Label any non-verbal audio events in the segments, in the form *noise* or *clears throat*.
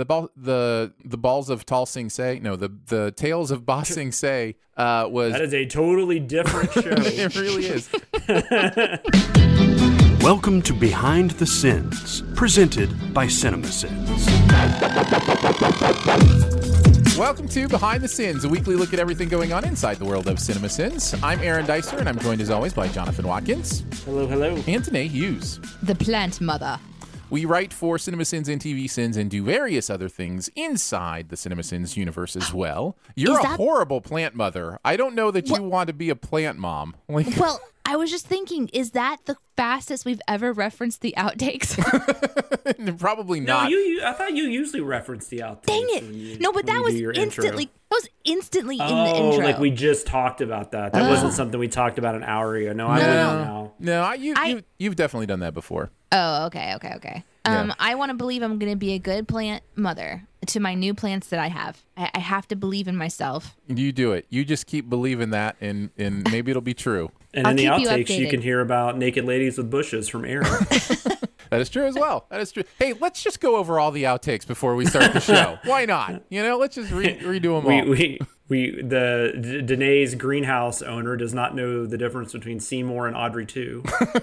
The ball the the balls of Tall Sing Se no the the tales of Ba Sing Se uh, was that is a totally different show. *laughs* it really is. *laughs* Welcome to Behind the Sins, presented by CinemaSins. Welcome to Behind the Sins, a weekly look at everything going on inside the world of CinemaSins. I'm Aaron Dicer, and I'm joined as always by Jonathan Watkins. Hello, hello. And Danae Hughes. The plant mother. We write for Cinema Sins and TV Sins and do various other things inside the Cinema Sins universe as well. You're a horrible plant mother. I don't know that you want to be a plant mom. *laughs* Like, Well, I was just thinking, is that the fastest we've ever referenced the outtakes? *laughs* *laughs* probably No, not. you, you. I thought you usually reference the outtakes. Dang it! you- no, but that was do intro. instantly. That was instantly in the Oh, intro. like we just talked about that. That wasn't something we talked about an hour ago. No, I wouldn't know. no, I, you, I- you, you've definitely done that before. oh, okay, okay, okay. Um, Yeah. I want to believe I'm going to be a good plant mother to my new plants that I have. I, I have to believe in myself. You do it. You just keep believing that, and, and maybe it'll be true. And I'll in the keep you outtakes, you, can hear about naked ladies with bushes from Aaron. *laughs* *laughs* That is true as well. That is true. Hey, let's just go over all the outtakes before we start the show. *laughs* Why not? You know, let's just re- redo them we all. we we the D- Danae's greenhouse owner does not know the difference between Seymour and Audrey too. *laughs*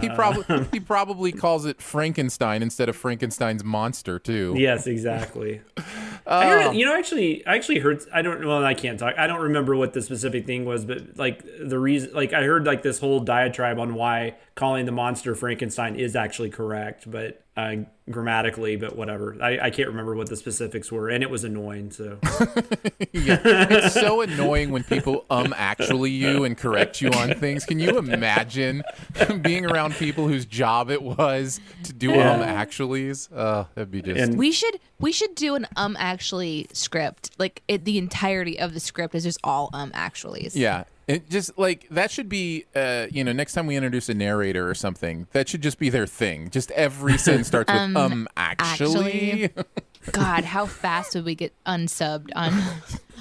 he uh, probably *laughs* he probably calls it Frankenstein instead of Frankenstein's monster too. yes, exactly. *laughs* I heard, um, you know, actually, I actually heard. I don't. Well, I can't talk. I don't remember what the specific thing was, but like the reason, like I heard like this whole diatribe on why calling the monster Frankenstein is actually correct, but uh, grammatically, but whatever. I, I can't remember what the specifics were, and it was annoying. So *laughs* Yeah. It's so annoying when people um actually you and correct you on things. Can you imagine *laughs* being around people whose job it was to do um actuallys? Uh, that'd be just And- We should we should do an um actually script. Like it, the entirety of the script is just all um actuallys. Yeah. It just like that should be, uh, you know, next time we introduce a narrator or something, that should just be their thing. Just every sentence starts with *laughs* um, actually. actually. *laughs* God, how fast would we get unsubbed on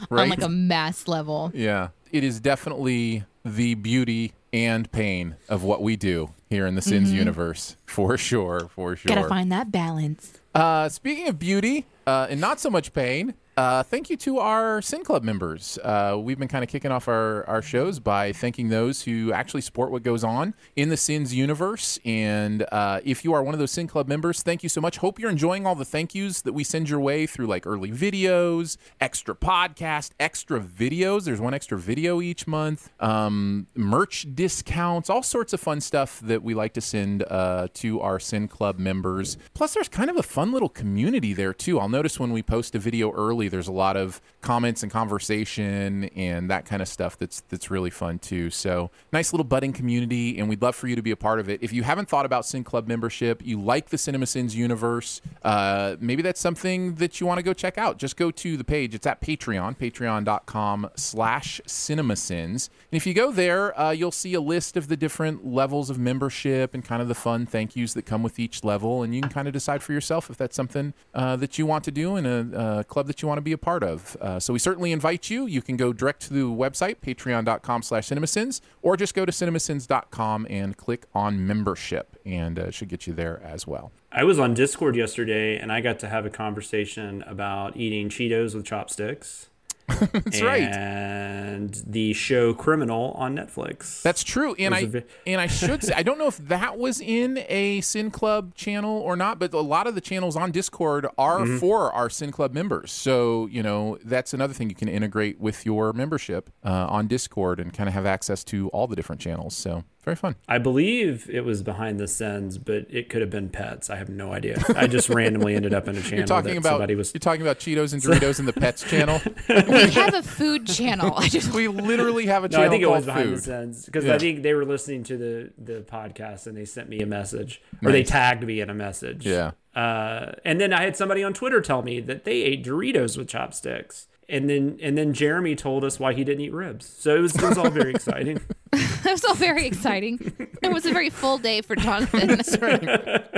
Right. on like a mass level? yeah, it is definitely the beauty and pain of what we do here in the Sins universe, for sure, for sure. Gotta find that balance. Uh, speaking of beauty uh, and not so much pain, uh, thank you to our Sin Club members. Uh, we've been kind of kicking off our, our shows by thanking those who actually support what goes on in the Sins universe. And uh, if you are one of those Sin Club members, thank you so much. Hope you're enjoying all the thank yous that we send your way through like early videos, extra podcast, extra videos. There's one extra video each month, um, merch discounts, all sorts of fun stuff that we like to send uh, to our Sin Club members. Plus, there's kind of a fun little community there too. I'll notice when we post a video early, there's a lot of comments and conversation and that kind of stuff that's that's really fun too. So nice little budding community, and we'd love for you to be a part of it. If you haven't thought about Sin Club membership, you like the Cinema Sins universe, uh, maybe that's something that you want to go check out. Just go to the page. It's at Patreon, patreon.com slash cinemasins. And if you go there, uh, you'll see a list of the different levels of membership and kind of the fun thank yous that come with each level. And you can kind of decide for yourself if that's something uh, that you want to do in a, uh club that you want to be a part of. Uh, so we certainly invite you. You can go direct to the website, patreon.com slash cinemasins, or just go to cinemasins.com and click on membership, and uh, should get you there as well. I was on Discord yesterday, and I got to have a conversation about eating Cheetos with chopsticks. *laughs* That's right. And the show Criminal on Netflix. That's true. And I and I should *laughs* say I don't know if that was in a Sin Club channel or not, but a lot of the channels on Discord are Mm-hmm. for our Sin Club members. So you know that's another thing you can integrate with your membership uh, on Discord and kind of have access to all the different channels. So very fun. I believe it was behind the scenes, but it could have been pets. I have no idea. I just randomly ended up in a channel You're talking that about somebody was. you're talking about Cheetos and Doritos in the Pets channel. *laughs* we have a food channel. I just We literally have a No, channel I think it called was behind Food. the scenes because Yeah. I think they were listening to the the podcast and they sent me a message or they tagged me in a message. Yeah. Uh, and then I had somebody on Twitter tell me that they ate Doritos with chopsticks. And then and then Jeremy told us why he didn't eat ribs. So it was it was all very *laughs* exciting. *laughs* it was all very exciting. It was a very full day for Jonathan. *laughs*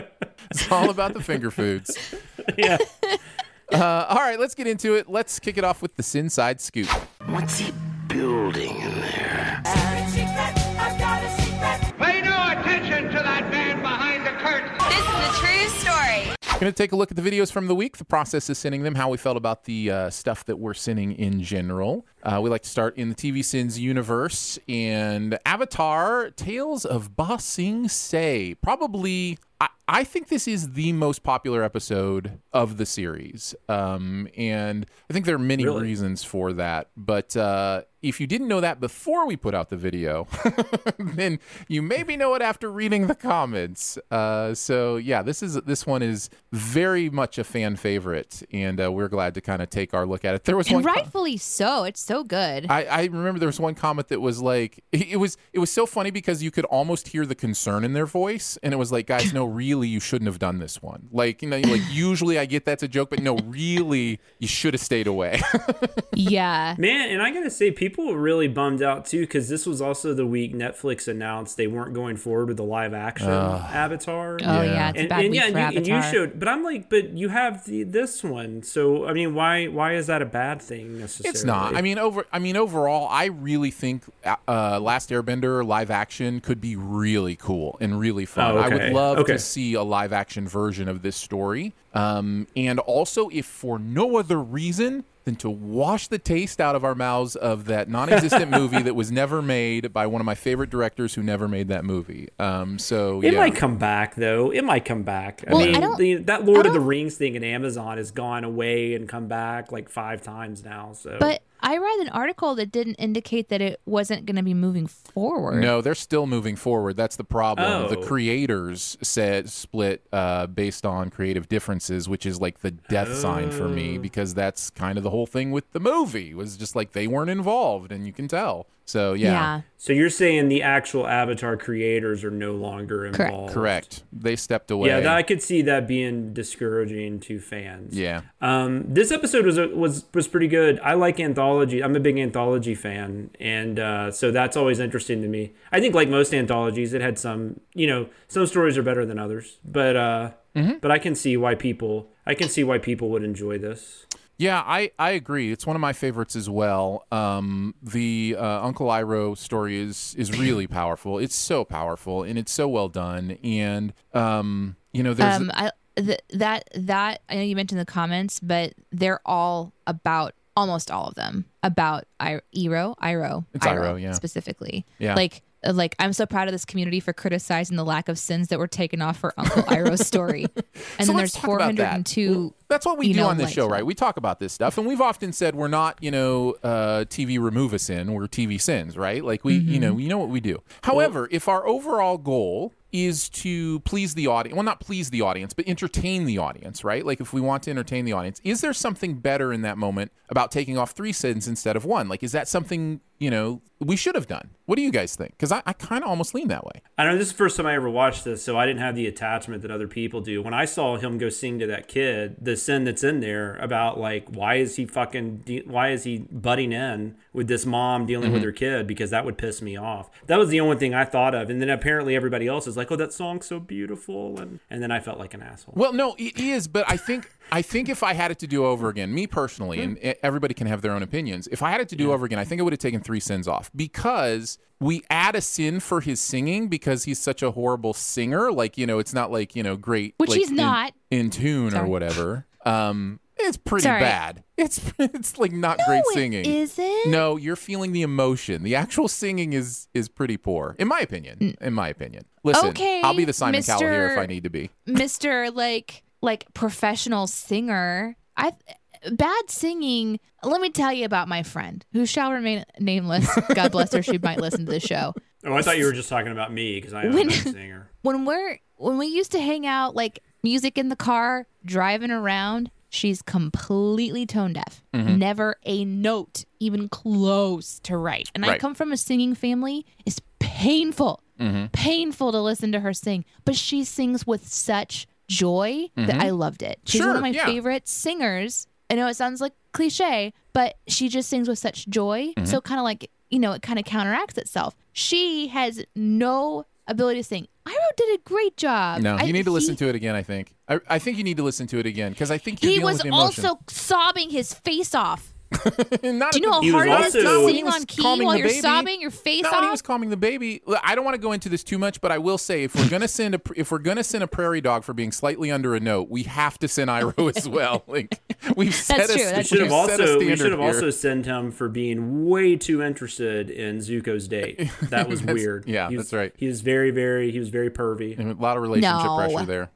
It's all about the finger foods. yeah. Uh, all right, let's get into it. Let's kick it off with the Sin Side Scoop. What's he building in there? Going to take a look at the videos from the week, the process of sending them, how we felt about the uh, stuff that we're sending in general. Uh, we like to start in the TV Sins universe and Avatar Tales of Ba Sing Se. Probably, I think this is the most popular episode of the series. Um, and I think there are many Really? reasons for that. But uh, if you didn't know that before we put out the video, *laughs* then you maybe know it after reading the comments. Uh, so yeah, this is this one is very much a fan favorite, and uh, we're glad to kind of take our look at it. There was and one. co- rightfully so. It's so good. I, I remember there was one comment that was like *laughs* it was it was so funny because you could almost hear the concern in their voice and it was like guys no *laughs* really you shouldn't have done this one like you know like *laughs* usually I get that's a joke but no really you should have stayed away *laughs* yeah. Man, and I gotta say, people were really bummed out too because this was also the week Netflix announced they weren't going forward with the live action Avatar. Oh yeah, it's a and, bad and week yeah, for and you, and you showed, but I'm like, but you have the, this one, so I mean, why why is that a bad thing necessarily? It's not. I mean, over. I mean, overall, I really think uh, Last Airbender live action could be really cool and really fun. Oh, I would love Okay. to see a live action version of this story. Um, and also, if for no other reason than to wash the taste out of our mouths of that non-existent *laughs* movie that was never made by one of my favorite directors who never made that movie. Um, so It yeah. might come back though. It might come back. Well, I I mean, don't- the, that Lord of the Rings thing in Amazon has gone away and come back like five times now. So, But I read an article that didn't indicate that it wasn't going to be moving forward. No, they're still moving forward. That's the problem. The Oh. creators said split uh, based on creative differences, which is like the death sign for Oh. me because that's kind of the whole thing with the movie. It was just like they weren't involved, and you can tell. So yeah, Yeah. so you're saying the actual Avatar creators are no longer Correct. involved? correct. They stepped away. Yeah, that, I could see that being discouraging to fans. yeah. Um, this episode was was was pretty good. I like anthology. I'm a big anthology fan, and uh, so that's always interesting to me. I think, like most anthologies, it had some, you know, some stories are better than others, but uh, Mm-hmm. but I can see why people, I can see why people would enjoy this. Yeah, I, I agree. It's one of my favorites as well. Um, the uh, Uncle Iroh story is is really powerful. It's so powerful and it's so well done. And um, you know, there's Um, I th- that that I know you mentioned the comments, but they're all about almost all of them about I- Iro, Iro, It's Iroh, yeah. specifically. Yeah. like like I'm so proud of this community for criticizing the lack of sins that were taken off for Uncle Iroh's story. *laughs* And So then there's talk about that. 402. That's what we you do know, on this like- show, right? We talk about this stuff, and we've often said we're not, you know, uh, TV remove a sin, we're TV sins, right? Like we, you know, you know what we do. However, if our overall goal is to please the audience, well, not please the audience, but entertain the audience, right? Like if we want to entertain the audience, is there something better in that moment about taking off three sins instead of one? Like, is that something you know we should have done? What do you guys think? Because I, I kind of almost lean that way. I know this is the first time I ever watched this, so I didn't have the attachment that other people do. When I saw him go sing to that kid, the sin that's in there about like why is he fucking de- why is he butting in with this mom dealing with mm-hmm. her kid because that would piss me off. That was the only thing I thought of, and then apparently everybody else is like, oh, that song's so beautiful, and and then I felt like an asshole. Well, no, it is, but I think I think if I had it to do over again, me personally, and mm-hmm. e- everybody can have their own opinions. If I had it to do over again, I think I would have taken three sins off because we add a sin for his singing because he's such a horrible singer. Like you know, it's not like you know great, Which like, he's not. in, tune or whatever. Um, It's pretty Sorry. bad. It's *laughs* it's like not No, great singing. Is it? No, you're feeling the emotion. The actual singing is is pretty poor, in my opinion. In my opinion. Listen, Mm. Okay, I'll be the Simon Cowell here if I need to be. Mr. like like professional singer. I bad singing. Let me tell you about my friend who shall remain nameless. God bless her. She might listen to the show. Oh, I thought you were just talking about me because I am When- a singer. *laughs* When we're when we used to hang out, like music in the car, driving around, she's completely tone deaf. Mm-hmm. Never a note even close to right. And I come from a singing family. It's painful, Mm-hmm. painful to listen to her sing. But she sings with such joy that I loved it. She's one Mm-hmm. Of my yeah. favorite singers. I know it sounds like cliche, but she just sings with such joy. Mm-hmm. So kind of like, you know, it kind of counteracts itself. She has no ability to sing. Iroh did a great job. No, I- you need to listen to it again. I think. I, I think you need to listen to it again because I think He was also sobbing his face off. *laughs* Not Do you know how the- He was hard it is also- to when sing on key while you're baby- sobbing your face Not off? when he was calming the baby. I don't want to go into this too much, but I will say if we're gonna send a if we're gonna send a prairie dog for being slightly under a note, we have to send Iroh *laughs* as well. Like we've set That's a, true, that's should we've have also we should have also sent him for being way too interested in Zuko's date. That was *laughs* weird. yeah, He was- that's right. He was very very he was very pervy. a lot of relationship No. pressure there.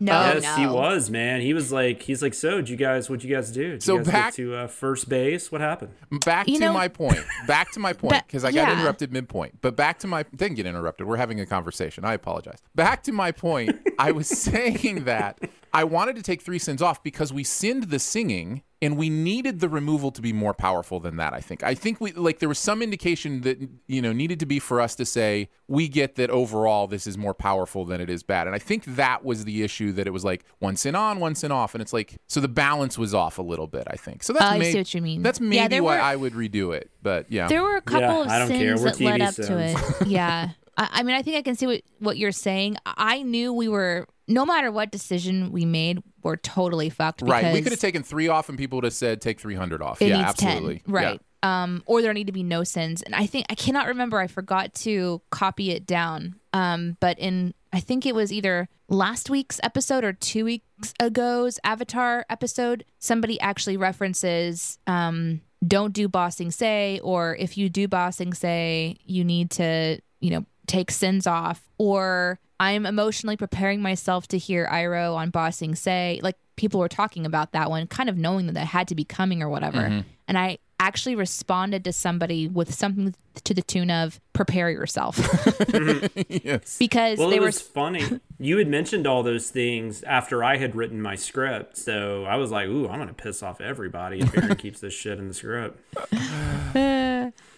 No, yes, no. he was man. He was like he's like so. Did you guys what you guys do? Did So you guys back- get to uh, first base. What happened? Back You to know- my point. Back to my *laughs* point because I got yeah. interrupted midpoint. But back to my didn't get interrupted. We're having a conversation. I apologize. Back to my point. I was *laughs* saying that I wanted to take three sins off because we sinned the singing and we needed the removal to be more powerful than that. I think. I think we like there was some indication that you know needed to be for us to say we get that overall this is more powerful than it is bad. And I think that was the issue that it was like one sin on, one sin off, and it's like so the balance was off a little bit. I think so. That's I may- see what you mean. That's Yeah, maybe there why were- I would redo it. But yeah, There were a couple Yeah, of I sins We're that led TV up to it. yeah. *laughs* I, I mean, I think I can see what, what you're saying. I knew we were, no matter what decision we made, we're totally fucked. Right. We could have taken three off and people would have said take 300 off. Yeah, absolutely. 10. Right. Um, or there need to be no sins. And I think, I cannot remember. I forgot to copy it down. Um, but in, I think it was either last week's episode or two weeks ago's Avatar episode, somebody actually references, um, don't do Ba Sing Se, or if you do Ba Sing Se, you need to, you know, take sins off, or I'm emotionally preparing myself to hear Iroh on Ba Sing Se. Like people were talking about that one, kind of knowing that that had to be coming or whatever. Mm-hmm. And I actually responded to somebody with something to the tune of prepare yourself *laughs* yes. because Well, they it were was funny. You had mentioned all those things after I had written my script, so I was like, "Ooh, I'm gonna piss off everybody if Aaron *laughs* keeps this shit in the script." *sighs* *sighs* *sighs* *laughs*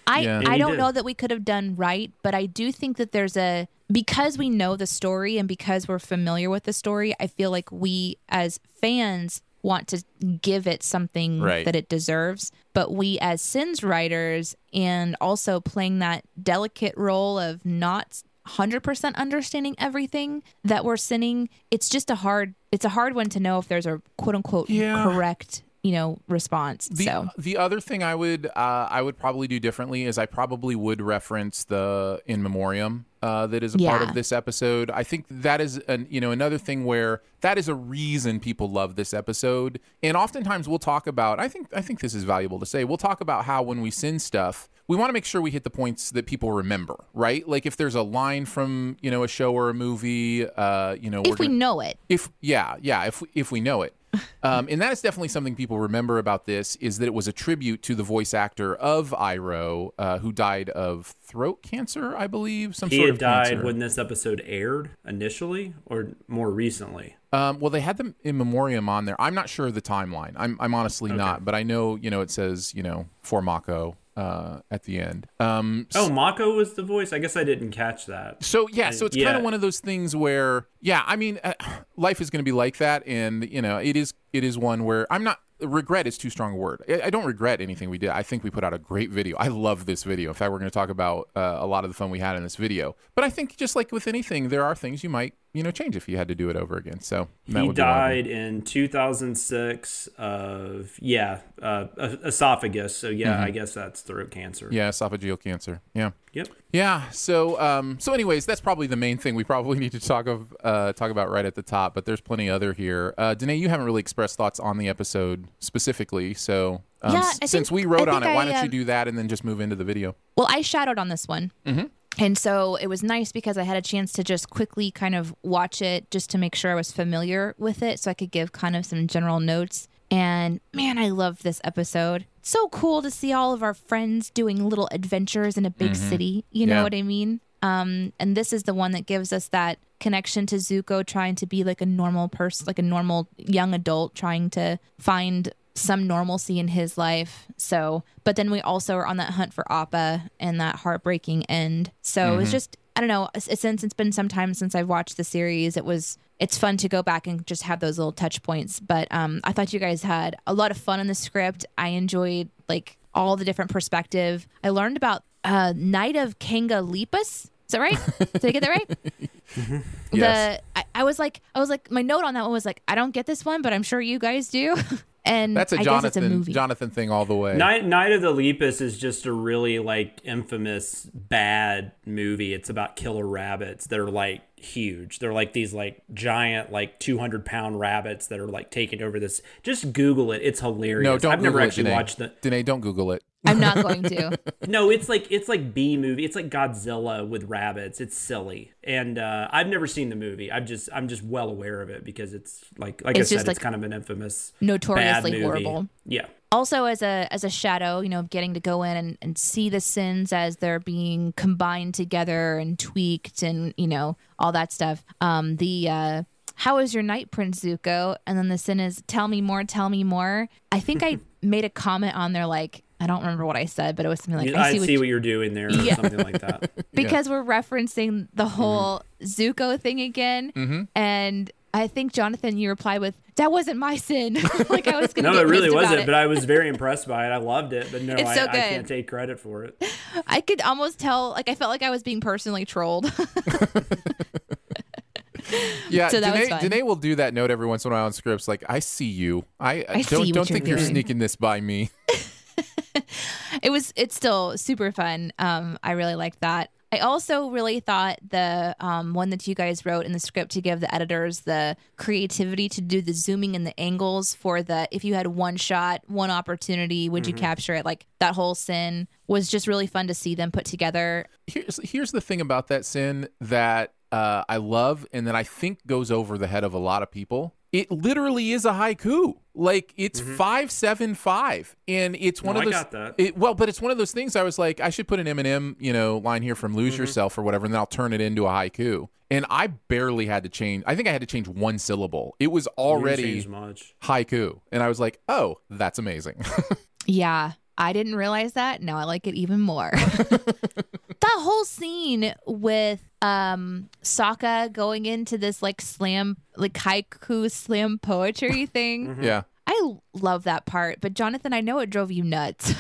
I Yeah. I don't did. know that we could have done right, but I do think that there's a because we know the story and because we're familiar with the story, I feel like we as fans want to give it something Right. that it deserves, but we as sins writers and also playing that delicate role of not 100% understanding everything that we're sinning, it's just a hard it's a hard one to know if there's a quote unquote Yeah. correct, you know, response. The, so the other thing I would uh, I would probably do differently is I probably would reference the in memoriam uh, that is a part of this episode. I think that is an you know another thing where that is a reason people love this episode. And oftentimes we'll talk about I think I think this is valuable to say. We'll talk about how when we send stuff, we want to make sure we hit the points that people remember, right? Like if there's a line from you know a show or a movie, uh, you know, if we gonna- know it. if yeah, yeah, if if we know it. Um, and that is definitely something people remember about this is that it was a tribute to the voice actor of Iroh, uh, who died of throat cancer, I believe. Some He sort had of died cancer. when this episode aired initially, or more recently. Um, well, they had them in memoriam on there. I'm not sure of the timeline. I'm, I'm honestly not, but I know, you know, it says, you know, for Mako uh, at the end. Um, Oh, Mako was the voice. I guess I didn't catch that. So yeah, so it's kind of one of those things where yeah, I mean, uh, life is going to be like that, and you know, it is it is one where I'm not regret is too strong a word. I, I don't regret anything we did. I think we put out a great video. I love this video. In fact, we're going to talk about uh, a lot of the fun we had in this video. But I think just like with anything, there are things you might you know change if you had to do it over again. So that he would be one of them. died in 2006 of yeah uh, esophagus. So yeah, I guess that's throat cancer. Mm-hmm. Yeah, esophageal cancer. Yeah. Yep. Yeah. So, um, so anyways, that's probably the main thing we probably *laughs* need to talk of, uh, talk about right at the top. But there's plenty other here. Uh, Danae, you haven't really expressed thoughts on the episode specifically. So, um, Yeah, s- I since we wrote I on it, think why I, don't you uh, do that and then just move into the video? Well, I shadowed on this one. Mm-hmm. And so it was nice because I had a chance to just quickly kind of watch it just to make sure I was familiar with it so I could give kind of some general notes. And man, I love this episode. So cool to see all of our friends doing little adventures in a big city. You know what I mean? Um, and this is the one that gives us that connection to Zuko trying to be like a normal person, like a normal young adult trying to find some normalcy in his life. So, but then we also are on that hunt for Appa and that heartbreaking end. So it was just, I don't know, since it's been some time since I've watched the series, it was, it's fun to go back and just have those little touch points. But um, I thought you guys had a lot of fun in the script. I enjoyed like all the different perspective. I learned about uh, Knight of Kanga Lepus. Is that right? Did I get that right? *laughs* Mm-hmm. Yes. The I, I was like I was like my note on that one was like I don't get this one, but I'm sure you guys do. *laughs* and That's a I guess it's a Jonathan movie. Jonathan thing all the way. Night Night of the Lepus is just a really like infamous bad movie. It's about killer rabbits that are like huge. They're like these like giant like 200 pound rabbits that are like taking over this. Just Google it. It's hilarious. no, don't I've never Google actually Danae. watched the. Danae, don't Google it. I'm not going to. *laughs* No, it's like it's like B movie. It's like Godzilla with rabbits. It's silly, and uh, I've never seen the movie. I'm just I'm just well aware of it because it's like like It's I said, like, it's kind of an infamous notoriously bad movie. horrible. Yeah. also as a as a shadow, you know, getting to go in and, and see the sins as they're being combined together and tweaked and, you know, all that stuff. Um the uh how is your night, Prince Zuko? And then the sin is tell me more, tell me more. I think I *laughs* made a comment on there like I don't remember what I said, but it was something like I, I see, see, what what, you're doing there, or Yeah. something like that. *laughs* because we're referencing the whole Zuko thing again. Mm-hmm. And I think Jonathan, you replied with, "That wasn't my sin." *laughs* like I was gonna. No, get it really wasn't. it. But I was very impressed by it. I loved it. But no, I, so I can't take credit for it. I could almost tell. Like I felt like I was being personally trolled. *laughs* Yeah, So that Danae. Danae will do that note every once in a while on scripts. Like, I see you. I, I don't what don't you're think you're doing." sneaking this by me. *laughs* it was. It's still super fun. Um, I really liked that. I also really thought the um, one that you guys wrote in the script to give the editors the creativity to do the zooming and the angles for the if you had one shot, one opportunity, would you capture it? Like that whole sin was just really fun to see them put together. here's here's the thing about that sin that uh, I love and that I think goes over the head of a lot of people. It literally is a haiku. Like it's mm-hmm. five seven five, and it's one No, of I those. got that. It, well, but it's one of those things. I was like, I should put an Eminem, you know, line here from "Lose mm-hmm. Yourself" or whatever, and then I'll turn it into a haiku. And I barely had to change. I think I had to change one syllable. It was already much. haiku, and I was like, oh, that's amazing. *laughs* Yeah, I didn't realize that. Now I like it even more. *laughs* *laughs* that whole scene with um Sokka going into this like slam like haiku slam poetry *laughs* thing. yeah. I love that part, but Jonathan, I know it drove you nuts.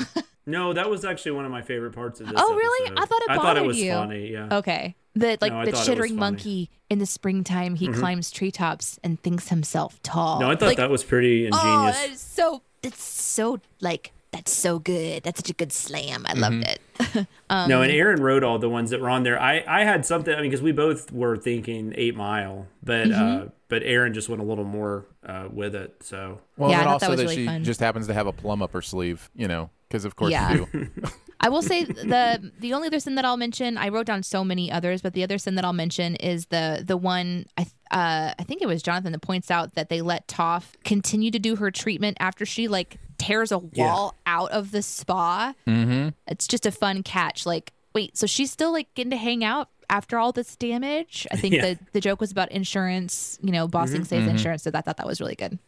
No, that was actually one of my favorite parts of this. Oh, really? episode. I thought it I thought it bothered was you. funny. Yeah. okay. The like No, the thought it was chittering monkey in the springtime, he climbs treetops and thinks himself tall. No, I thought Like, that was pretty Oh, ingenious. that is so it's so like that's so good. That's such a good slam. I loved it. *laughs* Um, no, and Aaron wrote all the ones that were on there. I, I had something. I mean, because we both were thinking Eight Mile, but Mm-hmm. uh, but Aaron just went a little more uh, with it. So Well, Yeah, and thought that was that really she fun. just happens to have a plum up her sleeve, you know, because of course Yeah. you do. *laughs* *laughs* I will say the the only other sin that I'll mention. I wrote down so many others, but the other sin that I'll mention is the the one I uh, I think it was Jonathan that points out that they let Toph continue to do her treatment after she like tears a wall out of the spa. Mm-hmm. It's just a fun catch. Like, wait, so she's still like getting to hang out after all this damage? I think Yeah. the the joke was about insurance. You know, Ba Sing Se's insurance. So I thought that was really good.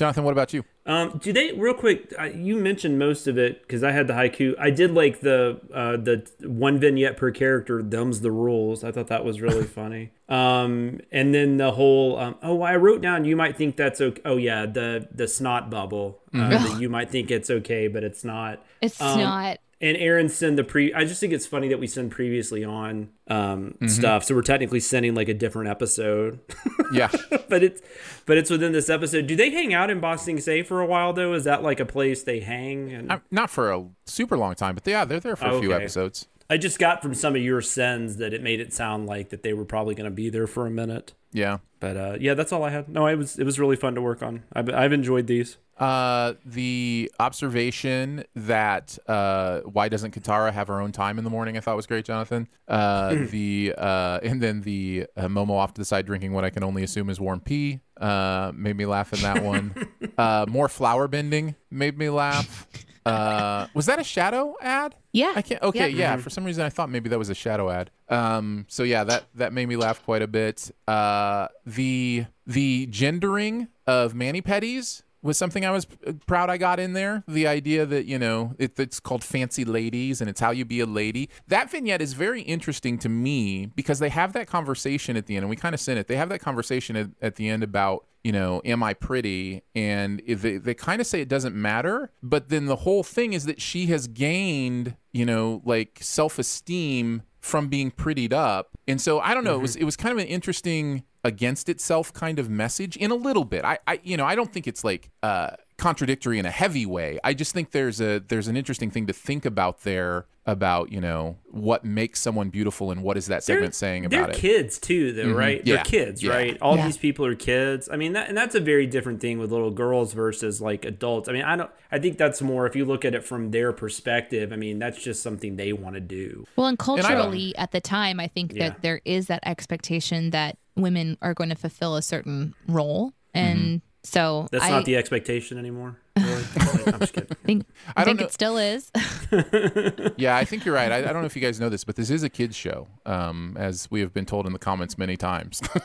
Jonathan, what about you? Um, do they real quick? Uh, you mentioned most of it because I had the haiku. I did like the uh, the one vignette per character. Them's the rules. I thought that was really *laughs* funny. Um, and then the whole um, oh, I wrote down. You might think that's okay. Oh yeah, the the snot bubble. Uh, that you might think it's okay, but it's not. It's Um, not. And Aaron send the pre. I just think it's funny that we send previously on um, Mm-hmm. stuff, so we're technically sending like a different episode. *laughs* Yeah. but it's but it's within this episode. Do they hang out in Ba Sing Se for a while though? Is that like a place they hang? And Uh, Not for a super long time, but yeah, they're there for a few episodes. I just got from some of your sends that it made it sound like that they were probably going to be there for a minute. Yeah. But uh, yeah, that's all I had. No, it was it was really fun to work on. I've, I've enjoyed these. Uh, the observation that uh, why doesn't Katara have her own time in the morning? I thought was great, Jonathan. Uh, the uh, and then the uh, Momo off to the side drinking what I can only assume is warm pee. Uh, made me laugh in that one. *laughs* uh, more flower bending made me laugh. Uh, was that a shadow ad? Yeah. I can't. Okay, Yeah. yeah. For some reason, I thought maybe that was a shadow ad. Um. So yeah, that that made me laugh quite a bit. Uh. The the gendering of mani pedis was something I was uh, proud I got in there. The idea that you know it, it's called fancy ladies and it's how you be a lady. That vignette is very interesting to me because they have that conversation at the end, and we kind of sent it. They have that conversation at, at the end about you know, am I pretty? And they, they kind of say it doesn't matter, but then the whole thing is that she has gained, you know, like self esteem from being prettied up. And so I don't know, it was mm-hmm. it was kind of an interesting against itself kind of message in a little bit. I, I you know, I don't think it's like uh contradictory in a heavy way. I just think there's a there's an interesting thing to think about there about, you know, what makes someone beautiful and what is that segment saying about they're about it. kids too, though, right? Yeah. They're kids, Yeah. right? All Yeah. these people are kids. I mean, that, and that's a very different thing with little girls versus like adults. I mean, I don't. I think that's more if you look at it from their perspective. I mean, that's just something they want to do. Well, and I don't- culturally at the time, I think Yeah. that there is that expectation that women are going to fulfill a certain role, and so That's I not the expectation anymore. Really. *laughs* I'm just kidding. think I I, don't think know- it still is. *laughs* Yeah, I think you're right. I, I don't know if you guys know this, but this is a kids show, um, as we have been told in the comments many times. *laughs*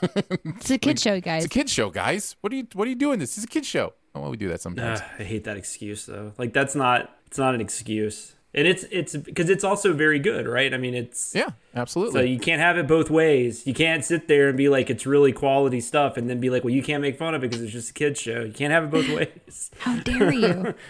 it's a kid show, guys. it's a kids show, guys. What are you What are you doing? This is a kids show. Oh, well, we do that sometimes. Ugh, I hate that excuse though. Like that's not. It's not an excuse. And it's it's because it's also very good, right? I mean, it's yeah, absolutely. So you can't have it both ways. You can't sit there and be like it's really quality stuff, and then be like, well, you can't make fun of it because it's just a kids show. You can't have it both *laughs* ways. How dare you? *laughs*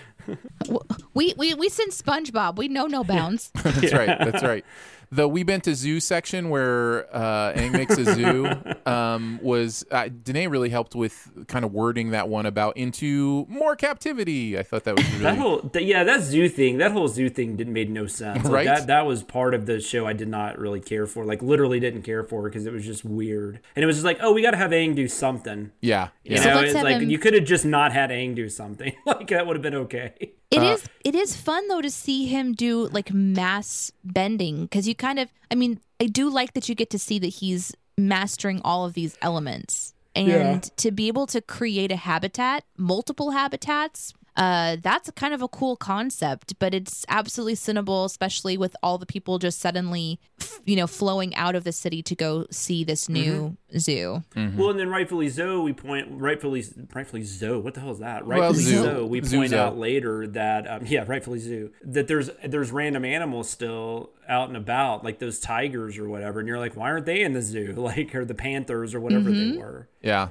We we we send SpongeBob. We know no bounds. *laughs* that's right. That's right. The we been to zoo section where uh, Aang makes a zoo *laughs* um, was uh, Danae really helped with kind of wording that one about into more captivity. I thought that was really That whole th- yeah, that zoo thing, that whole zoo thing didn't made no sense. Like, Right? That that was part of the show I did not really care for. Like literally didn't care for because it was just weird. And it was just like, oh, we got to have Aang do something. yeah. You yeah. So know, let's it's like him- you could have just not had Aang do something. *laughs* like that would have been okay. It Uh, is it is fun though to see him do like mass bending because you kind of I mean I do like that you get to see that he's mastering all of these elements and Yeah. to be able to create a habitat, multiple habitats. Uh, that's kind of a cool concept, but it's absolutely sinnable, especially with all the people just suddenly, f- you know, flowing out of the city to go see this new zoo. Well, and then rightfully so, we point rightfully rightfully so. What the hell is that? Rightfully zoo. so, we Zoo point zo. out later that um, yeah, rightfully zoo that there's there's random animals still out and about, like those tigers or whatever, and you're like, why aren't they in the zoo? *laughs* Like, or the panthers or whatever they were. Yeah.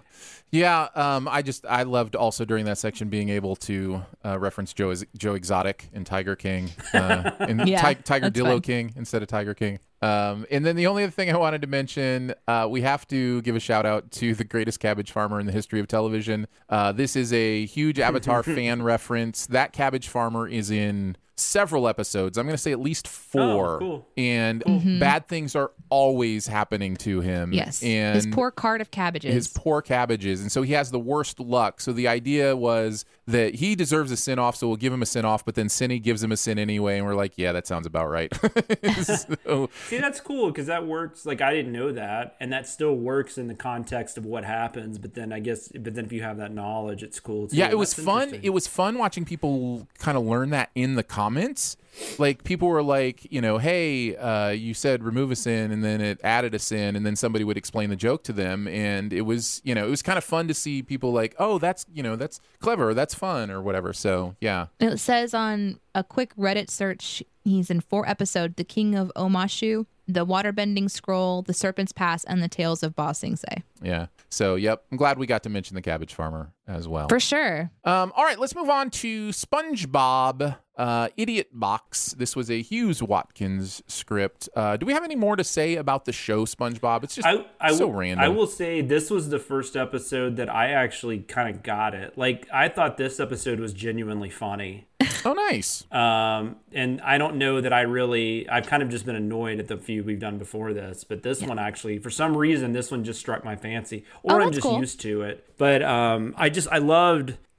Yeah, um, I just I loved also during that section being able to uh, reference Joe Joe Exotic and Tiger King, uh, *laughs* and Yeah, Ti- Tiger that's Dillo fun. King instead of Tiger King. Um, and then the only other thing I wanted to mention, uh, we have to give a shout out to the greatest cabbage farmer in the history of television. Uh, this is a huge Avatar *laughs* fan reference. That cabbage farmer is in several episodes. I'm going to say at least oh, four. Oh, cool. And mm-hmm. bad things are always happening to him. Yes, And his poor cart of cabbages. his poor cabbages, and so he has the worst luck. So the idea was that he deserves a sin off, so we'll give him a sin off. But then Cinny gives him a sin anyway, and we're like, yeah, that sounds about right. *laughs* *laughs* so, See, that's cool because that works. Like, I didn't know that, and that still works in the context of what happens. But then I guess, but then if you have that knowledge, it's cool. Too. yeah, it was fun. It was fun watching people kind of learn that in the comments. Like people were like, you know, hey, uh, you said remove a sin, and then it added a sin, and then somebody would explain the joke to them, and it was, you know, it was kind of fun to see people like, oh, that's, you know, that's clever, that's fun, or whatever. So yeah, It says on a quick Reddit search, he's in four episodes: The King of Omashu, The Waterbending Scroll, The Serpent's Pass, and The Tales of Ba Sing Se. Yeah. So, yep. I'm glad we got to mention the cabbage farmer as well. For sure. Um, all right, let's move on to SpongeBob uh, Idiot Box. This was a Hughes Watkins script. Uh, do we have any more to say about the show SpongeBob? It's just I, I so will, random. I will say this was the first episode that I actually kind of got it. Like I thought this episode was genuinely funny. Oh, nice. Um, and I don't know that I really. I've kind of just been annoyed at the few we've done before this, but this one actually, for some reason, this one just struck my fancy, or Oh, I'm just cool. used to it. But um, I just I loved. *laughs*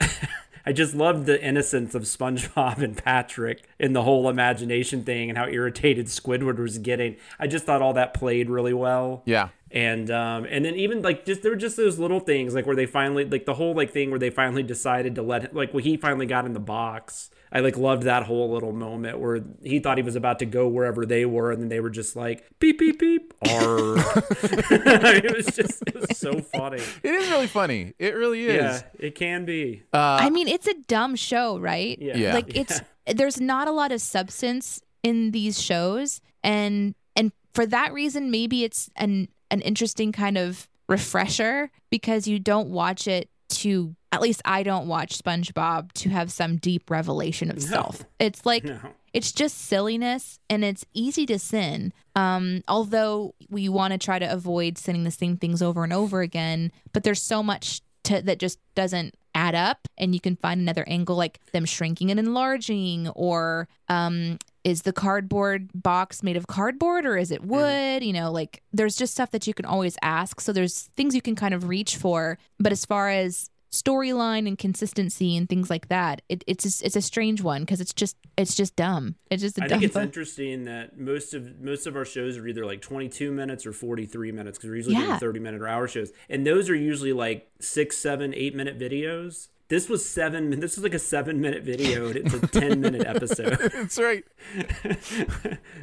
I just loved the innocence of SpongeBob and Patrick and the whole imagination thing and how irritated Squidward was getting. I just thought all that played really well Yeah. and um and then even like just there were just those little things like where they finally like the whole like thing where they finally decided to let him, like when he finally got in the box i like loved that whole little moment where he thought he was about to go wherever they were and then they were just like beep beep beep R. *laughs* *laughs* it was just it was so funny It is really funny. It really is. yeah it can be uh, I mean, it's a dumb show, right? yeah, Yeah. Like it's there's not a lot of substance in these shows and and for that reason maybe it's an an interesting kind of refresher because you don't watch it to at least I don't watch SpongeBob to have some deep revelation of self. It's like no it's just silliness and it's easy to sin. Um, although we want to try to avoid sinning the same things over and over again, but there's so much to, that just doesn't add up, and you can find another angle like them shrinking and enlarging, or um, is the cardboard box made of cardboard or is it mm. wood? You know, like there's just stuff that you can always ask. So there's things you can kind of reach for, but as far as storyline and consistency and things like that. It, it's just, it's a strange one because it's just it's just dumb. It's just a I think it's book. interesting that most of most of our shows are either like 22 minutes or 43 minutes because we're usually doing 30 minute or hour shows, and those are usually like six, seven, eight minute videos. This was seven. This was like a seven minute video, and it's a 10 minute episode. *laughs* That's right. *laughs*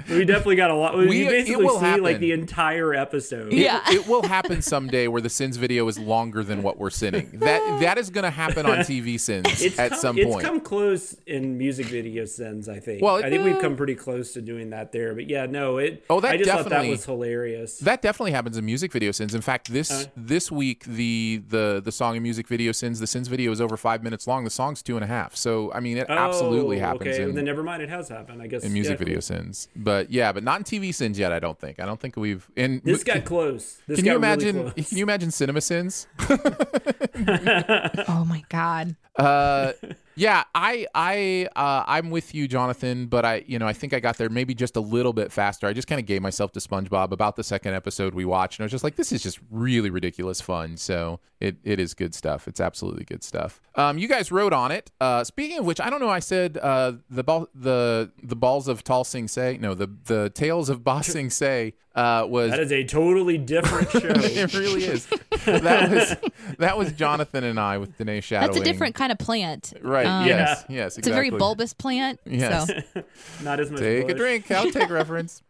we definitely got a lot. We, We- basically see happen. like the entire episode. Yeah. It, it will happen someday where the sins video is longer than what we're sinning. That *laughs* that is going to happen on TV sins It's at come, some point. it's come close in music video sins. I think. Well, I think we've uh, come pretty close to doing that there. But yeah, no, it. Oh, that I just thought that was hilarious. That definitely happens in music video sins. In fact, this Uh. this week the the the song and music video sins the sins video is over five minutes long. The song's two and a half. So I mean, it absolutely Oh, happens Okay, in, then never mind. It has happened. I guess in music yeah, video cool. sins. But yeah, but not in TV sins yet. I don't think. I don't think we've. In This got close. This Can you got really imagine? close. can you imagine cinema sins? *laughs* *laughs* *laughs* oh my god. Uh, *laughs* yeah, I I uh, I'm with you, Jonathan. But I, you know, I think I got there maybe just a little bit faster. I just kind of gave myself to SpongeBob about the second episode we watched, and I was just like, this is just really ridiculous fun. So it, it is good stuff. It's absolutely good stuff. Um, you guys wrote on it. Uh, speaking of which, I don't know. I said uh, the ball the the balls of Tall Sing Se. No, the the tales of Ba Sing Se uh, was That is a totally different *laughs* show. it really is. That was that was Jonathan and I with Danae shadowing. That's a different kind of plant. Right. Um, yes. Yes. It's a very bulbous plant. Yes. So *laughs* Not as much. Take a drink. I'll take *laughs* reference.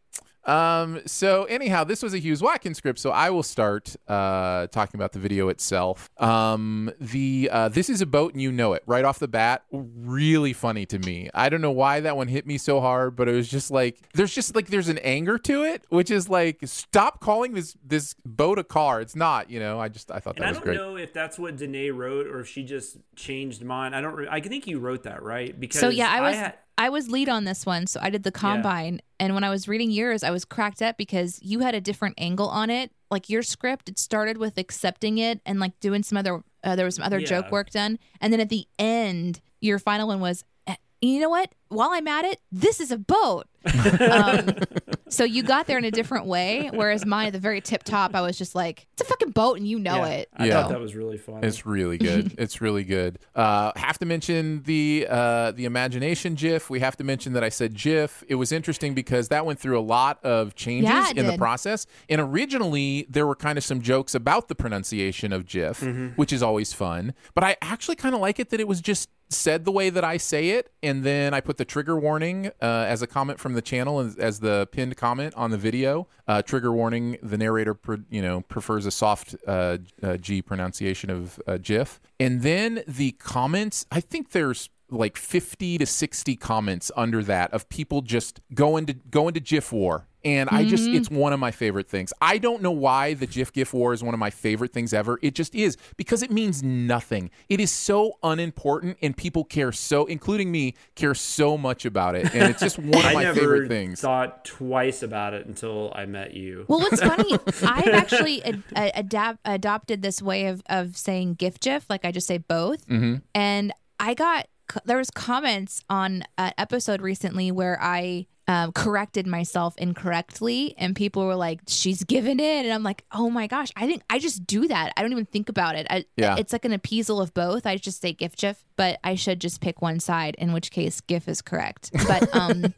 Um, so anyhow, this was a Hughes Watkins script, so I will start uh, talking about the video itself. Um, the uh, this is a boat and you know it right off the bat. Really funny to me. I don't know why that one hit me so hard, but it was just like there's just like there's an anger to it, which is like stop calling this this boat a car. It's not. You know. I just I thought And that I was don't know if that's what Danae wrote or if she just changed mine. I don't. Re- I think you wrote that right because so yeah, I was had- I was lead on this one, so I did the combine. And when I was reading yours, I was cracked up because you had a different angle on it. Like your script, it started with accepting it and like doing some other. Uh, there was some other joke work done, and then at the end, your final one was. "Eh, You know what? While I'm at it, this is a boat. *laughs* um, so you got there in a different way, whereas mine at the very tip top, I was just like, "It's a fucking boat, and you know yeah, it." I Yeah. thought that was really fun. It's really good. *laughs* it's really good. Uh, have to mention the uh, the imagination GIF. We have to mention that I said GIF. It was interesting because that went through a lot of changes Yeah, it in the did. process. And originally there were kind of some jokes about the pronunciation of GIF, which is always fun. But I actually kind of like it that it was just said the way that I say it, and then I put the trigger warning uh, as a comment from the channel as, as the pinned comment on the video. Uh, trigger warning: the narrator, pre- you know, prefers a soft uh, uh, G pronunciation of uh, GIF, and then the comments. I think there's like 50 to 60 comments under that of people just going to going to GIF war. And I just, Mm-hmm. it's one of my favorite things. I don't know why the GIF GIF war is one of my favorite things ever. It just is because it means nothing. It is so unimportant, and people care so, including me, care so much about it. And it's just *laughs* one of my never favorite things. thought twice about it until I met you. Well, what's funny, *laughs* I've actually ad- a- adopted this way of of saying GIF GIF, like I just say both, Mm-hmm. and I got there was comments on an episode recently where I um, corrected myself incorrectly, and people were like, "She's given in," and I'm like, "Oh my gosh, I think I just do that. I don't even think about it. I, Yeah. it's like an appeasal of both. I just say GIF GIF, but I should just pick one side, in which case GIF is correct. But um, *laughs*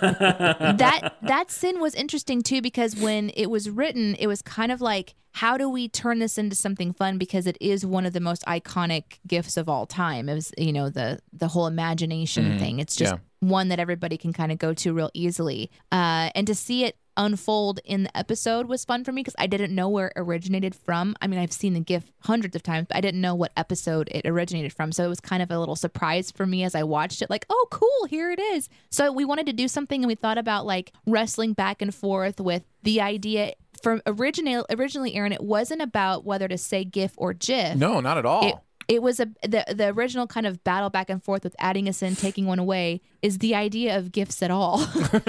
that that sin was interesting too because when it was written, it was kind of like, how do we turn this into something fun? Because it is one of the most iconic gifts of all time. It was, you know, the the whole imagination thing. It's just Yeah. One that everybody can kind of go to real easily. Uh, and to see it unfold in the episode was fun for me because I didn't know where it originated from. I mean, I've seen the GIF hundreds of times, but I didn't know what episode it originated from. So it was kind of a little surprise for me as I watched it, like, oh, cool, here it is. So we wanted to do something and we thought about like wrestling back and forth with the idea. From original, originally, Aaron, it wasn't about whether to say GIF or GIF No, not at all. it, it was a the the original kind of battle back and forth with adding a sin, taking one away, is the idea of gifts at all. *laughs*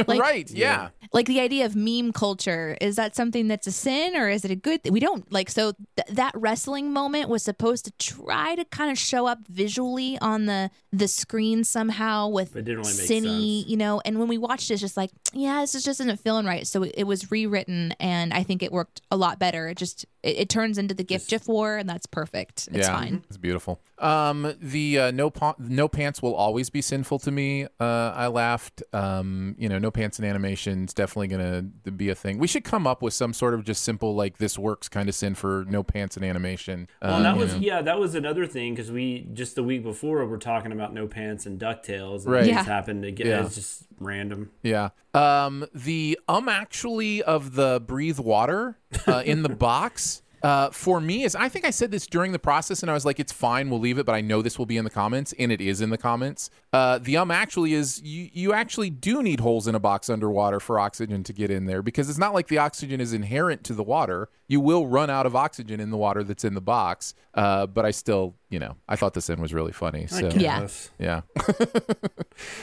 like, right. Yeah. like the idea of meme culture is that something that's a sin or is it a good thing? we don't like so th- that wrestling moment was supposed to try to kind of show up visually on the the screen somehow with But really make you know and when we watched it it's just like yeah this is just isn't feeling right so it, it was rewritten and i think it worked a lot better it just it, it turns into the gift gif war and that's perfect it's yeah, fine It's beautiful. Um, the uh, no pa- no pants will always be sinful to me. Uh, I laughed. Um, you know, no pants in animation is definitely gonna be a thing. We should come up with some sort of just simple like this works kind of sin for no pants in animation. Well, Uh, that was know. yeah, that was another thing because we just the week before we're talking about no pants and Ducktales, and Right. it Yeah. just happened to get Yeah. it's just random. Yeah. Um, the um actually of the breathe water uh, in the *laughs* box. Uh, for me is I think I said this during the process and I was like it's fine we'll leave it but I know this will be in the comments and it is in the comments. Uh, the um actually is you you actually do need holes in a box underwater for oxygen to get in there because it's not like the oxygen is inherent to the water. You will run out of oxygen in the water that's in the box. Uh, but I still you know I thought this in was really funny. So Yeah. Yes. yeah. *laughs*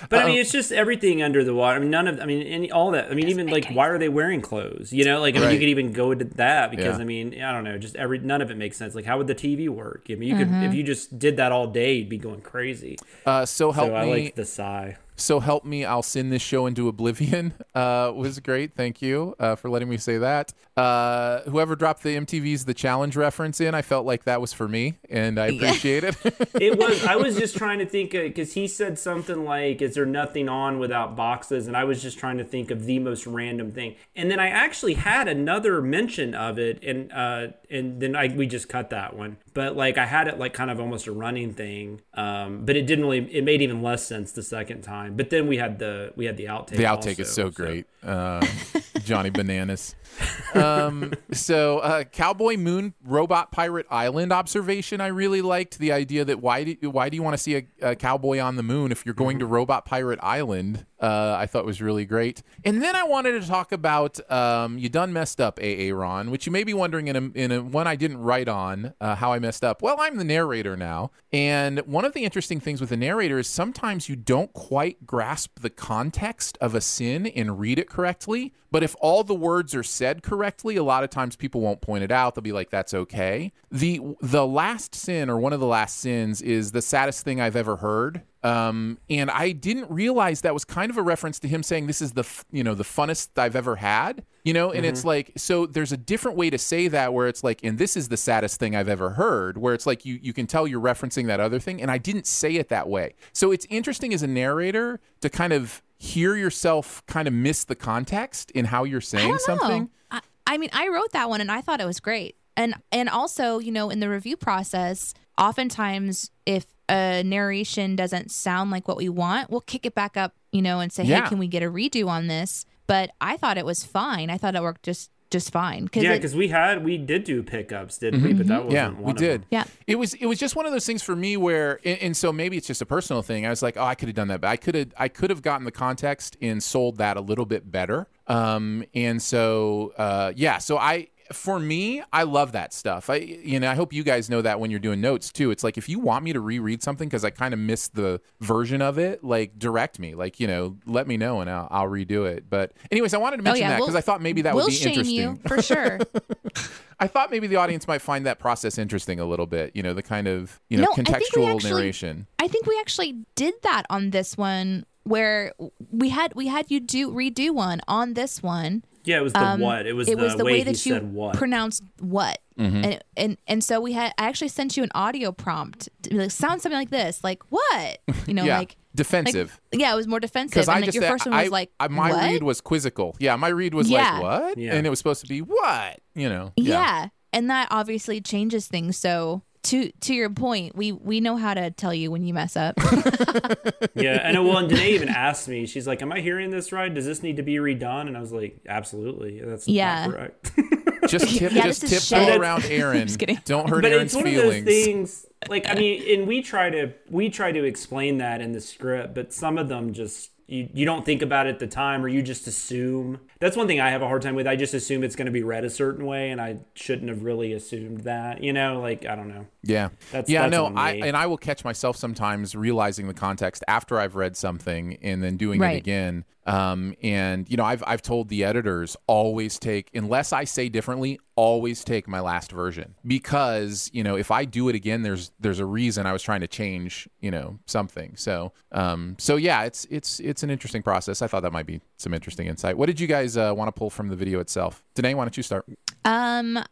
But I mean, it's just everything under the water. I mean, none of. I mean, any all that. I mean, even like, why are they wearing clothes? You know, like I mean, Right. you could even go into that because Yeah. I mean, I don't know. Just every none of it makes sense. Like, how would the TV work? I mean, you could if you just did that all day, you'd be going crazy. Uh, so help so I like the sigh. So help me, I'll send this show into oblivion. *laughs* Uh, was great. Thank you uh, for letting me say that. Uh, whoever dropped the MTV's The Challenge reference in, I felt like that was for me, and I appreciate it. *laughs* It was. I was just trying to think because he said something like, "Is there nothing on without boxes?" And I was just trying to think of the most random thing. And then I actually had another mention of it, and uh, and then I we just cut that one. But like I had it like kind of almost a running thing. Um, but it didn't really. It made even less sense the second time. But then we had the we had the outtake. the outtake is so also, great. Uh, Johnny Bananas. Um, so, uh, Cowboy Moon Robot Pirate Island observation. I really liked the idea that why do why do you want to see a, a cowboy on the moon if you're going to Robot Pirate Island? Uh, I thought was really great. And then I wanted to talk about um, you done messed up, AA Ron, which you may be wondering in a, in a one I didn't write on uh, how I messed up. Well, I'm the narrator now, and one of the interesting things with the narrator is sometimes you don't quite grasp the context of a sin and read it correctly. But if all the words are said correctly, a lot of times people won't point it out. They'll be like, "That's okay." the The last sin, or one of the last sins, is the saddest thing I've ever heard. Um, and I didn't realize that was kind of a reference to him saying this is the f- you know the funnest I've ever had. You know, and it's like so there's a different way to say that where it's like, and this is the saddest thing I've ever heard, where it's like you you can tell you're referencing that other thing, and I didn't say it that way. So it's interesting as a narrator to kind of hear yourself kind of miss the context in how you're saying something. I, I mean, I wrote that one and I thought it was great. And and also, you know, in the review process, oftentimes if a narration doesn't sound like what we want, we'll kick it back up, you know, and say, Yeah. "Hey, can we get a redo on this?" But I thought it was fine. I thought it worked just just fine. Cause Yeah, because we had we did do pickups, didn't we? But that wasn't yeah, one we of did. them. Yeah. It was it was just one of those things for me where, and, and so maybe it's just a personal thing. I was like, oh, I could have done that, but I could have I could have gotten the context and sold that a little bit better. Um, and so uh, yeah, so I for me, I love that stuff. I you know I hope you guys know that when you're doing notes too. It's like if you want me to reread something because I kind of missed the version of it, like direct me, like you know, let me know and I'll, I'll redo it. But anyways, I wanted to Oh mention yeah, that we'll- because I thought maybe that we'll would be shame interesting. you for sure. *laughs* I thought maybe the audience might find that process interesting a little bit. You know, the kind of you know No, I contextual actually- narration. I think we actually did that on this one where we had we had you do redo one on this one. Yeah, it was the what. It was Um, it the, was the way, way, he that you said what. pronounced what. Mm-hmm. And, and and so we had I actually sent you an audio prompt to like sound something like this like what you know *laughs* yeah, like defensive. like, yeah it was more defensive Because and I like just your first one was like I, my what? read was quizzical. Yeah, my read was Yeah. like what, Yeah. and it was supposed to be what. You know. yeah. and that obviously changes things so to to your point we we know how to tell you when you mess up *laughs* yeah, and well, and Danae even asked me. She's like, "Am I hearing this right? Does this need to be redone?" And I was like, "Absolutely, that's Yeah. not correct." *laughs* Just *laughs* tip, Yeah, just this is tiptoe shit. around Aaron. Just kidding. Don't hurt but Aaron's it's one feelings. of those things. Like, I mean, and we try to we try to explain that in the script, but some of them just you, you don't think about it at the time, or you just assume. That's one thing I have a hard time with. I just assume it's going to be read a certain way, and I shouldn't have really assumed that. You know, like I don't know. Yeah. That's- yeah, that's no, I and I will catch myself sometimes realizing the context after I've read something and then doing it again. Um, and you know, I've I've told the editors always take unless I say differently, always take my last version because you know if I do it again, there's there's a reason I was trying to change you know something. So um, so yeah, it's it's it's an interesting process. I thought that might be some interesting insight. What did you guys uh, want to pull from the video itself? Danae, why don't you start? Um,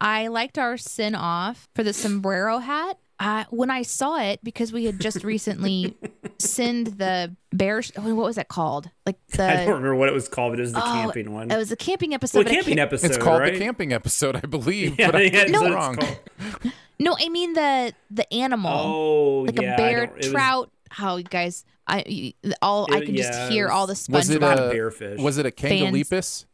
I liked our sin off for the sombrero hat. Uh, when I saw it, because we had just recently sinned the bear. What was that called? Like *laughs* the. I don't remember what it was called, but it was the oh, camping one. It was a camping episode. well, but camping can't- episode. It's called right? the camping episode, I believe. *laughs* Yeah, but I yeah, think that's it's what it's wrong. *laughs* No, I mean the the animal, Oh, like yeah, a I bear, don't- was- trout. How you guys? I you- all I can yeah, just it hear all the was- Was it SpongeBob. a a bear fish. Was it a kangalepus?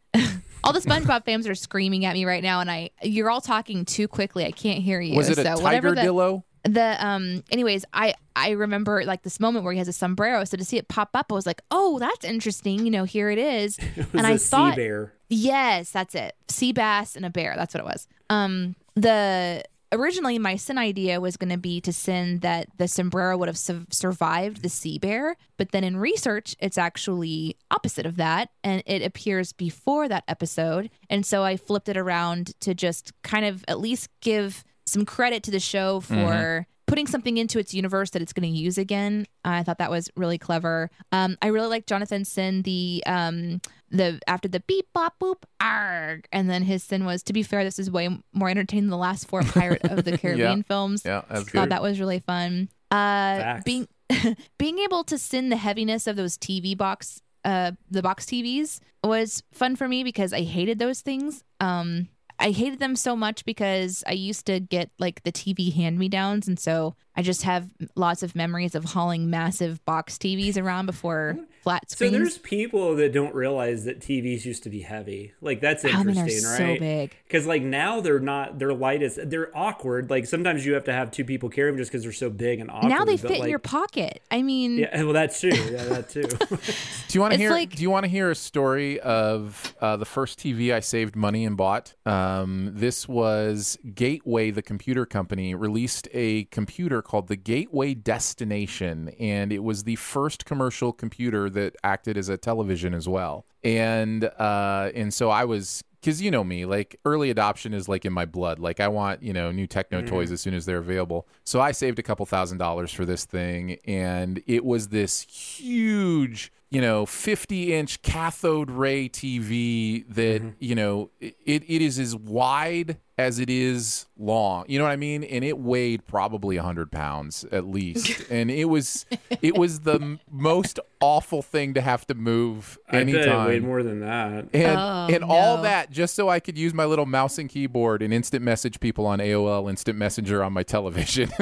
all the SpongeBob fans are screaming at me right now, and I you're all talking too quickly. I can't hear you. Was it a so whatever tiger the, dillo? The um anyways i i remember like this moment where he has a sombrero so to see it pop up i was like oh that's interesting you know here it is. *laughs* It was and a i sea thought bear. yes that's it. Sea bass and a bear that's what it was. Um the originally my sin idea was going to be to sin that the sombrero would have su- survived the sea bear but then in research it's actually opposite of that and it appears before that episode and so i flipped it around to just kind of at least give some credit to the show for putting something into its universe that it's going to use again. I thought that was really clever. Um, I really like Jonathan Sin the um the after the beep bop boop arg, and then his sin was to be fair, this is way more entertaining than the last four Pirate of the *laughs* Caribbean films. Yeah, that's Thought that was really fun. Uh, Facts. being *laughs* being able to sin the heaviness of those TV box uh the box TVs was fun for me because I hated those things. Um I hated them so much because I used to get like the TV hand me downs. And so I just have lots of memories of hauling massive box TVs around before flat So there's people that don't realize that TVs used to be heavy. Like that's I mean, interesting, they're so big. Because like now they're not. They're light as they're awkward. Like sometimes you have to have two people carry them just because they're so big and awkward. now they but, fit in your pocket. I mean, Yeah, well that's true. Yeah, that *laughs* too. *laughs* Do you want to hear? like- do you want to hear a story of uh, the first TV I saved money and bought? Um, this was Gateway, the computer company, released a computer called the Gateway Destination, and it was the first commercial computer that acted as a television as well. And uh, and so I was because you know me, like early adoption is like in my blood. Like I want you know new techno toys as soon as they're available. So I saved a couple thousand dollars for this thing, and it was this huge, you know, 50 inch cathode ray TV that you know it, it is as wide as it is long. You know what I mean? And it weighed probably 100 pounds at least, *laughs* and it was it was the most awful thing to have to move I bet it weighed more than that. And Oh, and all that just so I could use my little mouse and keyboard and instant message people on AOL Instant Messenger on my television. *laughs*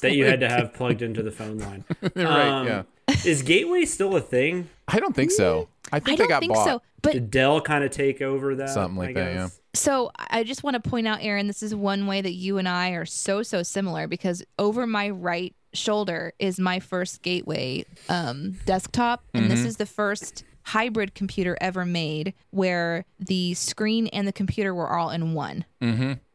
That you had to have plugged into the phone line. *laughs* right? Um, yeah. Is Gateway still a thing? I don't think so. I think I they don't got think bought. so. But Did Dell kind of take over that? Something like I that, guess? So I just want to point out, Aaron, this is one way that you and I are so so similar because over my right shoulder is my first gateway um, desktop, and this is the first hybrid computer ever made where the screen and the computer were all in one.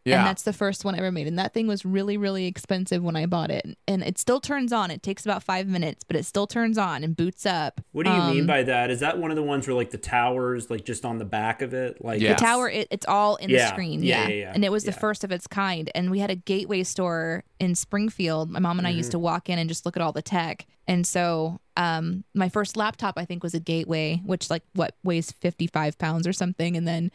Yeah. And that's the first one I ever made. And that thing was really, really expensive when I bought it. And it still turns on. It takes about five minutes, but it still turns on and boots up. What do you mean Um, by that? Is that one of the ones where like the towers, like just on the back of it, like Yeah. The tower, it, it's all in the screen. Yeah, Yeah. yeah, yeah. And it was the first of its kind. And we had a gateway store in Springfield. My mom and I used Mm-hmm. to walk in and just look at all the tech. And so um, my first laptop, I think, was a gateway, which like what weighs 55 pounds or something. And then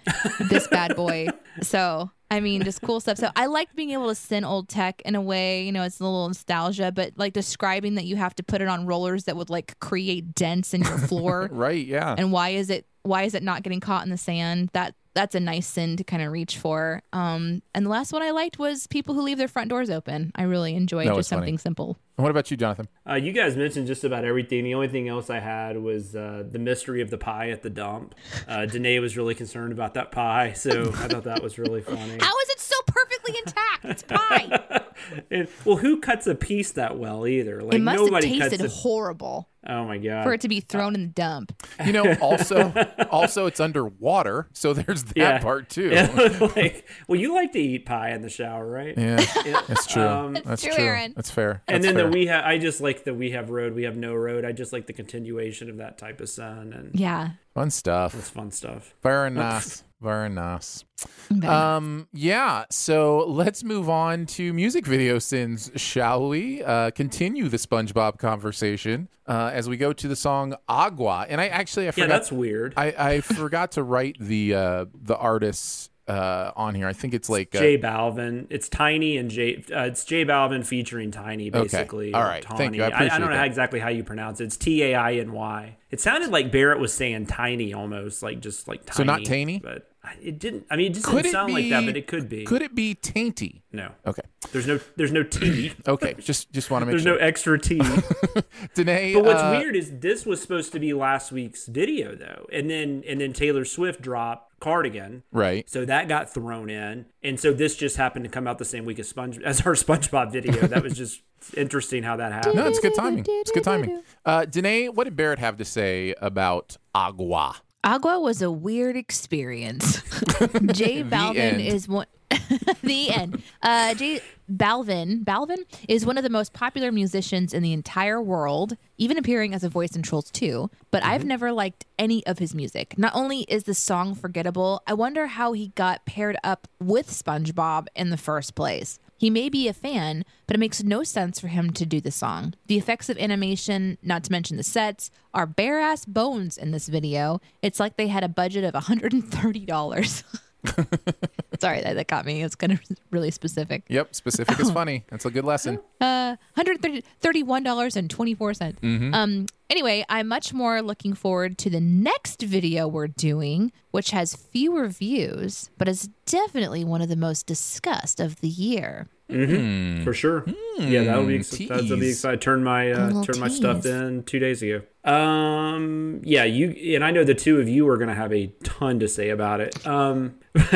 this bad boy. *laughs* So, I mean, just cool stuff. So I like being able to send old tech in a way, you know, it's a little nostalgia, but like describing that you have to put it on rollers that would like create dents in your floor *laughs* right. Yeah. and why is it why is it not getting caught in the sand that that's a nice sin to kind of reach for um and the last one i liked was people who leave their front doors open i really enjoyed That was just something funny. simple what about you, Jonathan? Uh, you guys mentioned just about everything. The only thing else I had was uh, the mystery of the pie at the dump. Uh, Danae was really concerned about that pie, so I thought that was really funny. how is it so perfectly intact it's pie *laughs* And, well, who cuts a piece that well either? Like it must nobody have tasted cuts. A, horrible oh my god! for it to be thrown in the dump You know, also, *laughs* also it's underwater, so there's that Yeah. part too. *laughs* Like, well, you like to eat pie in the shower, right? Yeah, that's true. Um, that's true, true. Aaron. That's fair. And then fair. the we have. I just like the we have road, we have no road. I just like the continuation of that type of sun, and yeah fun stuff. it's fun stuff. Fair nice. Very nice. Um, yeah. So let's move on to music video sins, shall we? Uh, continue the SpongeBob conversation uh, as we go to the song "Agua." And I actually I Yeah, forgot. that's weird. I, I forgot to write the uh, the artists uh, on here. I think it's like uh, J Balvin. It's Tiny and Jay. Uh, it's J Balvin featuring Tiny, basically. All or right. Tawny. Thank you. I I, appreciate don't know how, exactly how you pronounce it. It's T A I N Y. It sounded like Barrett was saying Tiny almost, like just like Tiny. So not Tiny? but it didn't. I mean, it just Could didn't sound be? like that, but it could be. Could it be tainty? no. Okay. There's no. There's no T. *clears throat* Okay. just just want to make There's sure. no extra T. *laughs* Danae, But what's uh, weird is this was supposed to be last week's video though, and then and then Taylor Swift dropped Cardigan, Right. so that got thrown in, and so this just happened to come out the same week as Sponge as our *laughs* SpongeBob video. that was just interesting how that *laughs* happened. No, it's good timing. It's good timing. Uh, Danae, what did Barrett have to say about Agua? Agua was a weird experience. *laughs* J Balvin is one. *laughs* the end. Uh, J Balvin Balvin is one of the most popular musicians in the entire world, even appearing as a voice in Trolls 2. But I've never liked any of his music. Not only is the song forgettable, I wonder how he got paired up with SpongeBob in the first place. He may be a fan, but it makes no sense for him to do the song. The effects of animation, not to mention the sets, are bare ass bones in this video. It's like they had a budget of $130. *laughs* Sorry, that, that got me. It's kind of really specific. Yep, specific is *coughs* funny. That's a good lesson. Uh, $131.24. Mm-hmm. Um, anyway, I'm much more looking forward to the next video we're doing, which has fewer views, but is definitely one of the most discussed of the year. For sure. yeah, that'll be ex- tease. that'll be exciting. I turned my A uh, little turned my stuff in two days ago. Um, yeah, you and I know the two of you are gonna have a ton to say about it. Um. *laughs*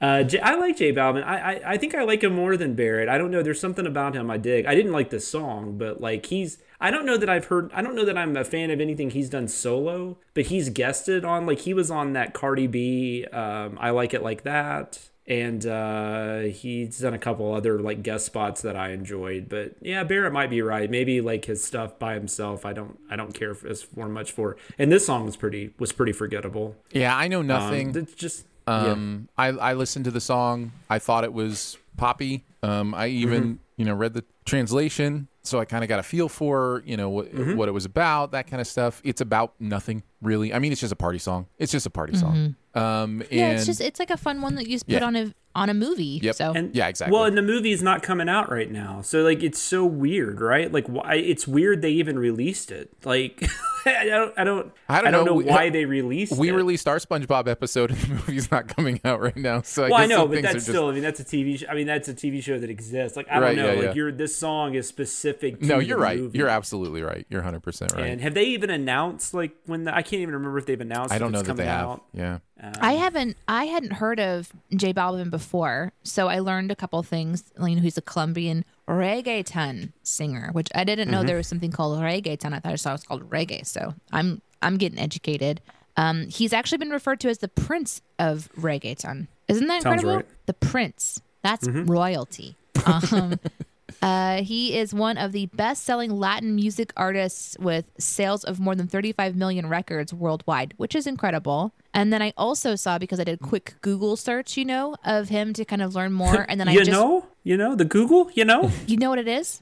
Uh, J- I like J Balvin. I, I I think I like him more than Barrett. I don't know. There's something about him I dig. I didn't like the song, but like he's. I don't know that I've heard. I don't know that I'm a fan of anything he's done solo. But he's guested on. Like he was on that Cardi B. Um, I like it like that. And uh, he's done a couple other like guest spots that I enjoyed. But yeah, Barrett might be right. Maybe like his stuff by himself. I don't. I don't care for, as for much for. And this song was pretty was pretty forgettable. Yeah, I know Um, nothing. it's just. Um, I I listened to the song. I thought it was poppy. Um, I even Mm-hmm. you know read the translation, so I kind of got a feel for you know what Mm-hmm. what it was about, that kind of stuff. It's about nothing really. I mean, it's just a party song. It's just a party song. Um, and Yeah, it's just it's like a fun one that you just put Yeah. on a on a movie. Yep. So And, Yeah, exactly. Well, and the movie's not coming out right now, so like it's so weird, right? Like, why? It's weird they even released it. Like, *laughs* I don't. I don't. I don't know. know We- why *laughs* they released. It. We it. released our SpongeBob episode, and the movie's not coming out right now. So I Well, I know, but things are that's just- still. I mean, that's a TV. Sh- I mean, that's a TV show that exists. Like I Right, don't know. yeah, like yeah. your this song is specific. to No, you're right. movie. You're absolutely right. You're 100 percent right. And have they even announced like when the, I can't even remember if they've announced. I don't know it's that they have. out. Yeah. I haven't I hadn't heard of J Balvin before, so I learned a couple things. You know, he's a Colombian reggaeton singer, which I didn't know there was something called reggaeton. I thought I saw it was called reggae. So I'm I'm getting educated. Um, he's actually been referred to as the prince of reggaeton. Isn't that Sounds incredible? right. The prince. That's royalty. Um, *laughs* uh, he is one of the best-selling Latin music artists with sales of more than 35 million records worldwide, which is incredible. And then I also saw because I did a quick Google search, you know, of him to kind of learn more. *laughs* And then I you just, know, you know the Google. You know *laughs* you know what it is?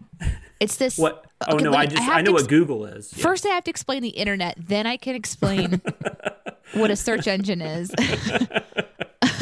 It's this. what? Oh Okay, no, let I just have I, know to what Google is. Yeah. First, I have to explain the internet. Then I can explain *laughs* what a search engine is.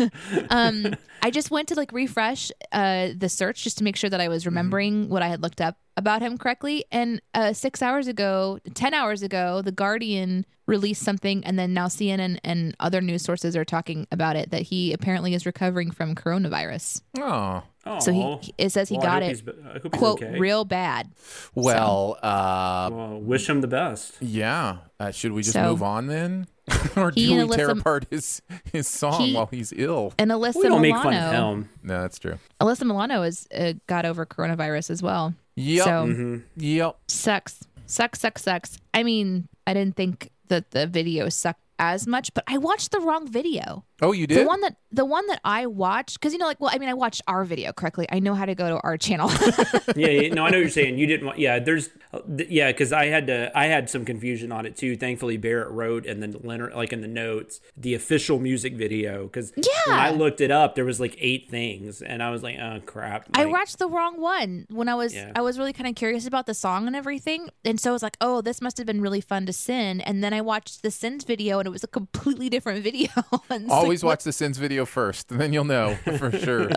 *laughs* um, I just went to like refresh uh, the search just to make sure that I was remembering what I had looked up about him correctly. And uh, six hours ago, 10 hours ago, The Guardian released something, and then now CNN and other news sources are talking about it that he apparently is recovering from coronavirus. Oh. So Aw. he, it says he Well, I got hope it, he's I hope he's quote, okay. real bad. Well, uh, Well, wish him the best. yeah. Uh, should we just So- move on then, *laughs* or He do we tear apart his his song He- while he's ill? And Alyssa We don't Milano. make fun of him. No, that's true. Alyssa Milano has uh, got over coronavirus as well. Yep. So Mm-hmm. Yep. sucks, sucks, sucks, sucks. I mean, I didn't think that the video sucked as much, but I watched the wrong video. Oh, you did The did? one that the one that I watched, because you know, like, well, I mean, I watched our video correctly. I know how to go to our channel. *laughs* yeah, yeah, no, I know what you're saying. You didn't want, yeah. There's, uh, yeah, because I had to, I had some confusion on it too. Thankfully, Barrett wrote and then Leonard, like in the notes, the official music video. Because when Yeah. I looked it up, there was like eight things, and I was like, oh crap. I watched the wrong one when I was Yeah. I was really kind of curious about the song and everything, and so I was like, oh, this must have been really fun to sin. And then I watched the sins video, and it was a completely different *laughs* video. And it's Always watch the Sins video first, and *laughs* then you'll know *laughs* for sure.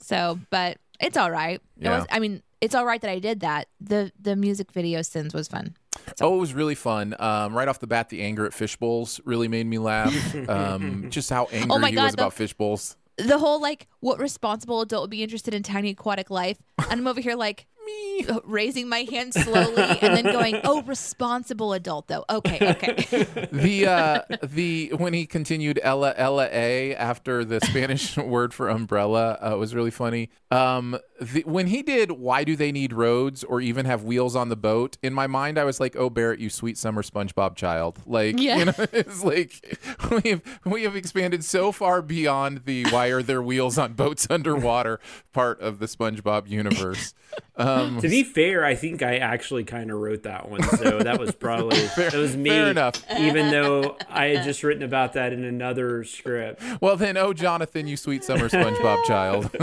So, but it's all right. It was, I mean, it's all right that I did that. The the music video sins was fun. Oh, it was really fun. Um, right off the bat, the anger at fish bowls really made me laugh. *laughs* Um, just how angry Oh he God, was the- about fish bowls. The whole like, what responsible adult would be interested in tiny aquatic life? And I'm over here like me *laughs* raising my hand slowly and then going, oh, responsible adult though. Okay, okay. *laughs* the uh the when he continued ella ella a after the spanish *laughs* word for umbrella uh, was really funny um the, when he did why do they need roads or even have wheels on the boat in my mind i was like oh barrett you sweet summer spongebob child like Yeah. you know it's like we have we have expanded so far beyond the why are there wheels on boats underwater part of the spongebob universe um To be fair, I think I actually kind of wrote that one, so that was *laughs* probably fair, it was me. fair enough. Even though I had just written about that in another script. well then oh jonathan you sweet summer spongebob child *laughs*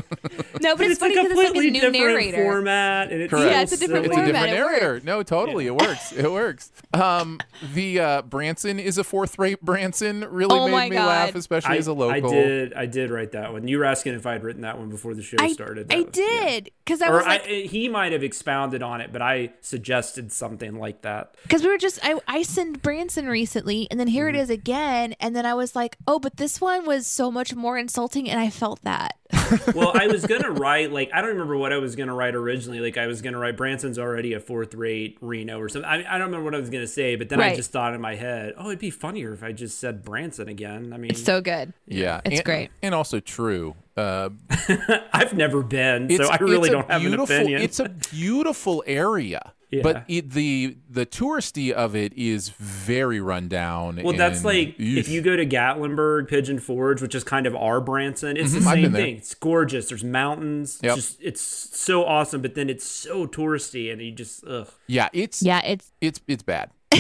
No, but it's, It's, funny a because it's like a completely new different narrator. format, and it's Correct. Yeah, it's a different it's a different It narrator. No, totally, it works. It works. Um, the uh, Branson is a fourth rate Branson really Oh made me God. laugh, especially I, as a local. I did. I did write that one. You were asking if I had written that one before the show I, started. That I was- did because I Or was like, I, he might have expounded on it, but I suggested something like that. because we were just I I sent Branson recently, and then here Mm-hmm. it is again, and then I was like, oh, but this one was so much more insulting, and I felt that. *laughs* Well, I was gonna write like I don't remember what I was gonna write originally. Like I was gonna write Branson's already a fourth rate Reno or something. I, I don't remember what I was gonna say, but then I just thought in my head, oh, it'd be funnier if I just said Branson again. I mean, So good. Yeah, It's and, great. and also true. Uh, *laughs* I've never been, so I really don't have an opinion. It's a beautiful area, Yeah. but it, the the touristy of it is very rundown. Well, that's and- like if you go to Gatlinburg, Pigeon Forge, which is kind of our Branson, it's the Mhm. I've same been there. thing. It's gorgeous. There's mountains. Yep. It's just it's so awesome, but then it's so touristy, and you just ugh. yeah, it's Yeah, it's it's it's bad. *laughs*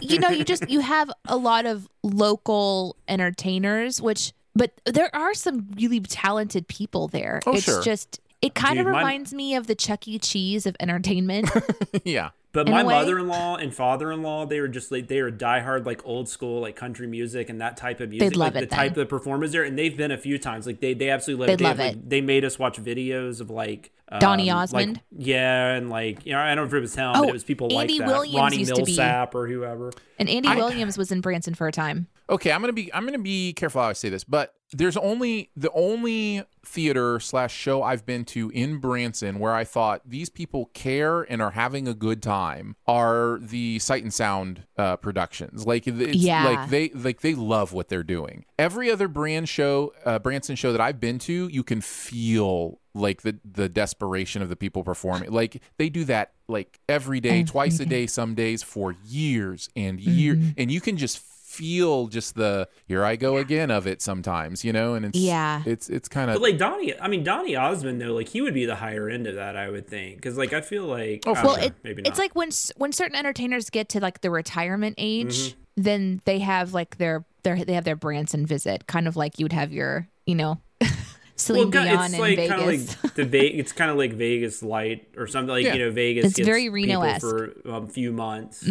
you know you just you have a lot of local entertainers, which but there are some really talented people there. Oh, it's sure. just it kind Dude, of reminds me of the Chuck E. Cheese of entertainment. *laughs* yeah, But in my mother-in-law and father-in-law, they were just like they were diehard like old school like country music and that type of music. They'd love like it the type of performers there, and they've been a few times. Like they they absolutely They'd they have, love like, it. They made us watch videos of like um, Donny like- Osmond? yeah, and like you know I don't know if it was him, Oh, but it was people Andy like that. Williams Ronnie used to be- or whoever. And Andy I- Williams was in Branson for a time. Okay, I'm gonna be I'm gonna be careful how I say this, but there's only the only theater slash show I've been to in Branson where I thought these people care and are having a good time are the Sight and Sound uh, productions. Like it's Yeah. like they like they love what they're doing. Every other brand show, uh, Branson show that I've been to, you can feel like the the desperation of the people performing. Like they do that like every day, twice a day, some days for years and years, Mm-hmm. and you can just feel just the here I go again of it sometimes, you know, and it's Yeah. it's it's kind But of like Donny, I mean Donny Osmond though, like he would be the higher end of that, I would think, because like I feel like Oh, I for don't Well, know, it, maybe not. it's like when when certain entertainers get to like the retirement age, Mm-hmm. then they have like their their they have their Branson visit, kind of like you would have your you know *laughs* Celine well, Dion it's in like kind of Vegas. like the Ve- *laughs* it's kind of like Vegas light or something like Yeah. you know Vegas. It's gets very Reno-esque. for a um, few months.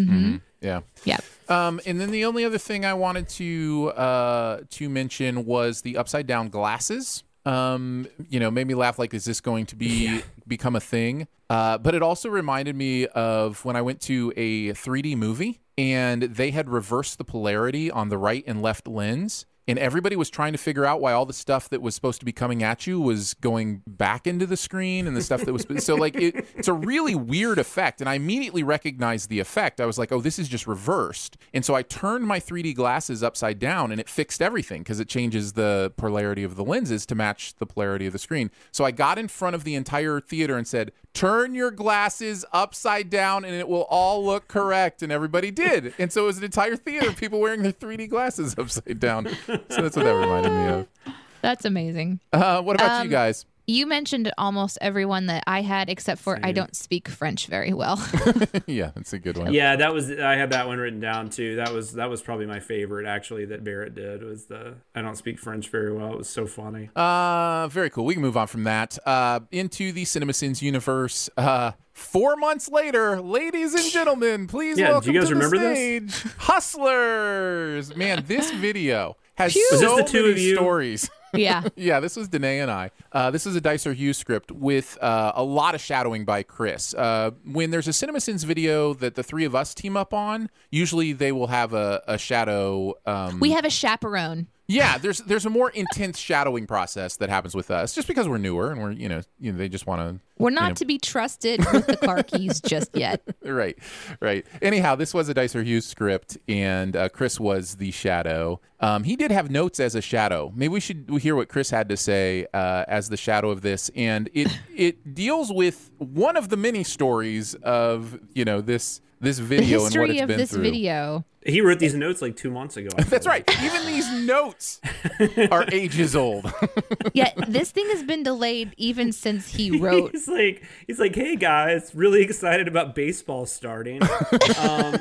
yeah. yeah. Um, and then the only other thing I wanted to uh, to mention was the upside down glasses. Um, you know, made me laugh. Like, is this going to be become a thing? Uh, but it also reminded me of when I went to a 3D movie and they had reversed the polarity on the right and left lens. And everybody was trying to figure out why all the stuff that was supposed to be coming at you was going back into the screen, and the stuff that was so like it, it's a really weird effect. And I immediately recognized the effect. I was like, "Oh, this is just reversed." And so I turned my 3D glasses upside down, and it fixed everything because it changes the polarity of the lenses to match the polarity of the screen. So I got in front of the entire theater and said, "Turn your glasses upside down, and it will all look correct." And everybody did. And so it was an entire theater of people wearing their 3D glasses *laughs* upside down. So that's what that reminded me of. That's amazing. Uh, what about Um, you guys? You mentioned almost everyone that I had, except for I don't speak French very well. *laughs* yeah, *laughs* that's a good one. Yeah, that was I had that one written down too. That was that was probably my favorite actually that Barrett did was the I don't speak French very well. It was so funny. Uh, very cool. We can move on from that. Uh, into the CinemaSins universe. Uh, four months later, ladies and gentlemen, please Yeah, do welcome you guys to remember the this? stage, Hustlers. Man, this video has Was this so the two many of you? stories. Yeah. *laughs* yeah, this was Danae and I. Uh, this is a Dicer Hughes script with uh, a lot of shadowing by Chris. Uh, when there's a CinemaSins video that the three of us team up on, usually they will have a, a shadow. Um, We have a chaperone. Yeah, there's there's a more intense shadowing process that happens with us, just because we're newer and we're you know you know they just want to We're not know. to be trusted with the car keys just yet. *laughs* right, right. Anyhow, this was a Dicer Hughes script, and uh, Chris was the shadow. Um, he did have notes as a shadow. Maybe we should hear what Chris had to say uh, as the shadow of this, and it it deals with one of the many stories of you know this this The video and what history it's of been this through. video. He wrote these notes like two months ago. *laughs* That's right. Even these notes *laughs* are ages old. *laughs* Yeah, this thing has been delayed even since he wrote. He's like, he's like, hey guys, really excited about baseball starting. um,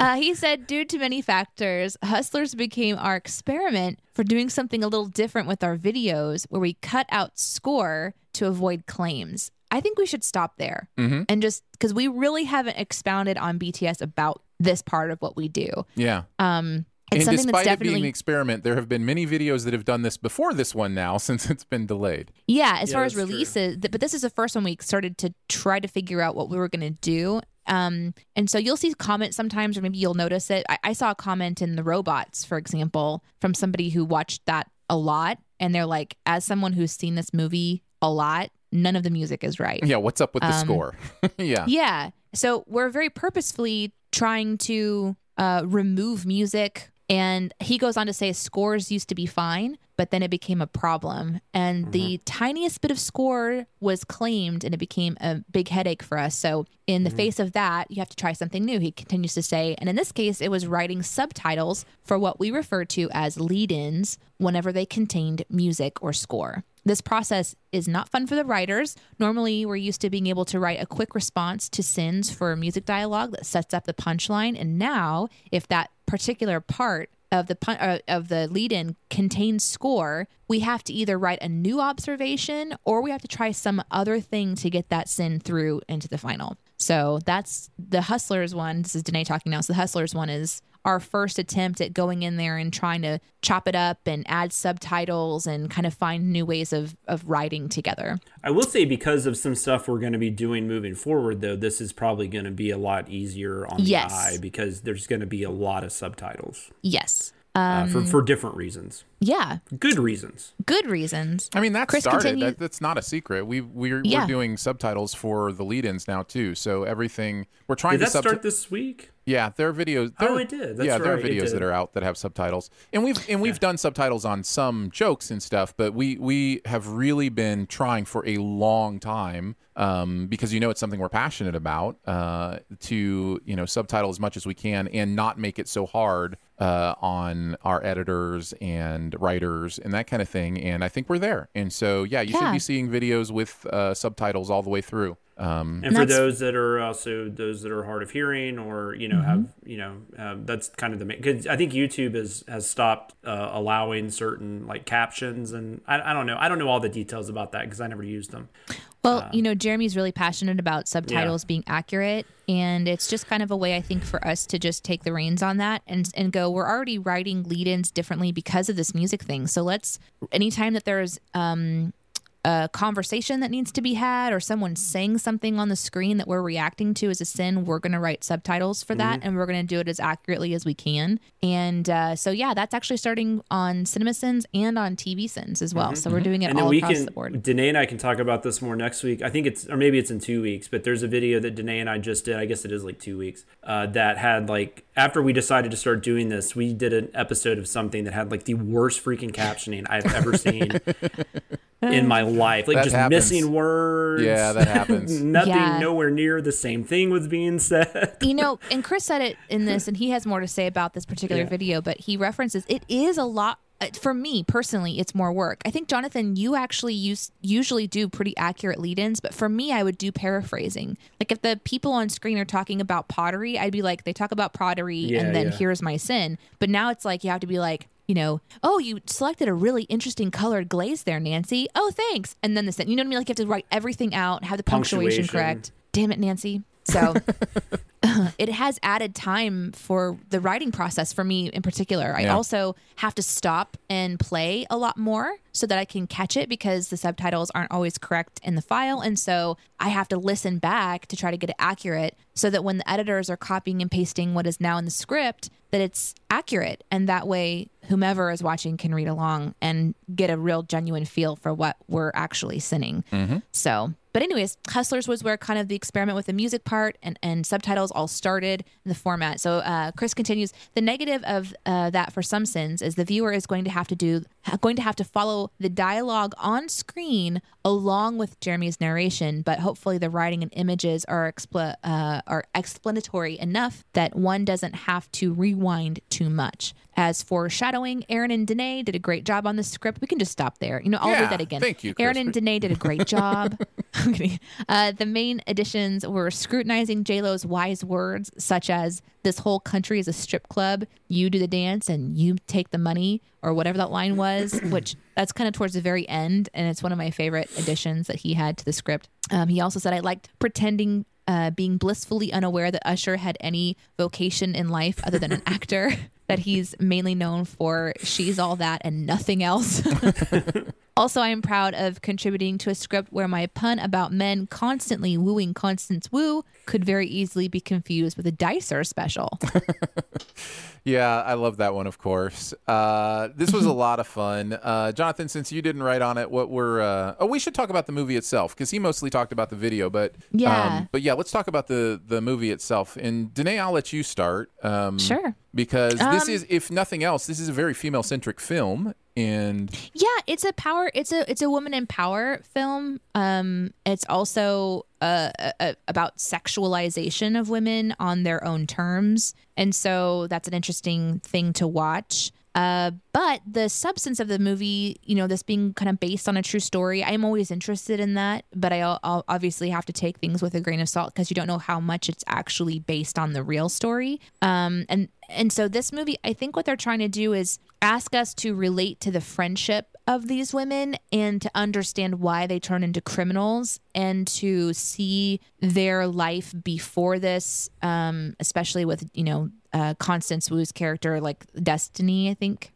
Uh, he said, due to many factors, Hustlers became our experiment for doing something a little different with our videos where we cut out score to avoid claims. I think we should stop there Mm-hmm. and just because we really haven't expounded on BTS about this part of what we do. yeah. Um, it's and something despite that's it being definitely an experiment, there have been many videos that have done this before this one now, *laughs* since it's been delayed. Yeah, as Yeah, far as releases, th- but this is the first one we started to try to figure out what we were going to do. Um, and so you'll see comments sometimes, or maybe you'll notice it. I, I saw a comment in the robots, for example, from somebody who watched that a lot, and they're like, as someone who's seen this movie a lot, none of the music is right. Yeah, what's up with the Um, score? *laughs* yeah. Yeah. So we're very purposefully trying to uh, remove music. And he goes on to say scores used to be fine, but then it became a problem. And the tiniest bit of score was claimed and it became a big headache for us. So, in the face of that, you have to try something new, he continues to say. And in this case, it was writing subtitles for what we refer to as lead ins whenever they contained music or score. This process is not fun for the writers. Normally, we're used to being able to write a quick response to sins for music dialogue that sets up the punchline. And now, if that particular part of the pun- uh, of the lead-in contains score, we have to either write a new observation or we have to try some other thing to get that sin through into the final. So that's the Hustlers one. This is Danae talking now. So the Hustlers one is our first attempt at going in there and trying to chop it up and add subtitles and kind of find new ways of of writing together. I will say because of some stuff we're going to be doing moving forward though, this is probably going to be a lot easier on the Yes. eye because there's going to be a lot of subtitles Yes. uh, for for different reasons, Yeah. good reasons. Good reasons. I mean, that Chris, started. continue. That, that's not a secret. We we're, Yeah. we're doing subtitles for the lead-ins now too. So everything we're trying Did to that subti- start this week? Yeah, there are videos. There, Oh, it did. That's yeah, there are videos that are out that have subtitles, and we've and we've done subtitles on some jokes and stuff. But we we have really been trying for a long time um, because you know it's something we're passionate about uh, to you know subtitle as much as we can and not make it so hard uh, on our editors and writers and that kind of thing. And I think we're there. And so yeah, you should be seeing videos with uh, subtitles all the way through. Um, And for those that are also those that are hard of hearing or you know Mm-hmm. have you know um, that's kind of the main because I think YouTube has has stopped uh, allowing certain like captions and I, I don't know I don't know all the details about that because I never used them. Well, you know, Jeremy's really passionate about subtitles being accurate, and it's just kind of a way I think for us to just take the reins on that and and go. We're already writing lead-ins differently because of this music thing. So let's anytime that there's um a conversation that needs to be had or someone saying something on the screen that we're reacting to as a sin, we're going to write subtitles for that and we're going to do it as accurately as we can. And uh, so, yeah, that's actually starting on Cinema Sins and on TV Sins as well. So we're doing it and all we across can the board. Danae and I can talk about this more next week. I think it's or maybe it's in two weeks, but there's a video that Danae and I just did. I guess it is like two weeks. Uh, that had like after we decided to start doing this, we did an episode of something that had like the worst freaking captioning I've ever seen *laughs* in my *laughs* life. Like That just happens. missing words. Yeah, that happens. *laughs* Nothing Yeah. nowhere near the same thing was being said. you know, *laughs* and Chris said it in this, and he has more to say about this particular Yeah. video, but he references it is a lot. uh, For me personally, it's more work. I think Jonathan, you actually use usually do pretty accurate lead-ins, but for me, I would do paraphrasing. Like if the people on screen are talking about pottery, I'd be like, they talk about pottery, Yeah, and then yeah. here's my sin. But now it's like you have to be like, you know, oh, you selected a really interesting colored glaze there, Nancy. Oh, thanks. And then the sin. You know what I mean? Like you have to write everything out, have the punctuation, Punctuation. correct. Damn it, Nancy. So *laughs* *laughs* it has added time for the writing process for me in particular. I Yeah. also have to stop and play a lot more so that I can catch it because the subtitles aren't always correct in the file. And so I have to listen back to try to get it accurate so that when the editors are copying and pasting what is now in the script, that it's accurate. And that way, whomever is watching can read along and get a real genuine feel for what we're actually sinning. So, but anyways, Hustlers was where kind of the experiment with the music part and, and subtitles all started in the format. So uh, Chris continues, the negative of uh, that for some sins is the viewer is going to have to do going to have to follow the dialogue on screen along with Jeremy's narration, but hopefully the writing and images are expl- uh, are explanatory enough that one doesn't have to rewind too much. As for shadowing, Aaron and Danae did a great job on the script. We can just stop there. You know, I'll Yeah, read that again. thank you, Aaron and Danae did a great *laughs* job. Uh, the main additions were scrutinizing JLo's wise words, such as "This whole country is a strip club. You do the dance and you take the money," or whatever that line was. *clears throat* which that's kind of towards the very end, and it's one of my favorite additions that he had to the script. Um, he also said, "I liked pretending." Uh, being blissfully unaware that Usher had any vocation in life other than an *laughs* actor, that he's mainly known for She's All That and Nothing Else. *laughs* *laughs* Also, I am proud of contributing to a script where my pun about men constantly wooing Constance Wu could very easily be confused with a Dicer special. *laughs* Yeah, I love that one, of course. Uh, this was a *laughs* lot of fun. Uh, Jonathan, since you didn't write on it, what were. Uh, oh, we should talk about the movie itself because he mostly talked about the video. But Yeah. um, but yeah, let's talk about the, the movie itself. And Danae, I'll let you start. Um, Sure. Because this Um, is, if nothing else, this is a very female centric film. And yeah, it's a power. It's a it's a woman in power film. Um, it's also uh, a, a, about sexualization of women on their own terms, and so that's an interesting thing to watch. Uh, but the substance of the movie, you know, this being kind of based on a true story, I'm always interested in that. But I, I'll obviously have to take things with a grain of salt because you don't know how much it's actually based on the real story. Um, and and so this movie, I think what they're trying to do is ask us to relate to the friendship of these women and to understand why they turn into criminals and to see their life before this, um, especially with you know uh, Constance Wu's character, like Destiny, I think.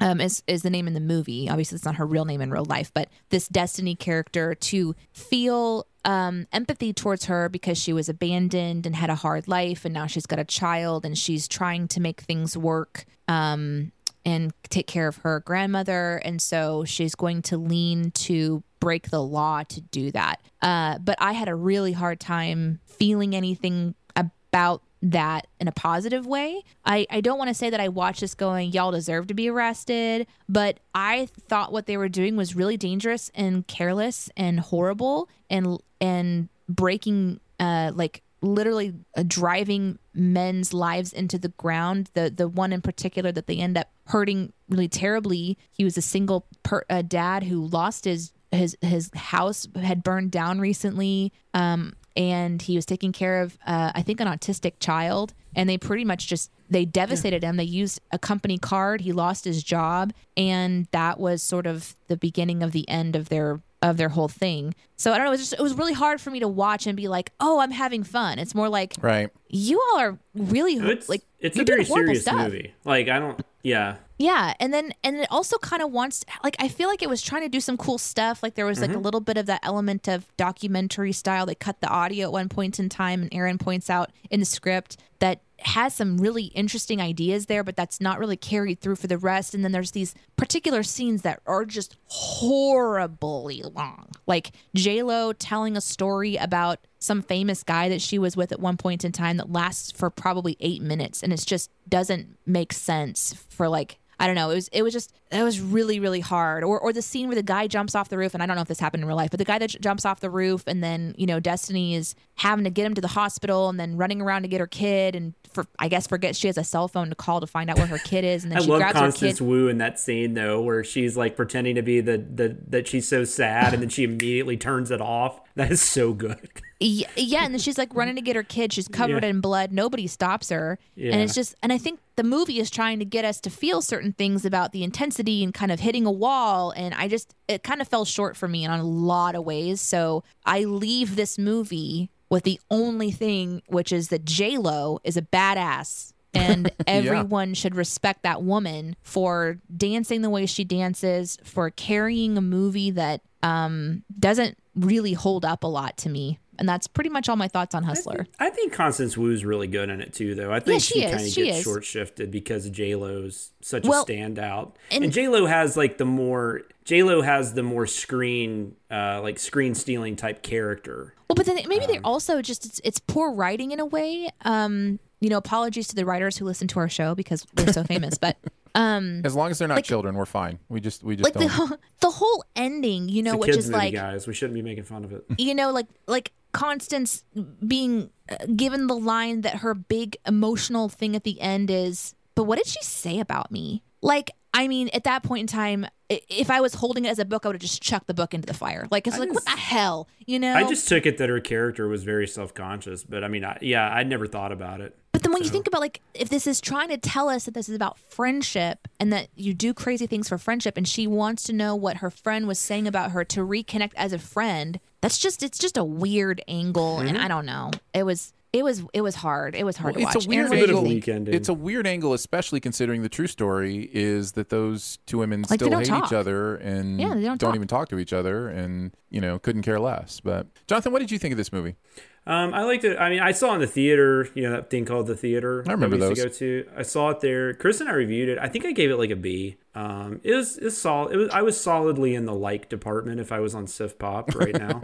Um, is is the name in the movie? Obviously, it's not her real name in real life, but this Destiny character to feel um, empathy towards her because she was abandoned and had a hard life, and now she's got a child and she's trying to make things work. Um, and take care of her grandmother. And so she's going to lean to break the law to do that. Uh, but I had a really hard time feeling anything about that in a positive way. I, I don't want to say that I watched this going, y'all deserve to be arrested, but I thought what they were doing was really dangerous and careless and horrible and and breaking uh like literally uh, driving men's lives into the ground. The the one in particular that they end up hurting really terribly. He was a single per, uh, dad who lost his his his house had burned down recently. Um, and he was taking care of uh, I think an autistic child, and they pretty much just they devastated him. They used a company card. He lost his job, and that was sort of the beginning of the end of their of their whole thing. So I don't know. It was just it was really hard for me to watch and be like, oh, I'm having fun. It's more like Right. you all are really It's like it's a very serious stuff. movie. Like I don't. Yeah. Yeah, and then and it also kind of wants like I feel like it was trying to do some cool stuff. Like there was like a mm-hmm. little bit of that element of documentary style. They cut the audio at one point in time, and Aaron points out in the script that has some really interesting ideas there, but that's not really carried through for the rest. And then there's these particular scenes that are just horribly long, like J Lo telling a story about some famous guy that she was with at one point in time that lasts for probably eight minutes, and it just doesn't make sense for like I don't know. It was it was just it was really really hard. Or or the scene where the guy jumps off the roof, and I don't know if this happened in real life, but the guy that j- jumps off the roof, and then you know Destiny is having to get him to the hospital, and then running around to get her kid, and for I guess forgets she has a cell phone to call to find out where her kid is, and then I she love grabs Constance her kid. Wu in that scene though, where she's like pretending to be the the that she's so sad, and then she immediately turns it off. That is so good. *laughs* Yeah, yeah, and then she's like running to get her kid. She's covered Yeah. in blood. Nobody stops her, Yeah. and it's just. And I think the movie is trying to get us to feel certain things about the intensity and kind of hitting a wall. And I just, it kind of fell short for me in a lot of ways. So I leave this movie with the only thing, which is that J Lo is a badass. *laughs* And everyone should respect that woman for dancing the way she dances, for carrying a movie that um, doesn't really hold up a lot to me. And that's pretty much all my thoughts on Hustler. I think Constance Wu's really good in it too, though. I think she she, is. kind of gets short shifted because J Lo's such Well, a standout, and- and, J Lo has like the more J Lo has the more screen, uh, like screen stealing type character. Well, but then maybe Um, they're also just it's, it's poor writing in a way. Um, you know, apologies to the writers who listen to our show because we're so famous, but *laughs* um, As long as they're not Like- children, we're fine. We just we just like don't. the the whole ending, you know, It's a which is movie, like guys. We shouldn't be making fun of it. *laughs* you know, like like Constance being uh, given the line that her big emotional thing at the end is, "But what did she say about me?" Like, I mean, at that point in time, i- if I was holding it as a book, I would have just chucked the book into the fire. Like, it's like, what the hell, you know? I just took it that her character was very self conscious, but I mean, I, yeah, I'd never thought about it. But then when you think about like if this is trying to tell us that this is about friendship and that you do crazy things for friendship and she wants to know what her friend was saying about her to reconnect as a friend, that's just it's just a weird angle and mm-hmm. I don't know. It was it was it was hard. It was hard Well, to it's watch. a weird Aaron, what do you angle. think? It's a weird angle, especially considering the true story is that those two women Like, still hate talk. each other and Yeah, they don't talk. even talk to each other, and you know couldn't care less. But Jonathan, what did you think of this movie? Um, I liked it. I mean, I saw it in the theater, you know, that thing called the theater. I remember that we used those. to go to. I saw it there. Chris and I reviewed it. I think I gave it like a B. Um, it was it's solid. It was I was solidly in the like department if I was on Sif Pop right now.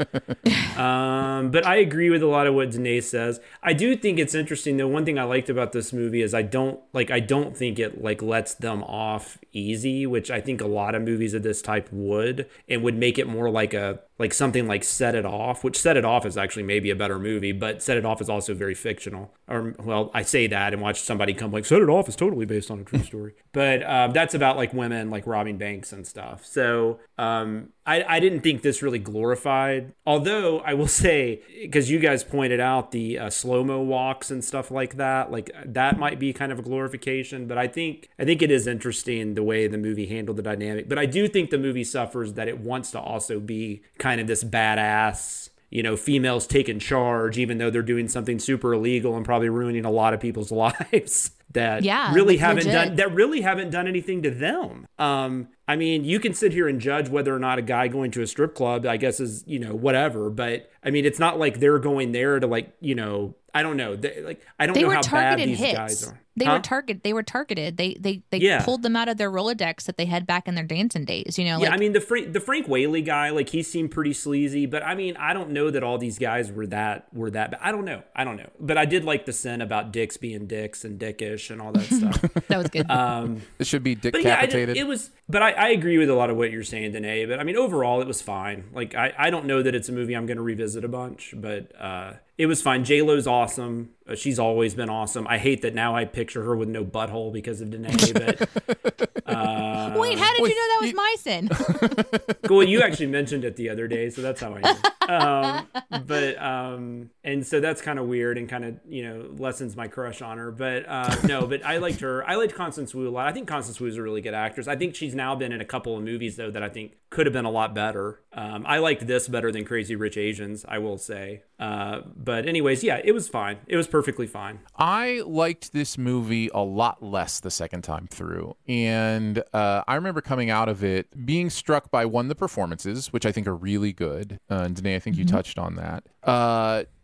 *laughs* um, but I agree with a lot of what Danae says. I do think it's interesting though. One thing I liked about this movie is I don't like I don't think it like lets them off easy, which I think a lot of movies of this type would, and would make it more like a like something like Set It Off, which Set It Off is actually maybe a better movie, but Set It Off is also very fictional. Or well, I say that and watch somebody come like Set It Off is totally based on a true *laughs* story, but um, that's about like women like robbing banks and stuff. So um, I, I didn't think this really glorified. Although I will *laughs* say, because you guys pointed out the uh, slow mo walks and stuff like that, like that might be kind of a glorification. But I think I think it is interesting the way the movie handled the dynamic. But I do think the movie suffers that it wants to also be kind of this badass you know, females taking charge, even though they're doing something super illegal and probably ruining a lot of people's *laughs* lives that Yeah, really haven't legit. done that really haven't done anything to them. Um, I mean, you can sit here and judge whether or not a guy going to a strip club, I guess, is you know whatever. But I mean, it's not like they're going there to like you know, I don't know, they, like I don't They know how bad these hits. guys are. They Huh? were target. They were targeted. They they they Yeah. pulled them out of their Rolodex that they had back in their dancing days. You know, Yeah, like I mean the Frank the Frank Whaley guy, like he seemed pretty sleazy, but I mean I don't know that all these guys were that were that. But I don't know, I don't know. But I did like the sin about dicks being dicks and dickish and all that stuff. *laughs* that was good. um, It should be but yeah, I decapitated. it was. But I, I agree with a lot of what you're saying, Danae. But I mean overall, it was fine. Like I, I don't know that it's a movie I'm going to revisit a bunch, but uh, it was fine. J Lo's awesome. Uh, she's always been awesome. I hate that now I picture her with no butthole because of Danae, but. *laughs* Uh, Wait, how did wait, you know that was you- my sin? *laughs* well, you actually mentioned it the other day, so that's how I know. Um, but um, and so that's kind of weird and kind of you know lessens my crush on her. But uh, no, but I liked her. I liked Constance Wu a lot. I think Constance Wu is a really good actress. I think she's now been in a couple of movies though that I think could have been a lot better. Um, I liked this better than Crazy Rich Asians, I will say. Uh, but anyways, yeah, it was fine. It was perfectly fine. I liked this movie a lot less the second time through. And uh, I remember coming out of it being struck by one, of the performances, which I think are really good. Uh, and Danae, I think you touched on that.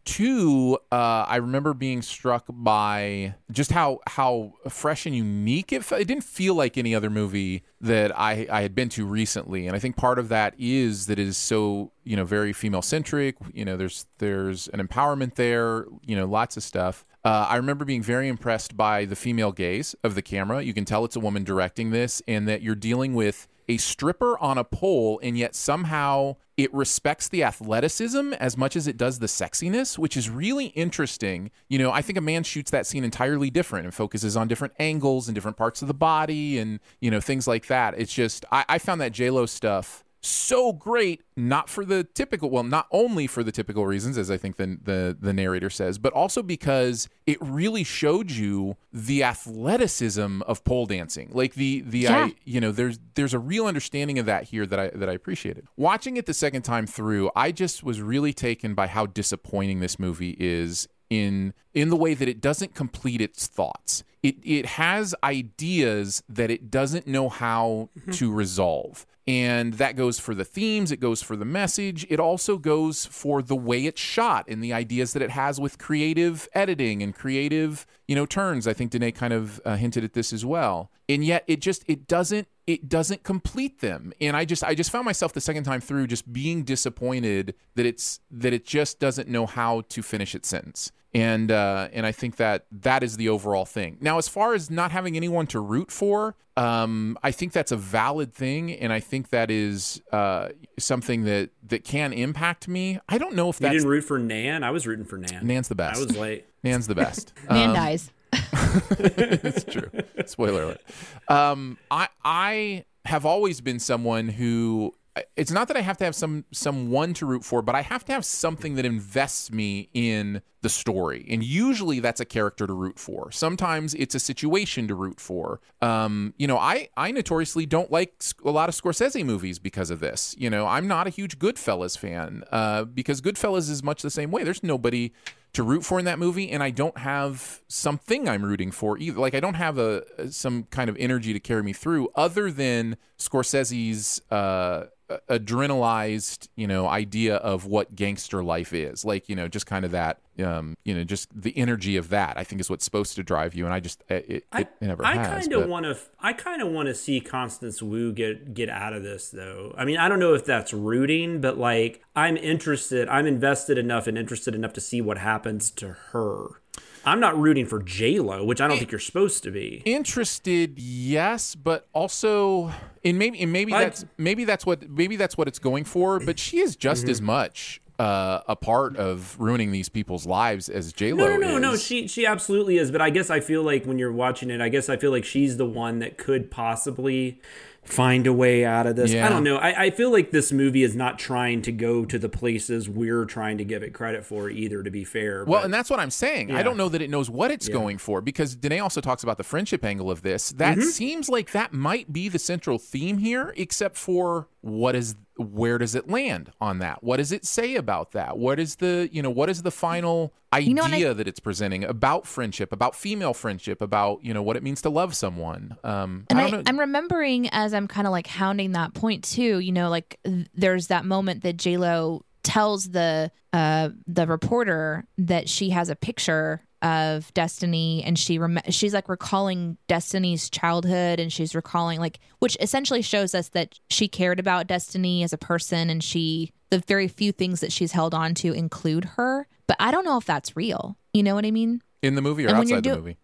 Two, uh, I remember being struck by just how how fresh and unique it felt. It didn't feel like any other movie that I, I had been to recently. And I think part of that is that it is so, you know, very female centric. You know, there's there's an empowerment there, you know, lots of stuff. Uh, I remember being very impressed by the female gaze of the camera. You can tell it's a woman directing this, and that you're dealing with a stripper on a pole, and yet somehow it respects the athleticism as much as it does the sexiness, which is really interesting. You know, I think a man shoots that scene entirely different and focuses on different angles and different parts of the body and, you know, things like that. It's just, I, I found that JLo stuff so great not for the typical well not only for the typical reasons as i think the, the the narrator says but also because it really showed you the athleticism of pole dancing like the the Yeah. I, you know there's there's a real understanding of that here that i that i appreciated watching it the second time through i just was really taken by how disappointing this movie is in in the way that it doesn't complete its thoughts. It it has ideas that it doesn't know how mm-hmm. to resolve. And that goes for the themes, it goes for the message, it also goes for the way it's shot and the ideas that it has with creative editing and creative, you know, turns. I think Danae kind of uh, hinted at this as well. And yet it just it doesn't it doesn't complete them and i just i just found myself the second time through just being disappointed that it's that it just doesn't know how to finish its sentence and uh, and I think that that is the overall thing. Now, as far as not having anyone to root for, um, I think that's a valid thing, and I think that is uh, something that that can impact me. I don't know if You didn't root for Nan. I was rooting for Nan. Nan's the best. I was late. Nan's the best. *laughs* Man Um, dies. *laughs* it's true. Spoiler alert. Um, I I have always been someone who it's not that I have to have some someone to root for, but I have to have something that invests me in the story. And usually that's a character to root for. Sometimes it's a situation to root for. Um, you know, I I notoriously don't like a lot of Scorsese movies because of this. You know, I'm not a huge Goodfellas fan uh, because Goodfellas is much the same way. There's nobody to root for in that movie and I don't have something I'm rooting for either. Like I don't have a some kind of energy to carry me through other than Scorsese's uh adrenalized, you know, idea of what gangster life is. Like, you know, just kind of that um, you know, just the energy of that I think is what's supposed to drive you and I just it, it, I, it never I kind of want to. I kind of want to see Constance Wu get get out of this, though. I mean, I don't know if that's rooting, but like, I'm interested. I'm invested enough and interested enough to see what happens to her. I'm not rooting for J Lo, which I don't think you're supposed to be. Interested, yes, but also, and maybe, and maybe I- that's maybe that's what maybe that's what it's going for. But she is just Mm-hmm. as much uh, a part of ruining these people's lives as J Lo No, no, no, is. no. She she absolutely is. But I guess I feel like when you're watching it, I guess I feel like she's the one that could possibly find a way out of this. Yeah. I don't know. I, I feel like this movie is not trying to go to the places we're trying to give it credit for either. To be fair, Well, but- and that's what I'm saying. I don't know that it knows what it's going for because Danae also talks about the friendship angle of this. That Mm-hmm. seems like that might be the central theme here, except for what is where does it land on that? What does it say about that? What is the you know what is the final idea know, I- that it's presenting about friendship, about female friendship, about you know what it means to love someone? Um, And I I. I'm remembering as I'm kind of like hounding that point too. You know, like th- there's that moment that J Lo tells the uh the reporter that she has a picture of Destiny, and she rem- she's like recalling Destiny's childhood, and she's recalling like which essentially shows us that she cared about Destiny as a person, and she the very few things that she's held on to include her. But I don't know if that's real. You know what I mean? in the movie or and outside the movie?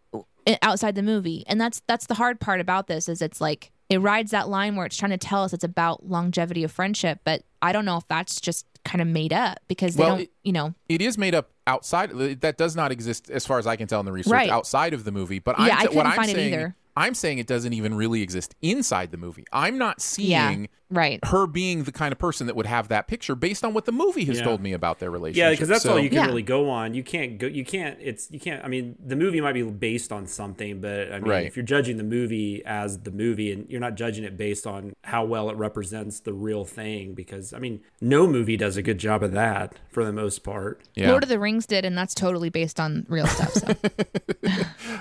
outside the movie and that's that's the hard part about this is it's like it rides that line where it's trying to tell us it's about longevity of friendship but i don't know if that's just kind of made up because they Well, don't it- you know It is made up outside. That does not exist, as far as I can tell in the research, Right. outside of the movie. But Yeah, I'm I what couldn't I'm find it either. I'm saying it doesn't even really exist inside the movie. I'm not seeing right her being the kind of person that would have that picture based on what the movie has Yeah. told me about their relationship. Yeah, because that's So- all you can Yeah. really go on. You can't go. You can't. It's you can't. I mean, the movie might be based on something, but I mean, Right. if you're judging the movie as the movie, and you're not judging it based on how well it represents the real thing, because I mean, no movie does a good job of that for the most part. Yeah. lord of the rings did and that's totally based on real stuff so *laughs*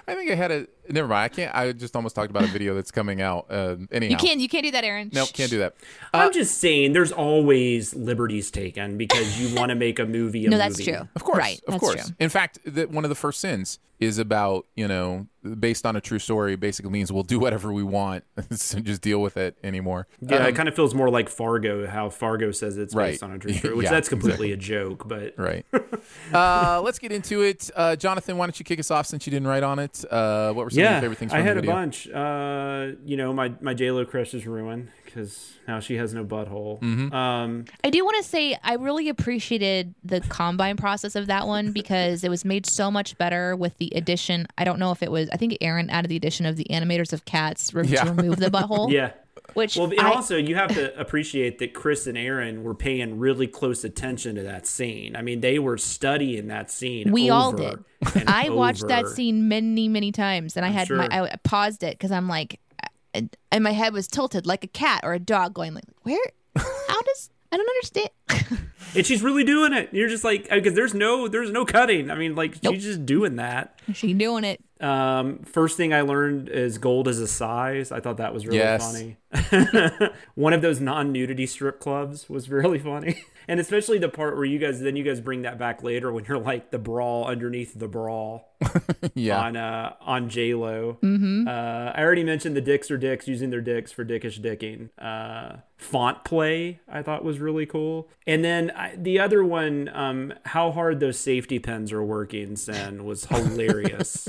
I think I had a. Never mind. I can't. I just almost talked about a video that's coming out. Uh, anyhow, you can't you can't do that aaron Nope, can't do that. I'm just saying, there's always liberties taken because you want to make a movie. A *laughs* no that's movie. true Of course, right of that's course. true In fact, that one of the first sins is about you know based on a true story. Basically means we'll do whatever we want, *laughs* so just deal with it anymore. Yeah, Um, it kind of feels more like Fargo, how Fargo says it's Right. based on a true *laughs* story, which Yeah, that's completely a joke. But *laughs* Right. uh, let's get into it. Uh, Jonathan, why don't you kick us off since you didn't write on it? Uh, what were some of your favorite things from I had a bunch. Uh, you know, my my J Lo crush is ruined because now she has no butthole. Mm-hmm. Um, I do want to say I really appreciated the combine process of that one because it was made so much better with the addition. I don't know if it was. I think Aaron added the addition of the animators of cats re- Yeah. to remove the butthole. *laughs* yeah. Which Well, and I, also you have to appreciate that Chris and Aaron were paying really close attention to that scene. I mean, they were studying that scene. we all did. and I watched that scene many many times, and I had my. I paused it because I'm like, and and my head was tilted like a cat or a dog, going like, where? How does? I don't understand. *laughs* and she's really doing it. You're just like because there's no there's no cutting. I mean, like Nope. she's just doing that. she doing it. Um, first thing I learned is gold is a size. I thought that was really Yes. funny. *laughs* One of those non-nudity strip clubs was really funny, *laughs* and especially the part where you guys then you guys bring that back later when you're like the brawl underneath the brawl *laughs* Yeah. on uh on J Lo. Mm-hmm. Uh, I already mentioned the dicks are dicks using their dicks for dickish dicking. Uh, font play I thought was really cool, and then I, the other one, um, how hard those safety pins are working, Sen was hilarious.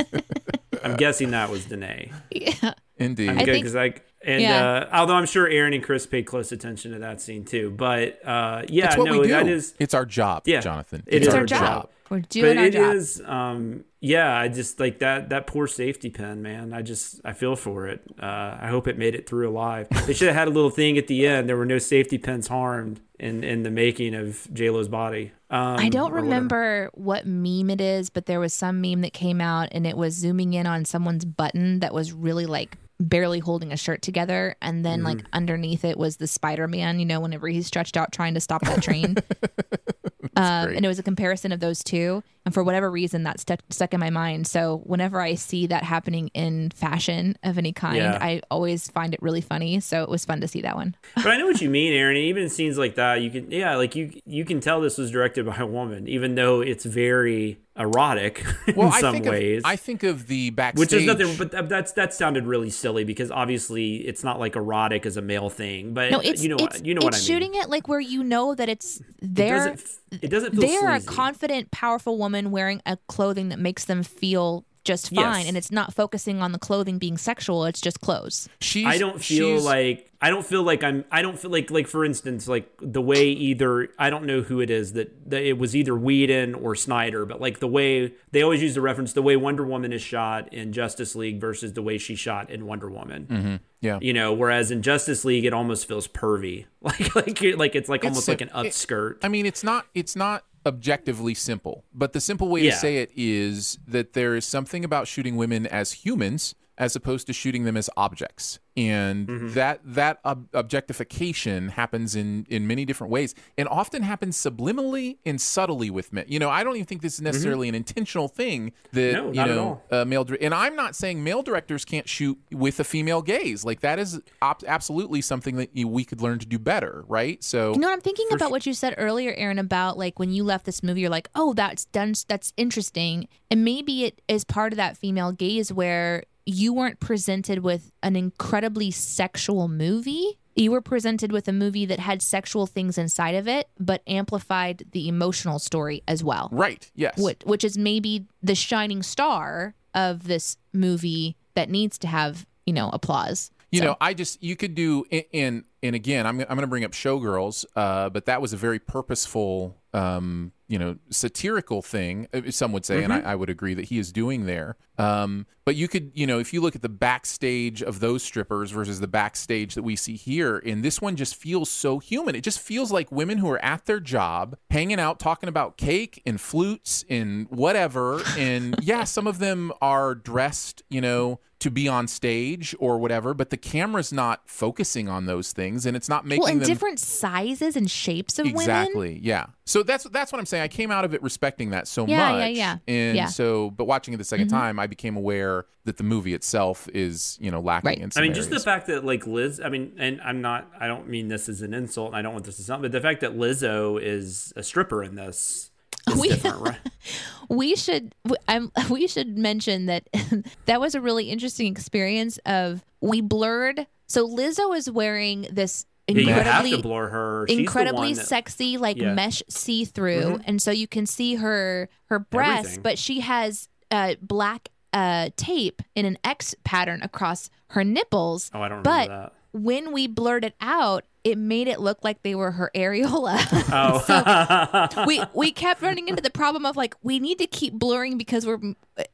I'm guessing that was Danae. Yeah. Indeed. I'm I good think- because I and yeah. uh, although I'm sure Aaron and Chris paid close attention to that scene too, but uh, yeah, it's what no, we do. that is it's our job, Yeah, Jonathan. it it's is our our job. job. We're doing but our it job. is, um, yeah. I just like that that poor safety pin, man. I just I feel for it. Uh, I hope it made it through alive. They should have had a little thing at the end. There were no safety pins harmed in in the making of J Lo's body. Um, I don't remember what meme it is, but there was some meme that came out and it was zooming in on someone's button that was really like barely holding a shirt together. And then like Mm-hmm. underneath it was the Spider Man, you know, whenever he's stretched out trying to stop that train. *laughs* um, and it was a comparison of those two. And for whatever reason, that stuck, stuck in my mind. So whenever I see that happening in fashion of any kind, Yeah. I always find it really funny. So it was fun to see that one. *laughs* but I know what you mean, Aaron. Even scenes like that, you can yeah, like you you can tell this was directed by a woman, even though it's very erotic *laughs* in well, I some think ways. Of, I think of the backstage, which is nothing, but that's that sounded really silly because obviously it's not like erotic as a male thing. But No, it's you know, it's, what, you know it's what I mean. shooting it like where you know that it's It there. doesn't, it doesn't feel They're a confident, powerful woman wearing a clothing that makes them feel just fine, Yes. and it's not focusing on the clothing being sexual. It's just clothes. she's, I don't feel she's- like I don't feel like I'm I don't feel like like for instance like the way either I don't know who it is that, that it was either Whedon or Snyder but like the way they always use the reference the way Wonder Woman is shot in Justice League versus the way she shot in Wonder Woman. Mm-hmm. yeah. You know, whereas in Justice League it almost feels pervy. *laughs* Like like like it's like almost like an sim- it- upskirt. I mean, it's not it's not objectively simple, but the simple way Yeah. to say it is that there is something about shooting women as humans as opposed to shooting them as objects. And Mm-hmm. that that ob- objectification happens in in many different ways and often happens subliminally and subtly with men. You know, I don't even think this is necessarily an intentional thing that Mm-hmm. No, you not at know uh, male dir- and I'm not saying male directors can't shoot with a female gaze. Like that is op- absolutely something that you, we could learn to do better, right? So You know, I'm thinking about what you said earlier, Aaron, about like when you left this movie, you're like, oh, that's done, that's interesting, and maybe it is part of that female gaze where you weren't presented with an incredibly sexual movie. You were presented with a movie that had sexual things inside of it, but amplified the emotional story as well. right, yes. Which, which is maybe the shining star of this movie that needs to have, you know, applause. You So- know, I just you could do and and, again, I'm I'm going to bring up Showgirls, uh, but that was a very purposeful, um, you know, satirical thing. uh, Some would say, and I, I would agree that he is doing there. Um, but you could, you know, if you look at the backstage of those strippers versus the backstage that we see here, and this one just feels so human. It just feels like women who are at their job, hanging out, talking about cake and flutes and whatever. And yeah, some of them are dressed, you know, to be on stage or whatever, but the camera's not focusing on those things, and it's not making well, in them different sizes and shapes of women. exactly. Yeah. So that's that's what I'm saying. I came out of it respecting that so Yeah, much. yeah, yeah. And Yeah. Mm-hmm. so, but watching it the 2nd time, I became aware that the movie itself is, you know, lacking Right. in I some mean, just the fact that like Liz, I mean, and I'm not, I don't mean this as an insult, and I don't want this to sound, but the fact that Lizzo is a stripper in this is We- different, right? *laughs* we should w- I'm, *laughs* we should mention that *laughs* that was a really interesting experience of we blurred so lizzo is wearing this Yeah, you have incredibly to blur her. Incredibly that- sexy like Yeah. Mm-hmm. mesh see-through and so you can see her her breasts Everything. but she has uh black uh tape in an x pattern across her nipples Oh, I don't but remember when we blurred it out it made it look like they were her areola that. *laughs* Oh, *laughs* we we kept running into the problem of like we need to keep blurring because we're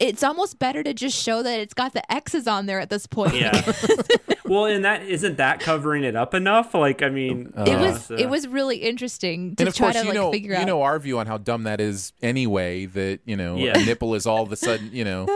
it's almost better to just show that it's got the x's on there at this point yeah. *laughs* well, and that isn't that covering it up enough? Like, I mean, uh, it was so- it was really interesting to and of try course, to you like know, figure you out You know our view on how dumb that is anyway. That you know, Yeah. a nipple is all of a sudden, you know.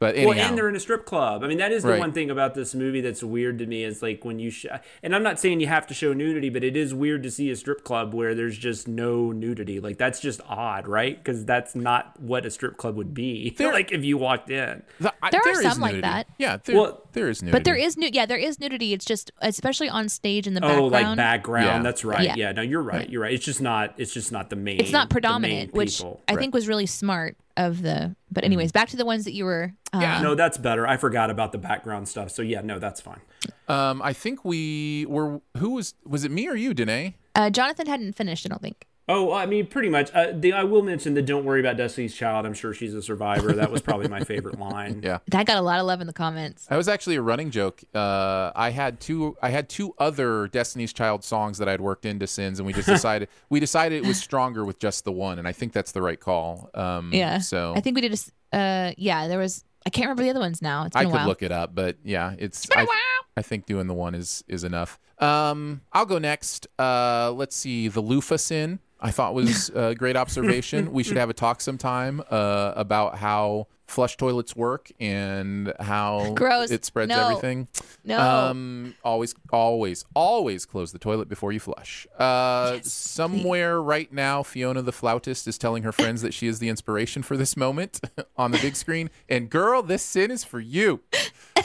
But anyhow, Well, and they're in a strip club. I mean, that is the Right. one thing about this movie that's weird to me is like when you sh- and I'm not saying you have to show nudity, but it is weird to see a strip club where there's just no nudity. Like that's just odd, right? Because that's not what a strip club would be. *laughs* There- like if you walked in. the- I- There are there is some like that. Yeah, there, Well- there is nudity. but there is nu- yeah there is nudity it's just especially on stage in the Oh, background like background. Yeah. That's right. Yeah. Yeah. No, you're right. You're right. It's just not. It's just not the main. it's not predominant main which people. i Right. think was really smart of the but anyways back to the ones that you were uh, Yeah. No, that's better. I forgot about the background stuff. So yeah, no, that's fine. Um, I think we were. Who was? Was it me or you, Danae? uh, jonathan hadn't finished i don't think Oh, I mean, pretty much. Uh, the, I will mention the "Don't worry about Destiny's Child." I'm sure she's a survivor. That was probably my favorite *laughs* line. Yeah. that got a lot of love in the comments That was actually a running joke. Uh, I had two. I had two other Destiny's Child songs that I'd worked into Sins, and we just *laughs* decided we decided it was stronger with just the one, and I think that's the right call. Um, yeah So i think we did a s- uh yeah there was i can't remember the other ones now it's been I a could while look it up, but yeah, it's. been a I, while. I think doing the one is is enough. Um, I'll go next. Uh, let's see. The loofah sin. I thought was *laughs* a great observation. we should have a talk sometime uh, about how flush toilets work and how *laughs* Gross. it spreads No. everything. No. Um, always, always, always close the toilet before you flush. Uh, somewhere right now, Fiona the flautist is telling her friends that she is the inspiration for this moment *laughs* on the big screen. And girl, this sin is for you.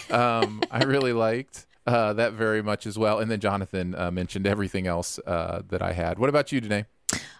Um, I really liked uh, that very much as well. And then Jonathan uh, mentioned everything else uh, that I had. What about you, Danae?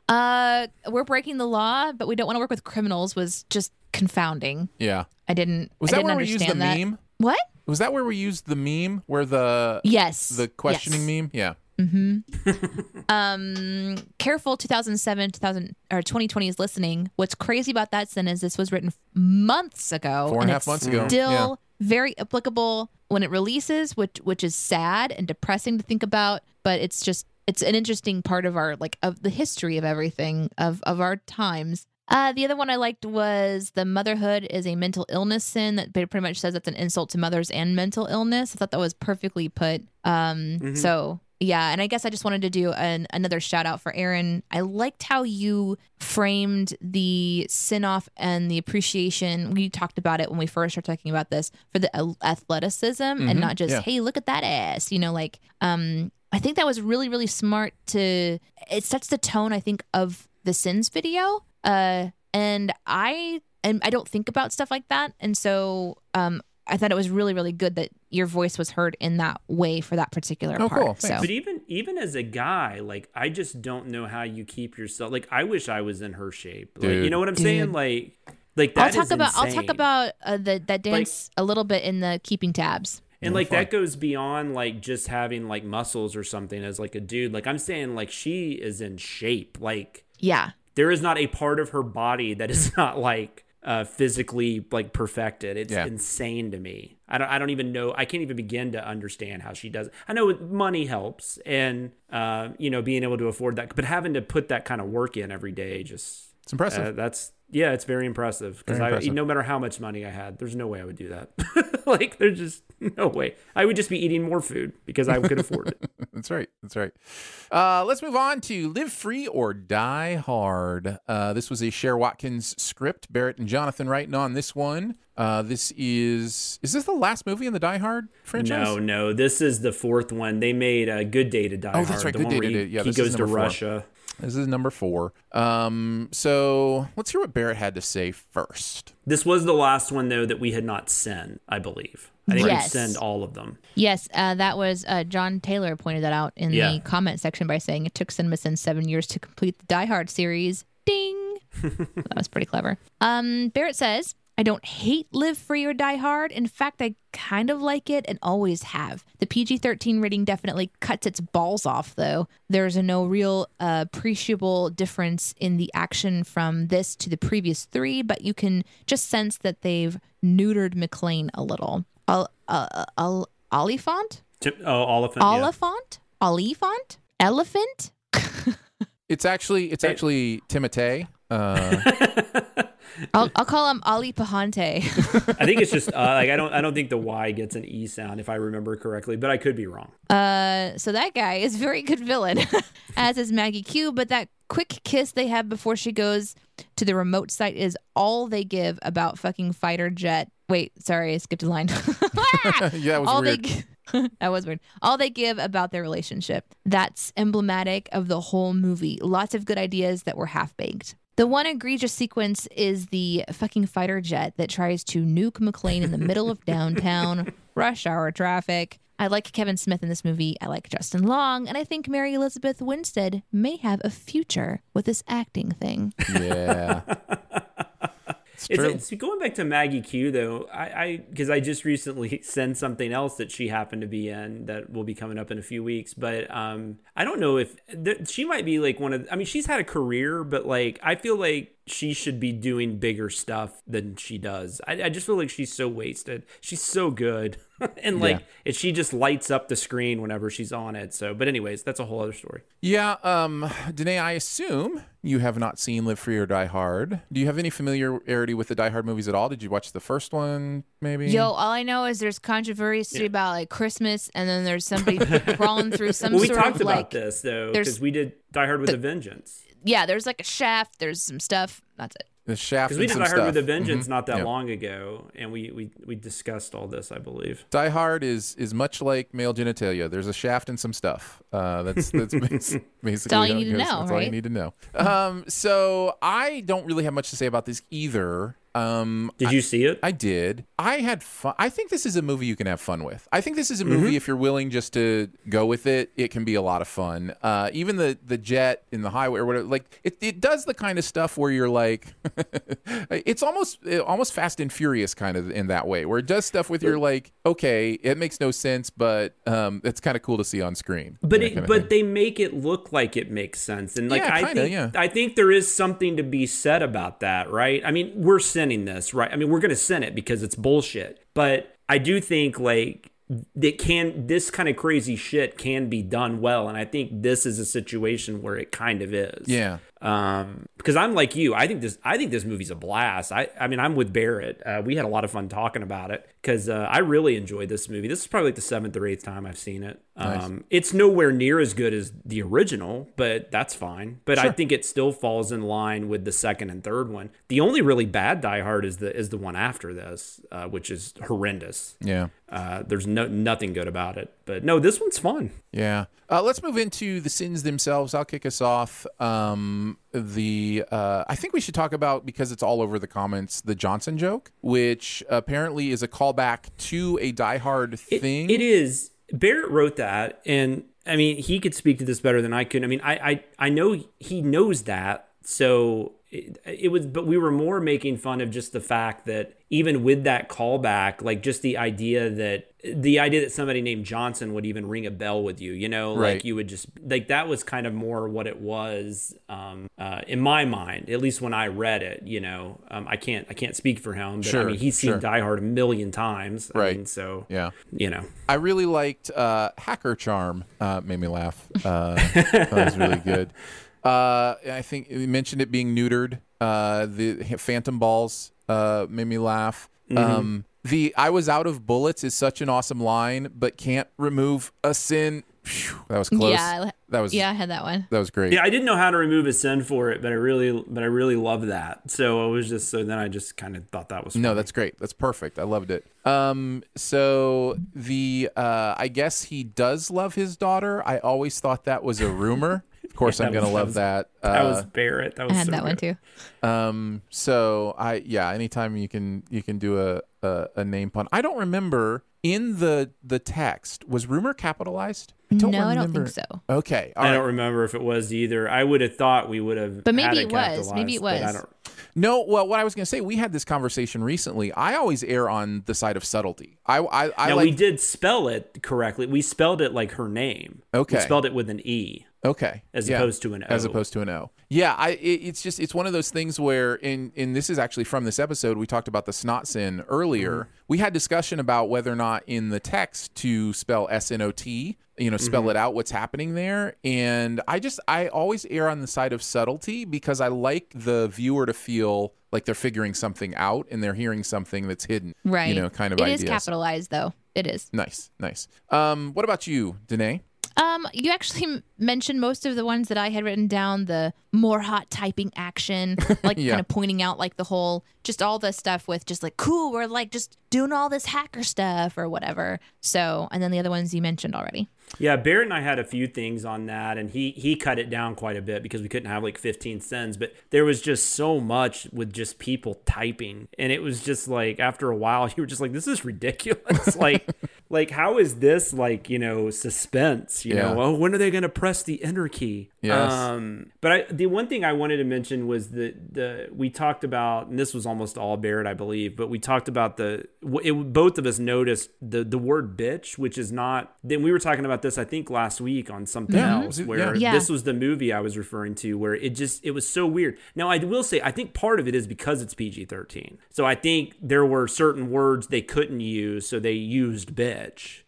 Uh, we're breaking the law, but we don't want to work with criminals. Was just confounding. Yeah. I didn't. Was I that didn't where we used the understand that. meme? What? Was that where we used the meme where the Yes. the questioning meme? Yeah. hmm *laughs* um careful 2007 2000 or 2020 is listening what's crazy about that sin is this was written months ago Four and a half it's months ago. still Yeah. very applicable when it releases which which is sad and depressing to think about but it's just it's an interesting part of our like of the history of everything of of our times uh, the other one I liked was the motherhood is a mental illness sin that pretty much says it's an insult to mothers and mental illness. I thought that was perfectly put. Um, So yeah, and I guess I just wanted to do an, another shout out for Aaron. I liked how you framed the sin off and the appreciation. We talked about it when we first started talking about this for the athleticism and not just yeah. hey, look at that ass. You know, like um, I think that was really really smart to. It sets the tone. I think of the sins video. Uh, and I and I don't think about stuff like that, and so um, I thought it was really really good that your voice was heard in that way for that particular Oh, part. cool. So But even even as a guy, like I just don't know how you keep yourself. Like I wish I was in her shape. Like you know what I'm Dude. saying? Like like I'll talk is about I'll talk about uh, the that dance a little bit in the keeping tabs. And like that goes beyond like just having like muscles or something as like a dude. Like I'm saying like she is in shape. Like Yeah. there is not a part of her body that is *laughs* not like uh physically like perfected. It's Yeah. insane to me. I don't I don't even know I can't even begin to understand how she does. it. I know money helps and uh you know being able to afford that but having to put that kind of work in every day just It's impressive. uh, that's yeah, it's very impressive because I no matter how much money I had, there's no way I would do that. *laughs* like there's just no way. I would just be eating more food because I could afford it. *laughs* That's right. That's right. Uh, let's move on to Live Free or Die Hard. Uh, this was a Share Watkins script. Barrett and Jonathan writing on this one. Uh, this is is this the last movie in the Die Hard franchise? No, no, this is the fourth one. They made a Good Day to Die Oh, Hard. that's right, the Good Day to he, Die- yeah, he this is goes to four. Russia. This is number four. Um, so let's hear what Barrett had to say first. This was the last one though that we had not sent, I believe. I think Yes. send all of them. Yes, uh, that was uh, John Taylor pointed that out in Yeah. the comment section by saying it took CinemaSin seven years to complete the Die Hard series. Ding! *laughs* that was pretty clever. Um, Barrett says, I don't hate Live Free or Die Hard. In fact, I kind of like it and always have. The PG 13 rating definitely cuts its balls off, though. There's a no real uh, appreciable difference in the action from this to the previous three, but you can just sense that they've neutered McClane a little. Al- uh, Al- Olyphant? Tim- Oh, Olyphant. yeah. Olyphant? Olyphant? Elephant? *laughs* It's actually it's actually Timotei. Uh, *laughs* I'll, I'll call him Ali Pahante. *laughs* I think it's just uh, like I don't I don't think the Y gets an E sound if I remember correctly, but I could be wrong. Uh, so that guy is very good villain, *laughs* as is Maggie Q. But that quick kiss they have before she goes to the remote site is all they give about fucking fighter jet. Wait, sorry, I skipped a line. *laughs* yeah, that was all weird. they gi- that was weird. All they give about their relationship. That's emblematic of the whole movie. Lots of good ideas that were half baked. The one egregious sequence is the fucking fighter jet that tries to nuke McClane in the middle of *laughs* downtown rush hour traffic. I like Kevin Smith in this movie. I like Justin Long, and I think Mary Elizabeth Winstead may have a future with this acting thing. yeah. *laughs* It's It's, it's going back to Maggie Q though. I I because I just recently *laughs* sent something else that she happened to be in that will be coming up in a few weeks. But um, I don't know if th- she might be like one of. I mean, she's had a career, but like I feel like she should be doing bigger stuff than she does. I, I just feel like she's so wasted. She's so good, *laughs* and like Yeah. it, she just lights up the screen whenever she's on it. So, but anyways, that's a whole other story. Yeah, um, Danae, I assume you have not seen Live Free or Die Hard. Do you have any familiarity with the Die Hard movies at all? Did you watch the first one, maybe? Yo, all I know is there's controversy about like Christmas, and then there's somebody *laughs* crawling through some Well, we sort talked of about like this though because we did Die Hard with a Vengeance. yeah, there's like a shaft, there's some stuff. That's it. The Shaft Because we did some Die Hard with a stuff. Vengeance Mhm. not that Yeah. long ago, and we, we we discussed all this, I believe. Die Hard is is much like male genitalia. There's a shaft and some stuff. Uh, that's that's *laughs* bas- basically all you need to know, That's all you need to know. Um, so I don't really have much to say about this either. Um, Did you see it? I did. I had fun. I think this is a movie you can have fun with. I think this is a Mm-hmm. movie if you're willing just to go with it. It can be a lot of fun. Uh, even the the jet in the highway or whatever. Like it, it does the kind of stuff where you're like, *laughs* it's almost almost Fast and Furious kind of in that way, where it does stuff with you're like, okay, it makes no sense, but um, it's kind of cool to see on screen. but it, kind of but thing. they make it look like it makes sense and like Yeah, i kinda, think yeah. i think there is something to be said about that right i mean we're sinning this right? I mean we're gonna send it because it's bullshit. But i do think like it can this kind of crazy shit can be done well and i think this is a situation where it kind of is. Yeah. Um because i'm like you i think this i think this movie's a blast. I i mean i'm with barrett. Uh, we had a lot of fun talking about it because uh, i really enjoyed this movie. This is probably like the seventh or eighth time i've seen it. Um it's nowhere near as good as the original but that's fine. But i think it still falls in line with the second and third one. The only really bad die hard is the is the one after this uh, which is horrendous. Yeah. uh, there's no nothing good about it. But no this one's fun. Yeah. Uh, let's move into the sins themselves. I'll kick us off. Um, the uh, I think we should talk about because it's all over the comments. The Johnson joke, which apparently is a callback to a Die Hard It- thing. it is. Barrett wrote that, and I mean, he could speak to this better than I could. I mean, I I, I know he knows that, so it, it was. But we were more making fun of just the fact that even with that callback, like just the idea that the idea that somebody named Johnson would even ring a bell with you, you know, Right. like you would just like that was kind of more what it was um, uh, in my mind, at least when I read it. You know, um, I can't I can't speak for him, but I mean, he's seen sure. Die Hard a million times, I Right. mean, so yeah. you know. I really liked uh, Hacker Charm. Uh, made me laugh. Uh, that was really good. *laughs* Uh, I think you mentioned it being neutered. Uh, the Phantom Balls uh, made me laugh. Mm-hmm. Um, the I was out of bullets is such an awesome line, but can't remove a sin. Phew, that was close. Yeah, that was Yeah, I had that one. that was great. Yeah, I didn't know how to remove a sin for it, but I really, but I really love that. So it was just so then I just kind of thought that was No, that's great. That's perfect. I loved it. Um, so the uh, I guess he does love his daughter. I always thought that was a rumor. Of course, Yeah, I'm gonna was- love that. that Uh, was Barrett. That was I had so that one too. Um, so I yeah, anytime you can you can do a, a a name pun. I don't remember in the the text was rumor capitalized. I don't No, I don't think so. Okay, all I right. don't remember if it was either. I would have thought we would have, But had maybe it it was. Maybe it but I was. don't- No, well, what I was going to say, we had this conversation recently. I always err on the side of subtlety. I I, I Now like we did spell it correctly. We spelled it like her name. Okay. we spelled it with an e. Okay. As Yeah. opposed to an O. As opposed to an O. Yeah, I it, it's just it's one of those things where in in this is actually from this episode we talked about the snot sin earlier. Mm-hmm. We had discussion about whether or not in the text to spell S N O T, you know, Mm-hmm. spell it out what's happening there. And I just I always err on the side of subtlety because I like the viewer to feel like they're figuring something out and they're hearing something that's hidden. Right. You know, kind of It ideas. is capitalized though. It is. Nice, nice. Um, what about you, Danae? Um, you actually m- mentioned most of the ones that I had written down. The more hot typing action, *laughs* like Yeah. kind of pointing out like the whole, just all the stuff with just like cool. We're like just doing all this hacker stuff or whatever. So, and then the other ones you mentioned already. Yeah, Barrett and I had a few things on that, and he he cut it down quite a bit because we couldn't have like 15 sends. But there was just so much with just people typing, and it was just like after a while, *laughs* you were just like, "This is ridiculous!" *laughs* like, like how is this like you know suspense? You Yeah. know, oh, when are they going to press the enter key? Yes. Um, but I, the one thing I wanted to mention was that the we talked about, and this was almost all Barrett, I believe, but we talked about the it, both of us noticed the the word bitch, which is not. Then we were talking about this, I think, last week on something Yeah. else, where Yeah. this was the movie I was referring to, where it just it was so weird. Now I will say, I think part of it is because it's PG thirteen, so I think there were certain words they couldn't use, so they used bitch.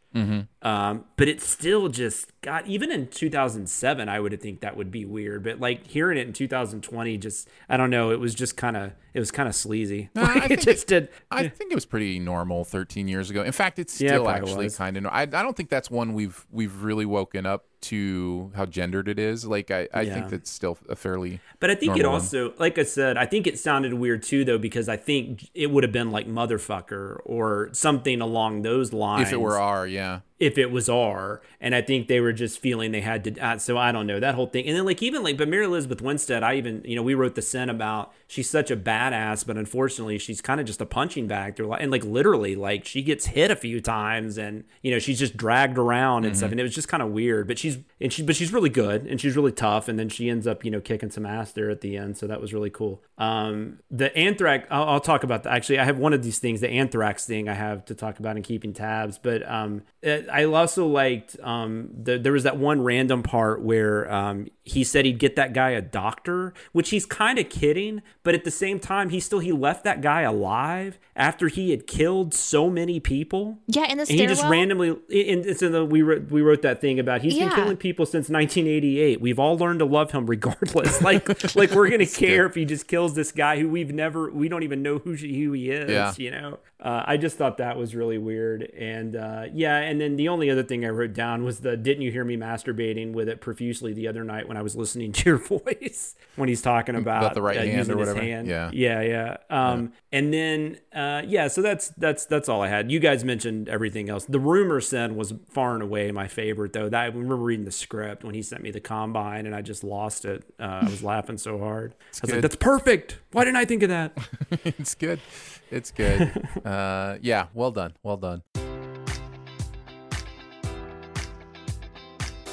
Um, but it's still just God. Even in 2007, I would think that would be weird. But like hearing it in 2020, just I don't know. It was just kind of it was kind of sleazy. No, I *laughs* Like, it think just did. I think it was pretty normal 13 years ago. In fact, it's Yeah, it still actually kind of. I, I don't think that's one we've we've really woken up to how gendered it is. Like I, I think Yeah. that's still a fairly. But I think it normal one. also, like I said, I think it sounded weird too, though, because I think it would have been like motherfucker or something along those lines. If it were R, yeah. If it was R. And I think they were just feeling they had to. Uh, so I don't know that whole thing. And then like even like, but Mary Elizabeth Winstead, I even you know we wrote the sin about she's such a badass, but unfortunately she's kind of just a punching bag through and like literally like she gets hit a few times and you know she's just dragged around and mm-hmm. stuff. And it was just kind of weird. But she's and she but she's really good and she's really tough. And then she ends up you know kicking some ass there at the end. So that was really cool. Um, the anthrax. I'll, I'll talk about that. Actually, I have one of these things, the anthrax thing, I have to talk about in keeping tabs. But um, it, I also liked um, the, there was that one random part where um, he said he'd get that guy a doctor, which he's kind of kidding, but at the same time, he still he left that guy alive after he had killed so many people. Yeah, in the and he just randomly. And so the, we wrote, we wrote that thing about he's yeah. been killing people since 1988. We've all learned to love him regardless. *laughs* like like we're gonna care good. if he just kills this guy who we've never we don't even know who she, who he is. Yeah. you know. Uh, I just thought that was really weird, and uh, yeah, and then the only other thing I wrote down was the "Didn't you hear me masturbating with it profusely the other night when I was listening to your *laughs* voice when he's talking about, about the right uh, hand or whatever." Hand. Yeah, yeah, yeah. Um, yeah. And then uh, yeah, so that's that's that's all I had. You guys mentioned everything else. The rumor sin was far and away my favorite though. That I remember reading the script when he sent me the combine, and I just lost it. Uh, I was laughing so hard. It's I was good. like, "That's perfect. Why didn't I think of that?" *laughs* it's good. It's good. *laughs* uh, yeah, well done. Well done.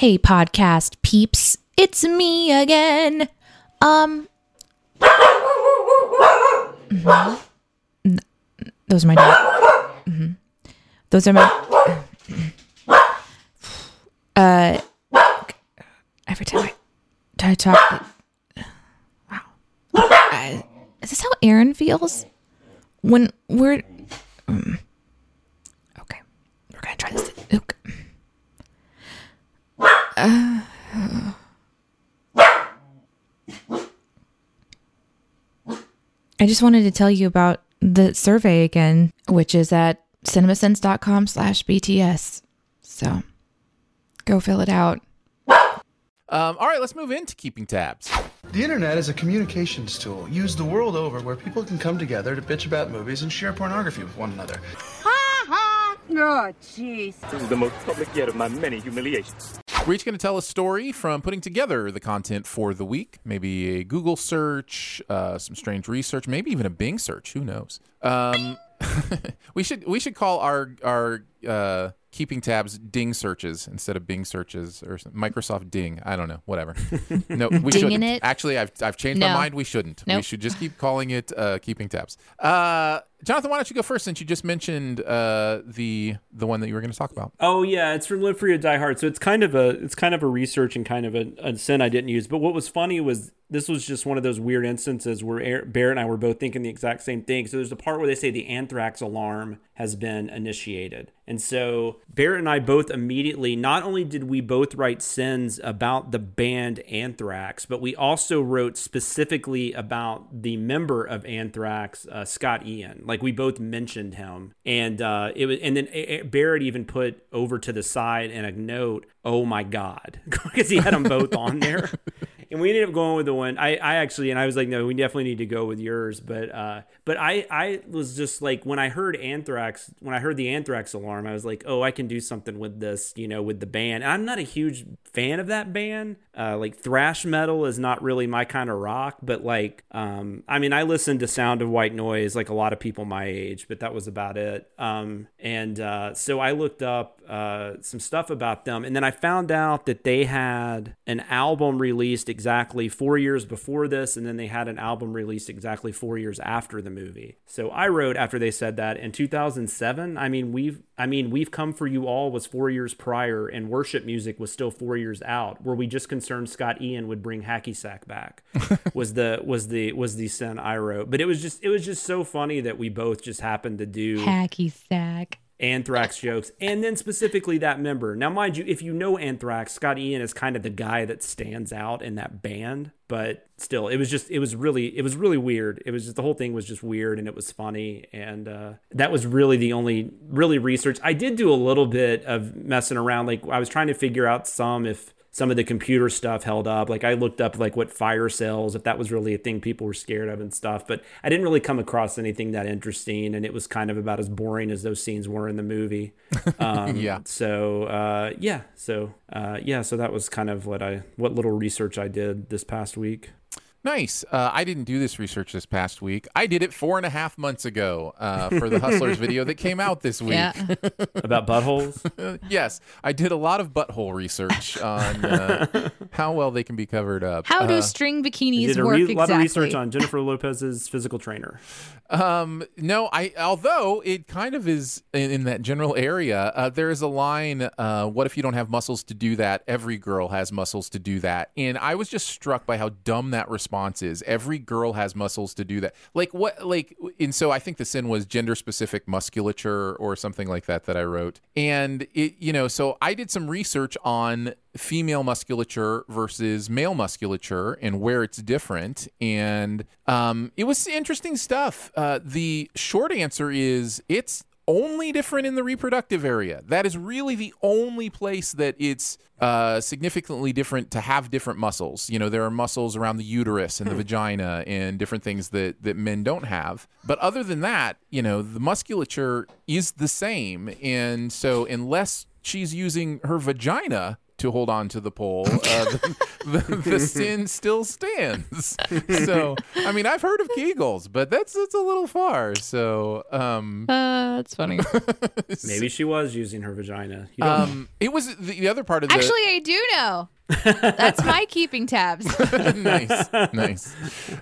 Hey, podcast peeps, it's me again. Um, mm-hmm. those are my mm-hmm. Those are my. Uh, every time I, I talk, wow. Uh, is this how Aaron feels when we're? Um, okay, we're gonna try this. Okay. Uh, I just wanted to tell you about the survey again, which is at cinemasins.com slash BTS. So go fill it out. Um, all right, let's move into keeping tabs. The internet is a communications tool used the world over where people can come together to bitch about movies and share pornography with one another. Ha ha! Oh, jeez. This is the most public yet of my many humiliations. We're each going to tell a story from putting together the content for the week. Maybe a Google search, uh, some strange research, maybe even a Bing search. Who knows? Um, *laughs* we should we should call our our uh, keeping tabs ding searches instead of bing searches or microsoft ding i don't know whatever *laughs* no we shouldn't it? actually i've, I've changed no. my mind we shouldn't nope. we should just keep calling it uh, keeping tabs uh, jonathan why don't you go first since you just mentioned uh, the the one that you were going to talk about oh yeah it's from live free or die hard so it's kind of a it's kind of a research and kind of a, a sin i didn't use but what was funny was this was just one of those weird instances where Bear and I were both thinking the exact same thing. So there's a part where they say the anthrax alarm has been initiated. And so Barrett and I both immediately, not only did we both write sins about the band Anthrax, but we also wrote specifically about the member of Anthrax, uh, Scott Ian. Like we both mentioned him. And uh, it was, and then Barrett even put over to the side in a note, oh my God, *laughs* because he had them both on there. and we ended up going with the one I, I actually and I was like, no, we definitely need to go with yours. But uh, but I I was just like when I heard Anthrax, when I heard the Anthrax alarm, I was like, oh, I can do something with this, you know, with the band. And I'm not a huge fan of that band. Uh, like thrash metal is not really my kind of rock, but like, um, I mean, I listened to Sound of White Noise like a lot of people my age, but that was about it. Um, and uh, so I looked up uh, some stuff about them, and then I found out that they had an album released exactly four years before this, and then they had an album released exactly four years after the movie. So I wrote after they said that in 2007. I mean, we've I mean, We've Come For You All was four years prior, and Worship Music was still four years out. Were we just concerned Scott Ian would bring Hacky Sack back? *laughs* was the was the was the sin I wrote. But it was just it was just so funny that we both just happened to do Hacky Sack. Anthrax jokes, and then specifically that member. Now, mind you, if you know Anthrax, Scott Ian is kind of the guy that stands out in that band. But still, it was just it was really it was really weird. It was just the whole thing was just weird, and it was funny, and uh, that was really the only really research I did do a little bit of messing around. Like I was trying to figure out some if some of the computer stuff held up. Like I looked up like what fire sales, if that was really a thing people were scared of and stuff, but I didn't really come across anything that interesting, and it was kind of about as boring as those scenes were in the movie. *laughs* Um, yeah. So uh, yeah, so uh, yeah, so that was kind of what I what little research I did this past week. Nice. Uh, I didn't do this research this past week. I did it four and a half months ago uh, for the Hustlers *laughs* video that came out this week. Yeah. *laughs* About buttholes? *laughs* yes. I did a lot of butthole research on uh, how well they can be covered up. How do Uh, string You bikinis did a work re- exactly? lot of research on Jennifer Lopez's physical trainer. Um, no, I although it kind of is in, in that general area. Uh, there is a line. Uh, what if you don't have muscles to do that? Every girl has muscles to do that. And I was just struck by how dumb that response is. Every girl has muscles to do that. Like what? Like and so I think the sin was gender specific musculature or something like that that I wrote. And it, you know, so I did some research on female musculature versus male musculature and where it's different. And um, it was interesting stuff. Uh, the short answer is it's only different in the reproductive area. That is really the only place that it's uh, significantly different to have different muscles. You know, there are muscles around the uterus and the vagina and different things that, that men don't have. But other than that, you know, the musculature is the same. And so, unless she's using her vagina to hold on to the pole, uh, the, the, the sin still stands. So, I mean, I've heard of Kegels, but that's that's a little far. So, um, Uh, that's funny. *laughs* Maybe she was using her vagina. You don't know. um, it was the, the other part of the Actually, I do know. That's my keeping tabs. *laughs* nice, nice.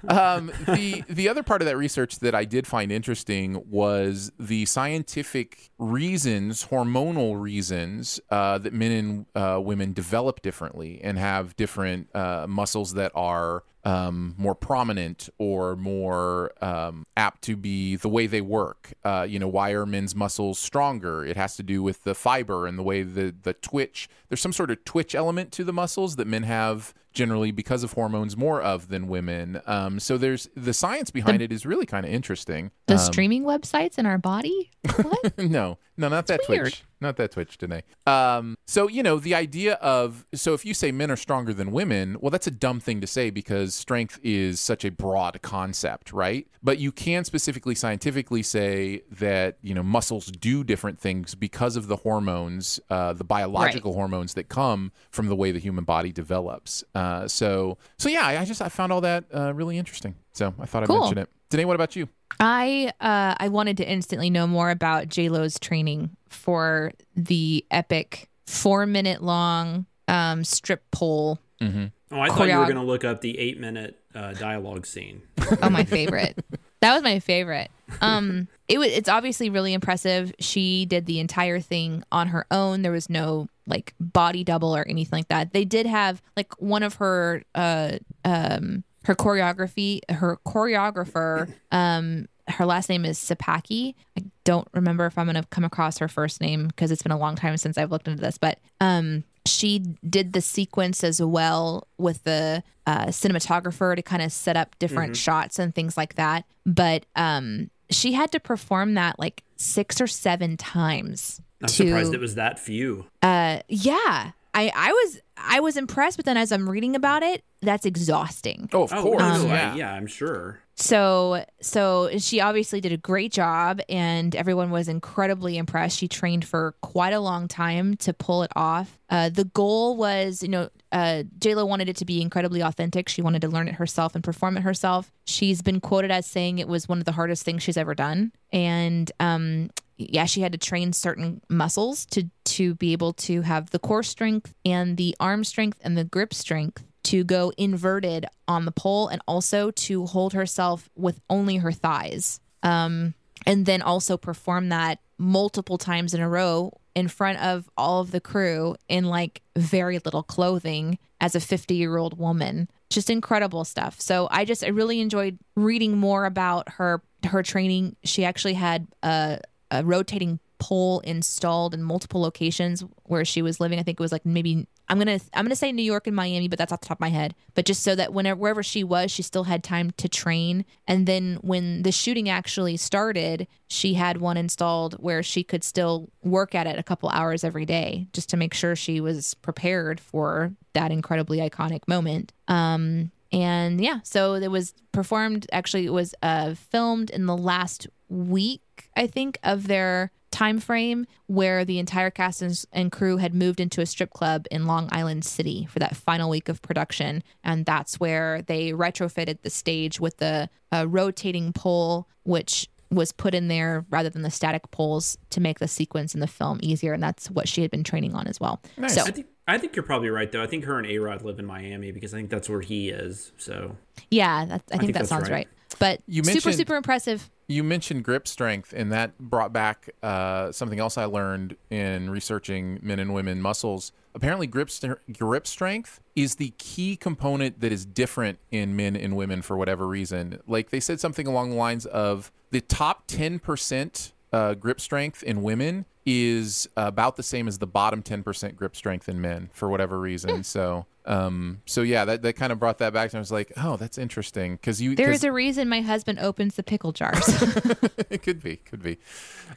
Um, the the other part of that research that I did find interesting was the scientific reasons, hormonal reasons, uh, that men and uh, women develop differently and have different uh, muscles that are um, more prominent or more um, apt to be the way they work. Uh, you know, why are men's muscles stronger? It has to do with the fiber and the way the the twitch. There's some sort of twitch element to the muscles that men have generally because of hormones more of than women. Um, so there's the science behind it is really kind of interesting. The Um, streaming websites in our body? What? *laughs* no, no, not that weird. Twitch. Not that Twitch today. Um, so you know the idea of so if you say men are stronger than women, well, that's a dumb thing to say because strength is such a broad concept, right? But you can specifically scientifically say that you know muscles do different things because of the hormones, uh, the biological hormones that come from the way the human body develops. Uh, so so yeah, I, I just I found all that uh, really interesting. So I thought I'd Cool. mention it. Danae, what about you? I uh, I wanted to instantly know more about J Lo's training for the epic four minute long um, strip pole. Mm-hmm. Oh, I thought you were going to look up the eight minute uh, dialogue scene. Oh, my favorite. that was my favorite. Um, it was. It's obviously really impressive. She did the entire thing on her own. There was no like body double or anything like that. They did have like one of her uh um her choreography her choreographer um her last name is Sapakie. I don't remember if I'm going to come across her first name because it's been a long time since I've looked into this, but um she did the sequence as well with the uh, cinematographer to kind of set up different Mhm. shots and things like that. But um, she had to perform that like six or seven times. I'm to, surprised it was that few. Uh, yeah, I I was I was impressed, but then as I'm reading about it, that's exhausting. Oh, of Oh, course. no, I- yeah. yeah, I'm sure. So so she obviously did a great job and everyone was incredibly impressed. She trained for quite a long time to pull it off. Uh, the goal was, you know, uh, JLo wanted it to be incredibly authentic. She wanted to learn it herself and perform it herself. She's been quoted as saying it was one of the hardest things she's ever done. And um, yeah, she had to train certain muscles to to be able to have the core strength and the arm strength and the grip strength to go inverted on the pole and also to hold herself with only her thighs. Um, and then also perform that multiple times in a row in front of all of the crew in like very little clothing as a 50 year old woman. Just incredible stuff. So I just I really enjoyed reading more about her her training. She actually had a, a rotating pole installed in multiple locations where she was living. I think it was like maybe I'm gonna I'm gonna say New York and Miami, but that's off the top of my head. But just so that whenever wherever she was, she still had time to train. And then when the shooting actually started, she had one installed where she could still work at it a couple hours every day, just to make sure she was prepared for that incredibly iconic moment. Um, and yeah, so it was performed. Actually, it was uh, filmed in the last week, I think, of their time frame where the entire cast and, and crew had moved into a strip club in Long Island City for that final week of production, and that's where they retrofitted the stage with the uh, rotating pole, which was put in there rather than the static poles to make the sequence in the film easier, and that's what she had been training on as well. Nice. So I think I think you're probably right though. I think her and A Rod live in Miami because I think that's where he is. So yeah, that, I, think think that sounds right. right. But You super mentioned- super impressive. You mentioned grip strength, and that brought back uh, something else I learned in researching men and women muscles. Apparently, grip st- grip strength is the key component that is different in men and women for whatever reason. Like they said something along the lines of the top ten percent uh, grip strength in women is about the same as the bottom 10% grip strength in men for whatever reason. Hmm. So, um, so yeah, that, that kind of brought that back. And I was like, oh, that's interesting. Cause you, There 'cause is a reason my husband opens the pickle jars. *laughs* it could be, could be.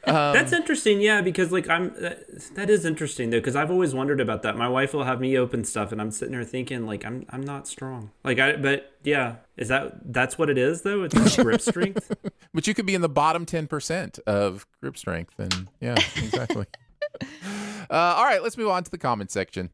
that's interesting. Yeah, because like I'm that, that is interesting though because I've always wondered about that. My wife will have me open stuff and I'm sitting there thinking like I'm I'm not strong. Like I but yeah, is that that's what it is though? It's just grip *laughs* strength. But you could be in the bottom 10% of grip strength. And yeah, exactly. *laughs* uh, all right, let's move on to the comment section.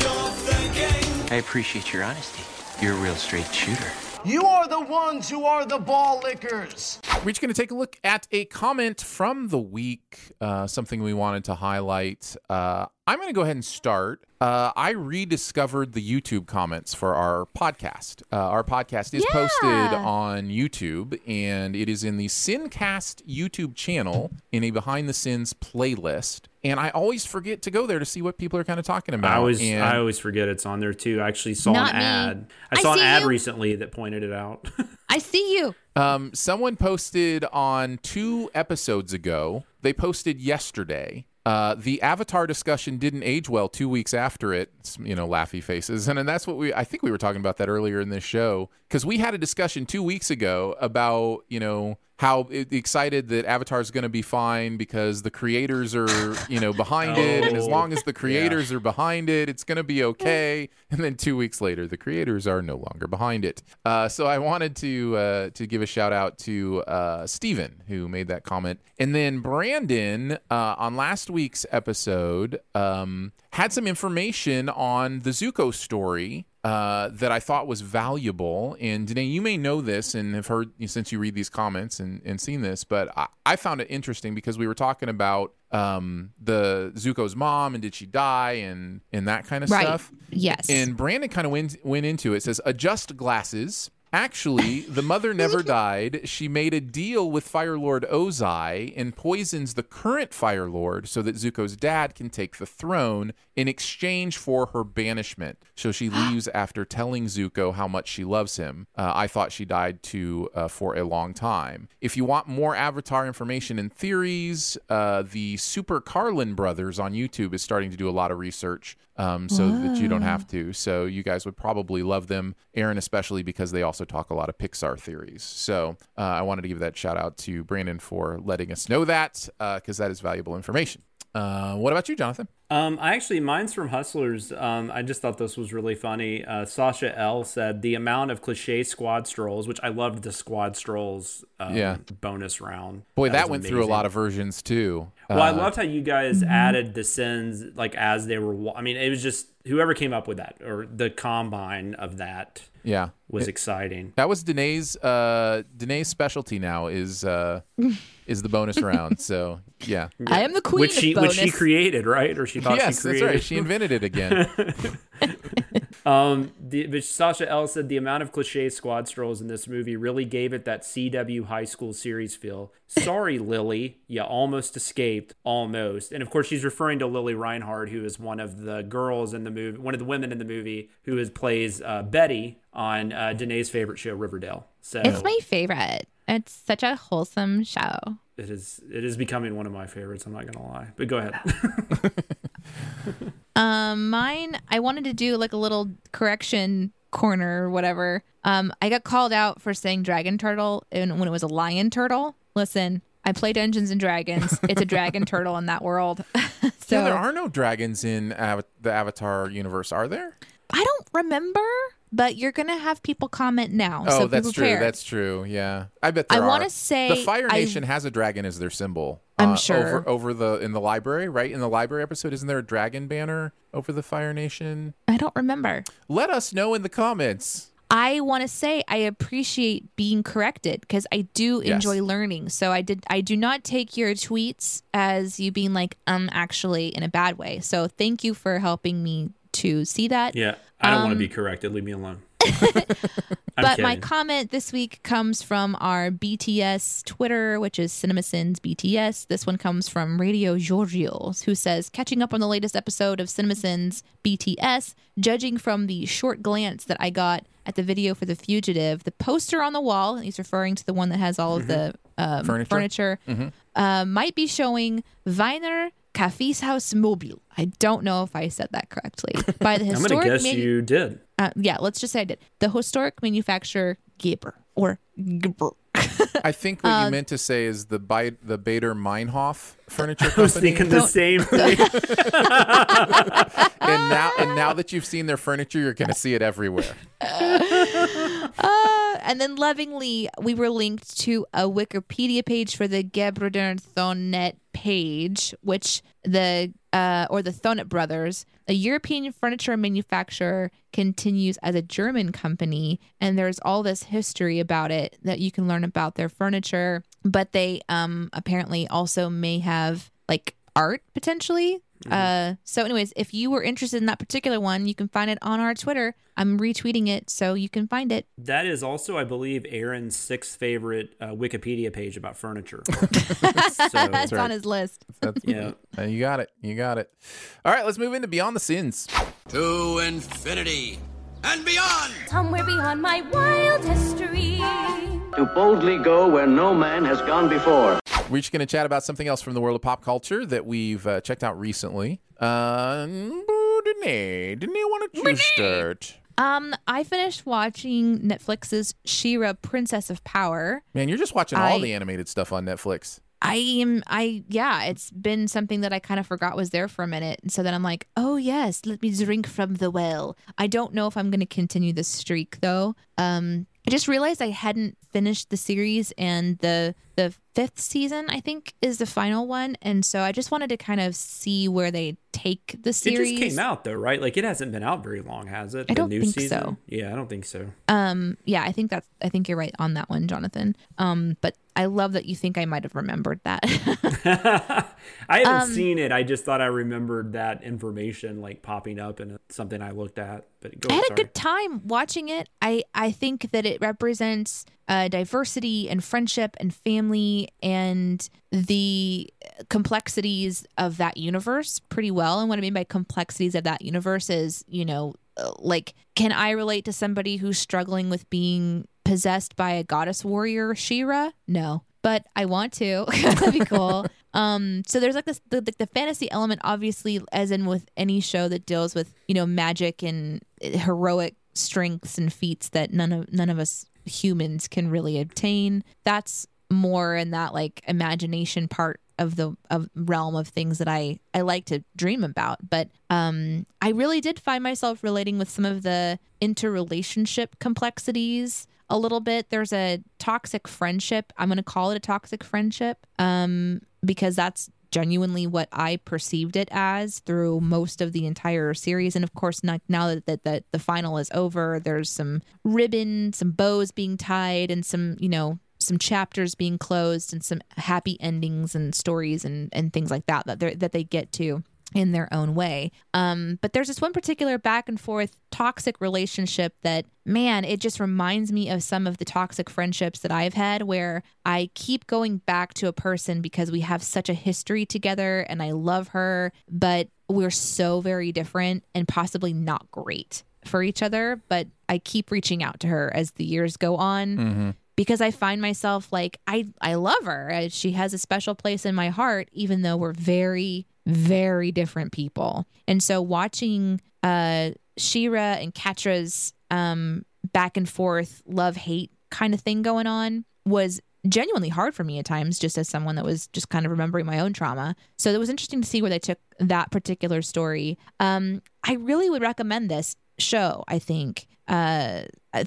I appreciate your honesty. You're a real straight shooter. You are the ones who are the ball lickers. We're just going to take a look at a comment from the week, uh, something we wanted to highlight. Uh, I'm going to go ahead and start. Uh, I rediscovered the YouTube comments for our podcast. Uh, our podcast is posted on YouTube, and it is in the Sincast YouTube channel in a behind the scenes playlist. And I always forget to go there to see what people are kind of talking about. I always and I always forget it's on there too. I actually saw an me. ad. I I saw an ad you. recently that pointed it out. *laughs* I see you. Um, someone posted on two episodes ago. They posted yesterday. Uh, the Avatar discussion didn't age well two weeks after it. You know, laughy faces, and, and that's what we. I think we were talking about that earlier in this show because we had a discussion two weeks ago about you know how excited that Avatar is going to be fine because the creators are you know behind it, and as Oh, long as the creators are behind it, it's going to be okay. And then two weeks later, the creators are no longer behind it. Uh, so I wanted to uh, to give a shout out to uh, Steven, who made that comment, and then Brandon uh, on last week's episode um, had some information on the Zuko story uh, that I thought was valuable. And Danae, you may know this and have heard since you read these comments and, and seen this, but I, I found it interesting because we were talking about um, the Zuko's mom and did she die and and that kind of Right. stuff. Yes. And Brandon kind of went went into it. Says adjust glasses. Actually, the mother never *laughs* died. She made a deal with Fire Lord Ozai and poisons the current Fire Lord so that Zuko's dad can take the throne in exchange for her banishment. So she *gasps* leaves after telling Zuko how much she loves him. Uh, I thought she died too uh, for a long time. If you want more Avatar information and theories, uh, the Super Carlin brothers on YouTube is starting to do a lot of research um, so that you don't have to. So you guys would probably love them, Aaron especially because they also talk a lot of Pixar theories. So uh, I wanted to give that shout out to Brandon for letting us know that because that is valuable information. Uh, what about you, Jonathan? Um, I actually, mine's from Hustlers. Um, I just thought this was really funny. Uh, Sasha L said the amount of cliche squad strolls, which I loved the squad strolls um, Yeah. bonus round. Boy, that, was went through a lot of versions too. Well, I Uh, loved how you guys added the sins like as they were. I mean, it was just whoever came up with that or the combine of that Yeah, was It- exciting. That was Danae's uh Danae's specialty now is uh *laughs* is the bonus round. So yeah. I am the queen which of she which she created, right? Or she thought yes, she created. that's right. She invented it again. *laughs* *laughs* Um, the, but Sasha L said the amount of cliche squad strolls in this movie really gave it that CW high school series feel. Sorry, Lili, you almost escaped, almost. And of course, she's referring to Lili Reinhart, who is one of the girls in the movie, one of the women in the movie, who is plays uh, Betty on uh, Danae's favorite show, Riverdale. So It's my favorite. It's such a wholesome show. it is it is becoming one of my favorites. I'm not gonna lie, but go ahead. *laughs* *laughs* Um, mine, I wanted to do like a little correction corner or whatever. Um, I got called out for saying dragon turtle and when it was a lion turtle. Listen, I play Dungeons and Dragons. It's a dragon *laughs* turtle in that world. *laughs* so yeah, there are no dragons in Ava- the Avatar universe, are there? I don't remember, but you're gonna have people comment now. Oh, so that's true. That's true. Yeah, I bet I wanna say the Fire I- Nation has a dragon as their symbol. I'm uh, sure. over over the in the library, right? In the library episode, isn't there a dragon banner over the Fire Nation? I don't remember. Let us know in the comments. I want to say I appreciate being corrected because I do Yes. enjoy learning. So I did. I do not take your tweets as you being like um actually in a bad way. So thank you for helping me to see that. yeah, I don't want to Um, be corrected. Leave me alone. *laughs* But my comment this week comes from our BTS Twitter, which is CinemaSins BTS. This one comes from Radio Georgios, who says, catching up on the latest episode of CinemaSins BTS, judging from the short glance that I got at the video for The Fugitive, the poster on the wall, and he's referring to the one that has all of the um, Furniture. furniture, uh, might be showing Weiner Kaffeeshaus Mobile. I don't know if I said that correctly. By the *laughs* I'm gonna guess manu- you did. Uh, yeah, let's just say I did. The historic manufacturer Geber or Geber. I think what *laughs* Uh, you meant to say is the Bi- the Baader Meinhof furniture company. *laughs* I was company. thinking the same *laughs* thing. and now and now that you've seen their furniture, you're going to see it everywhere. Uh, and then lovingly, we were linked to a Wikipedia page for the Gebrüder Thonet page, which the uh, or the Thonet brothers, a European furniture manufacturer, continues as a German company, and there's all this history about it that you can learn about their furniture. But they um apparently also may have like art potentially. Uh, so, anyways, if you were interested in that particular one, you can find it on our Twitter. I'm retweeting it, so you can find it. That is also, I believe, Aaron's sixth favorite uh, Wikipedia page about furniture. *laughs* That's right. on his list. That's, *laughs* Yeah. you got it. You got it. All right, let's move into Beyond the Sins. To infinity and beyond. Somewhere beyond my wildest dreams. To boldly go where no man has gone before. We're just going to chat about something else from the world of pop culture that we've uh, checked out recently. Uh, Danae, Danae, why don't you start? Um, I finished watching Netflix's She-Ra Princess of Power. Man, you're just watching all I- the animated stuff on Netflix. I am I yeah, it's been something that I kind of forgot was there for a minute. And so then I'm like, "Oh yes, let me drink from the well." I don't know if I'm going to continue this streak though. Um I just realized I hadn't finished the series and the the fifth season I think is the final one and so I just wanted to kind of see where they take the series. It just came out though, right? Like it hasn't been out very long, has it? I don't new think season? so. Yeah, I don't think so. Um, yeah, I think that's I think you're right on that one, Jonathan. Um, but I love that you think I might have remembered that. *laughs* I haven't Um, seen it. I just thought I remembered that information like popping up in something I looked at. But go I had sorry. a good time watching it. I I think that it represents uh, diversity and friendship and family and the complexities of that universe pretty well. And what I mean by complexities of that universe is, you know, uh, like can I relate to somebody who's struggling with being possessed by a goddess warrior, She-Ra? No, but I want to. *laughs* That'd be cool. *laughs* Um, so there's like this the, the, the fantasy element, obviously, as in with any show that deals with you know magic and uh, heroic strengths and feats that none of none of us humans can really obtain. That's more in that like imagination part of the of realm of things that I I like to dream about. But um, I really did find myself relating with some of the interrelationship complexities a little bit. There's a toxic friendship. I'm going to call it a toxic friendship um, because that's genuinely what I perceived it as through most of the entire series. And of course, now, now that, that, that the final is over, there's some ribbon, some bows being tied, and some, you know, some chapters being closed and some happy endings and stories and, and things like that that, that they get to in their own way. Um, but there's this one particular back and forth toxic relationship that, man, it just reminds me of some of the toxic friendships that I've had where I keep going back to a person because we have such a history together and I love her, but we're so very different and possibly not great for each other. But I keep reaching out to her as the years go on. Mm-hmm because I find myself like I I love her. She has a special place in my heart even though we're very very different people. And so watching uh She-Ra and Catra's um back and forth love hate kind of thing going on was genuinely hard for me at times just as someone that was just kind of remembering my own trauma. So it was interesting to see where they took that particular story. Um I really would recommend this show, I think. Uh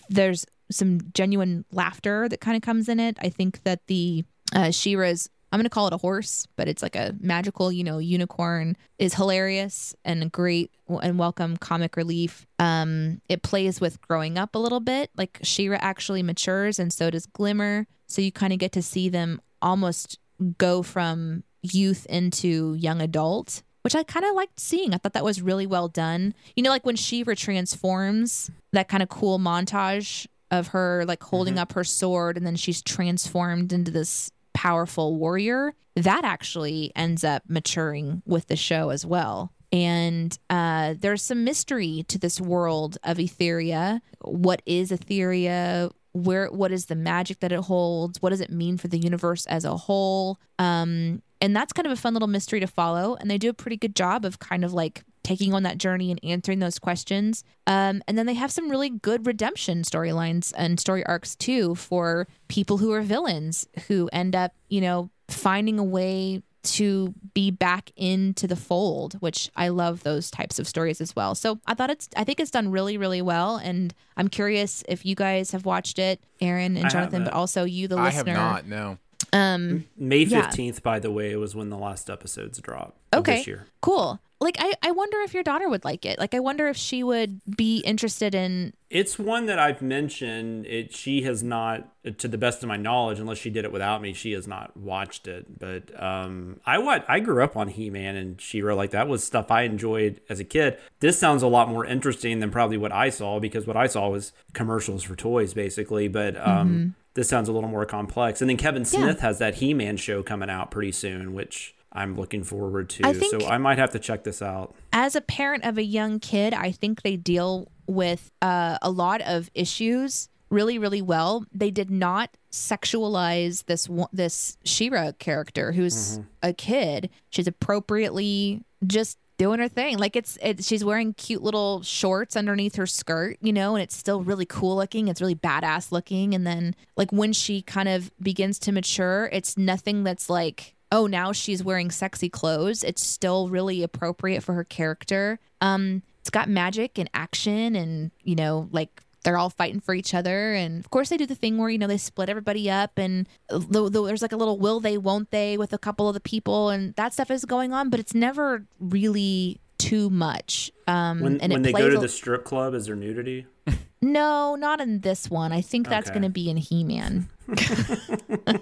there's some genuine laughter that kind of comes in it. I think that the uh, She-Ra's I'm going to call it a horse, but it's like a magical, you know, unicorn is hilarious and a great and welcome comic relief. Um, it plays with growing up a little bit. Like She-Ra actually matures and so does Glimmer. So you kind of get to see them almost go from youth into young adult, which I kind of liked seeing. I thought that was really well done. You know, like when She-Ra transforms, that kind of cool montage of her like holding mm-hmm. up her sword and then she's transformed into this powerful warrior, that actually ends up maturing with the show as well. And uh, there's some mystery to this world of Etheria. What is Etheria? Where what is the magic that it holds? What does it mean for the universe as a whole? Um, and that's kind of a fun little mystery to follow. And they do a pretty good job of kind of like taking on that journey and answering those questions. Um, and then they have some really good redemption storylines and story arcs too for people who are villains who end up, you know, finding a way to be back into the fold, which I love those types of stories as well. So I thought it's, I think it's done really, really well. And I'm curious if you guys have watched it, Aaron and Jonathan, but also you, the I listener. I have not, no. Um, May 15th, yeah. by the way, was when the last episodes dropped Okay. Cool like I, I wonder if your daughter would like it. Like i wonder if she would be interested in it's one that i've mentioned. It she has not to the best of my knowledge unless she did it without me she has not watched it. But um i what i grew up on he-man and she-ra. Like that was stuff i enjoyed as a kid. This sounds a lot more interesting than probably what i saw because what i saw was commercials for toys basically. But um mm-hmm. this sounds a little more complex. And then kevin smith yeah. has that he-man show coming out pretty soon which I'm looking forward to. I so I might have to check this out. As a parent of a young kid, I think they deal with uh, a lot of issues really, really well. They did not sexualize this this She-Ra character, who's mm-hmm. a kid. She's appropriately just doing her thing. Like it's, it, she's wearing cute little shorts underneath her skirt, you know, and it's still really cool looking. It's really badass looking. And then like when she kind of begins to mature, it's nothing that's like oh, now she's wearing sexy clothes. It's still really appropriate for her character. Um, it's got magic and action and, you know, like they're all fighting for each other. And of course, they do the thing where, you know, they split everybody up and the, the, there's like a little will they, won't they with a couple of the people. And that stuff is going on, but it's never really too much. Um, when and when they go to a, the strip club, is there nudity? No, not in this one. I think that's okay. going to be in He Man. *laughs*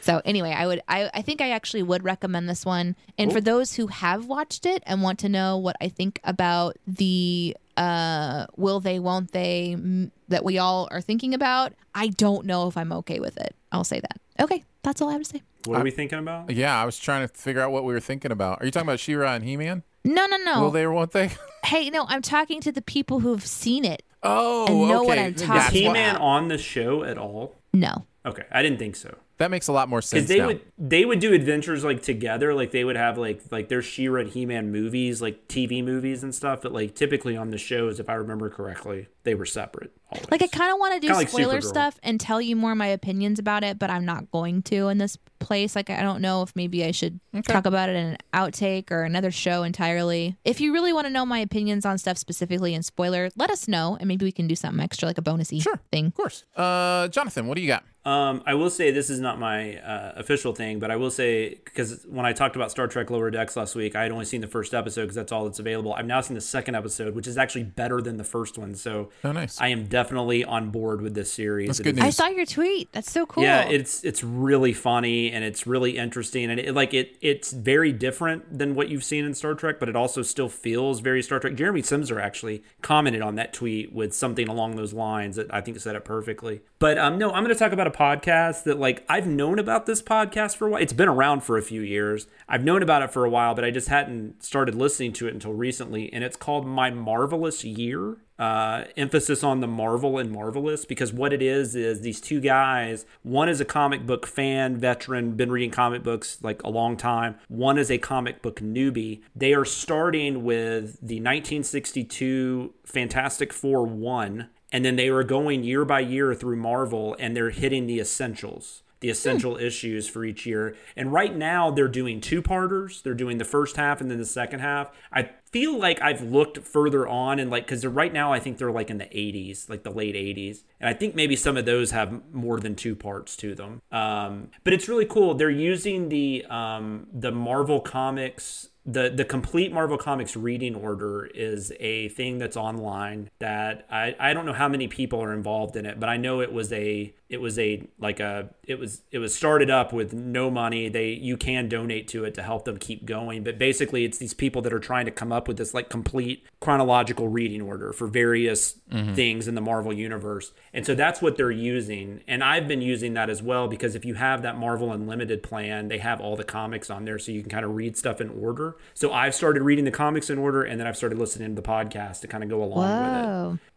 so anyway, I would I, I think I actually would recommend this one. And Ooh. for those who have watched it and want to know what I think about the uh will they won't they m- that we all are thinking about, I don't know if I'm okay with it. I'll say that. Okay, that's all I have to say. What are we thinking about? Yeah, I was trying to figure out what we were thinking about. Are you talking about She-Ra and He-Man? No, no, no. Will they or won't they? *laughs* hey, no, I'm talking to the people who've seen it. Oh, and know okay. what I'm talking. Is He-Man on the show at all? No. Okay, I didn't think so. That makes a lot more sense. Because they now. would they would do adventures like together, like they would have like like their She-Ra and He-Man movies, like TV movies and stuff. But like typically on the shows, if I remember correctly, they were separate. Always. Like I kind of want to do Kinda spoiler Supergirl. stuff and tell you more of my opinions about it, but I'm not going to in this place. Like I don't know if maybe I should talk about it in an outtake or another show entirely. If you really want to know my opinions on stuff specifically in spoiler, let us know and maybe we can do something extra like a bonusy thing. Of course. Uh, Jonathan, what do you got? Um, I will say this is not my uh, official thing, but I will say because when I talked about Star Trek Lower Decks last week, I had only seen the first episode because that's all that's available. I've now seen the second episode, which is actually better than the first one. So oh, nice. I am definitely on board with this series. That's good is- I saw your tweet. That's so cool. Yeah, it's it's really funny and it's really interesting and it, like it it's very different than what you've seen in Star Trek, but it also still feels very Star Trek. Jeremy Simser actually commented on that tweet with something along those lines that I think said it perfectly. But um, no, I'm going to talk about a podcast that like I've known about this podcast for a while. It's been around for a few years. I've known about it for a while, but I just hadn't started listening to it until recently. And it's called My Marvelous Year uh, emphasis on the Marvel and Marvelous because what it is is these two guys. One is a comic book fan, veteran, been reading comic books like a long time. One is a comic book newbie. They are starting with the 1962 Fantastic Four 1, and then they are going year by year through Marvel and they're hitting the essentials the essential issues for each year. And right now they're doing two parters. They're doing the first half and then the second half. I feel like I've looked further on and like because right now I think they're like in the 80s, like the late 80s, and I think maybe some of those have more than two parts to them. Um, but it's really cool. They're using the um, the Marvel comics the the complete Marvel Comics reading order is a thing that's online that I, I don't know how many people are involved in it, but I know it was a it was a like a it was it was started up with no money. They you can donate to it to help them keep going, but basically it's these people that are trying to come up with this like complete chronological reading order for various Mhm. things in the Marvel universe. And so that's what they're using. And I've been using that as well because if you have that Marvel Unlimited plan, they have all the comics on there so you can kind of read stuff in order. So I've started reading the comics in order and then I've started listening to the podcast to kind of go along with it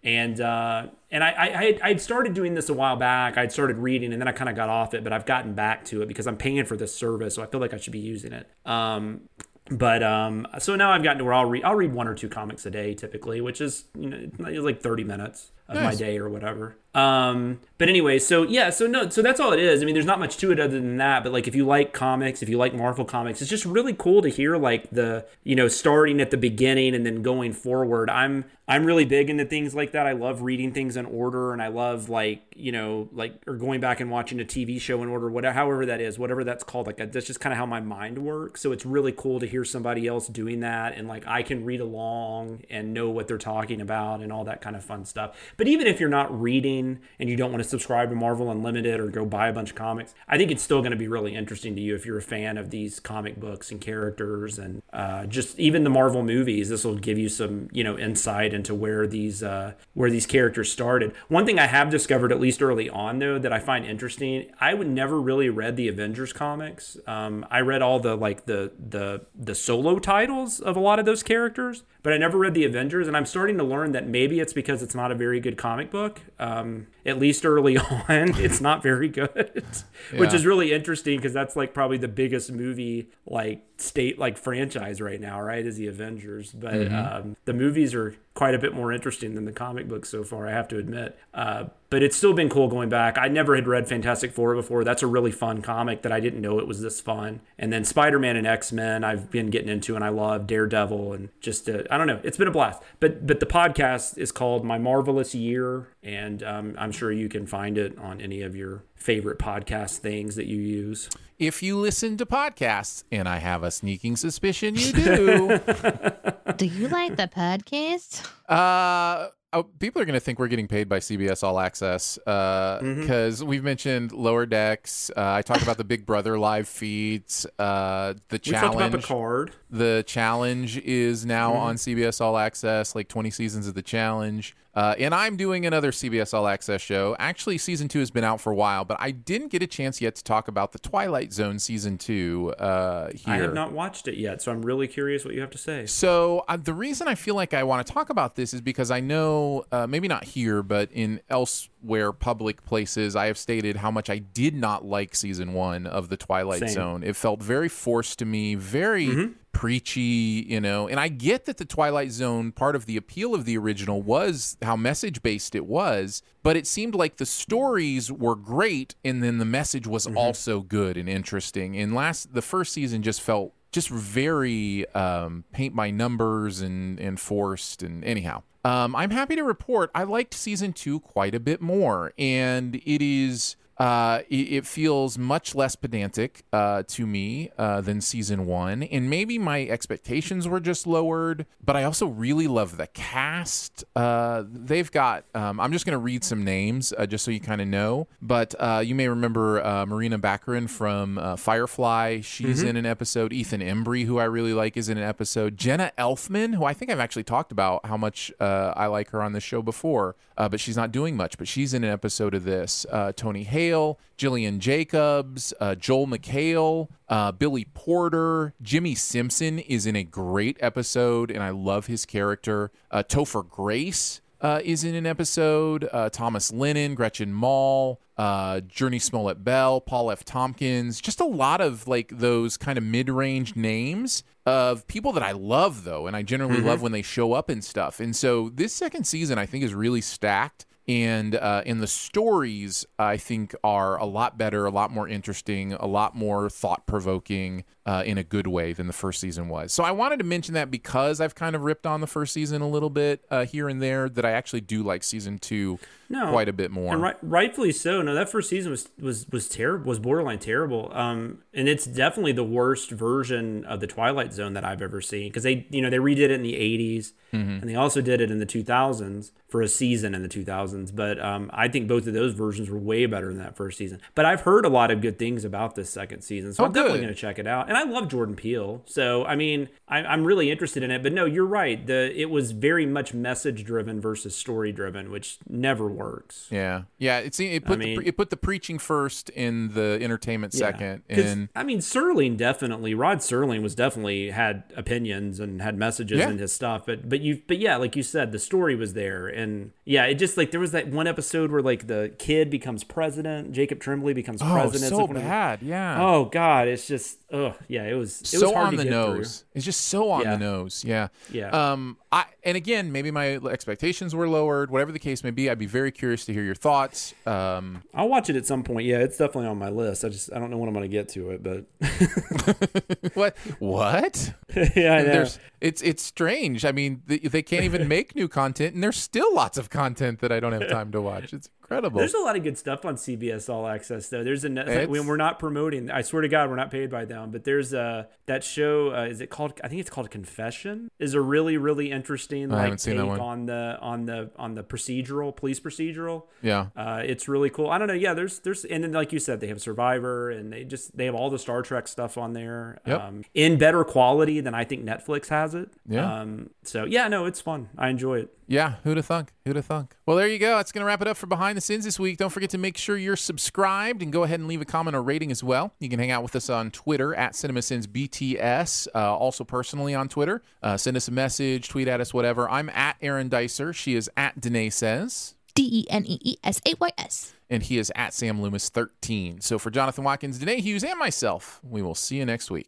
and uh, and I, I I'd started doing this a while back. I'd started reading, and then I kind of got off it. But I've gotten back to it because I'm paying for this service, so I feel like I should be using it. Um, but um, so now I've gotten to where I'll read I'll read one or two comics a day typically, which is you know like 30 minutes of my day or whatever. Um, but anyway, so yeah, so no, so that's all it is. I mean, there's not much to it other than that. But like, if you like comics, if you like Marvel comics, it's just really cool to hear like the you know starting at the beginning and then going forward. I'm I'm really big into things like that. I love reading things in order, and I love like you know like or going back and watching a TV show in order, whatever however that is, whatever that's called. Like that's just kind of how my mind works. So it's really cool to hear somebody else doing that, and like I can read along and know what they're talking about and all that kind of fun stuff. But even if you're not reading and you don't want to subscribe to Marvel Unlimited or go buy a bunch of comics, I think it's still going to be really interesting to you if you're a fan of these comic books and characters and uh, just even the Marvel movies. This will give you some you know insight into where these uh, where these characters started. One thing I have discovered at least early on though that I find interesting, I would never really read the Avengers comics. Um, I read all the like the the the solo titles of a lot of those characters, but I never read the Avengers, and I'm starting to learn that maybe it's because it's not a very good comic book. Um, Um, at least early *laughs* on, it's not very good, *laughs* which is really interesting because that's like probably the biggest movie like state like franchise right now, right? Is the Avengers, but Mhm. um, the movies are quite a bit more interesting than the comic books so far. I have to admit. Uh, but it's still been cool going back. I never had read Fantastic Four before. That's a really fun comic that I didn't know it was this fun. And then Spider Man and X Men, I've been getting into, and I love Daredevil, and just uh, I don't know, it's been a blast. But but the podcast is called My Marvelous Year, and um, I'm sure you can find it on any of your favorite podcast things that you use. If you listen to podcasts, and I have a sneaking suspicion you do, *laughs* Do you like the podcast? uh, oh, people are going to think we're getting paid by CBS All Access because we've mentioned Lower Decks. Uh, I talk about the Big Brother live feeds, uh, the We talked about challenge. Picard. The challenge is now Mhm. on CBS All Access, like 20 seasons of the challenge. Uh, and I'm doing another CBS All Access show. Actually, season two has been out for a while, but I didn't get a chance yet to talk about the Twilight Zone season two uh, here. I have not watched it yet, so I'm really curious what you have to say. So uh, the reason I feel like I want to talk about this is because I know, uh, maybe not here, but in elsewhere public places, I have stated how much I did not like season one of the Twilight Same. Zone. It felt very forced to me, very Mhm. Preachy, you know. And I get that the Twilight Zone part of the appeal of the original was how message based it was, but it seemed like the stories were great and then the message was Mm-hmm. also good and interesting. And last the first season just felt just very um, paint by numbers and and forced and anyhow. Um, I'm happy to report I liked season two quite a bit more, and it is uh, it, it feels much less pedantic uh, to me uh, than season one, and maybe my expectations were just lowered. But I also really love the cast. Uh, they've got. Um, I'm just going to read some names uh, just so you kind of know. But uh, you may remember uh, Morena Baccarin from uh, Firefly. She's Mhm. in an episode. Ethan Embry, who I really like, is in an episode. Jenna Elfman, who I think I've actually talked about how much uh, I like her on this show before, uh, but she's not doing much. But she's in an episode of this. Uh, Tony Hale, Gillian Jacobs, uh, Joel McHale, uh, Billy Porter, Jimmy Simpson is in a great episode, and I love his character. Uh, Topher Grace uh, is in an episode. Uh, Thomas Lennon, Gretchen Mol, uh, Jurnee Smollett Bell, Paul F. Tompkins. Just a lot of like those kind of mid range names of people that I love, though. And I generally Mhm. love when they show up and stuff. And so this second season, I think, is really stacked. And uh, and the stories I think are a lot better, a lot more interesting, a lot more thought provoking uh, in a good way than the first season was. So I wanted to mention that because I've kind of ripped on the first season a little bit uh, here and there. That I actually do like season two no, quite a bit more. and right, rightfully so. No, that first season was was was terrible, was borderline terrible. Um, and it's definitely the worst version of the Twilight Zone that I've ever seen because they, you know, they redid it in the '80s Mhm. and they also did it in the 2000s for a season in the 2000s. But um, I think both of those versions were way better than that first season. But I've heard a lot of good things about this second season, so Oh, I'm definitely going to check it out. And I love Jordan Peele, so I mean, I, I'm really interested in it. But no, you're right. The it was very much message driven versus story driven, which never works. Yeah, yeah. It it put mean- the, it put the preaching first and the entertainment Yeah. second, and I mean, Serling definitely, Rod Serling was definitely had opinions and had messages Yeah. in his stuff. But but you but yeah, like you said, the story was there, and yeah, it just like there was that one episode where like the kid becomes president, Jacob Tremblay becomes Oh, president. So the- bad, yeah. Oh God, it's just oh yeah, it was it so was hard on to the get nose. through. It's just so on Yeah. the nose. Yeah. Yeah. Um. I and again, maybe my expectations were lowered. Whatever the case may be, I'd be very curious to hear your thoughts. Um. I'll watch it at some point. Yeah, it's definitely on my list. I just I don't know when I'm going to get to it, but *laughs* what? *laughs* What? yeah, I know. There's, it's it's strange. I mean, they, they can't even *laughs* make new content, and there's still lots of content that I don't have time to watch. It's incredible. There's a lot of good stuff on CBS All Access though. There's a *laughs* when we're not promoting. I swear to God, we're not paid by them. But there's a that show. Uh, is it called? I think it's called Confession. Is a really really interesting like haven't seen that take on the on the on the procedural police procedural. Yeah. Uh, it's really cool. I don't know. Yeah, there's there's and then like you said, they have Survivor and they just they have all the Star Trek stuff on there. Yep. Um, in better quality than I think Netflix has it. Yeah. Um, so yeah, no, it's fun. I enjoy it. Yeah, who'd have thunk? Who'd have thunk? Well, there you go. That's going to wrap it up for Behind the Scenes this week. Don't forget to make sure you're subscribed and go ahead and leave a comment or rating as well. You can hang out with us on Twitter at CinemaSinsBTS. Uh, also, personally on Twitter, uh, send us a message, tweet at us, whatever. I'm at Aaron Dicer. She is at Danae Says. D E N E E S A Y S. And he is at Sam Loomis 13. So for Jonathan Watkins, Danae Hughes, and myself, we will see you next week.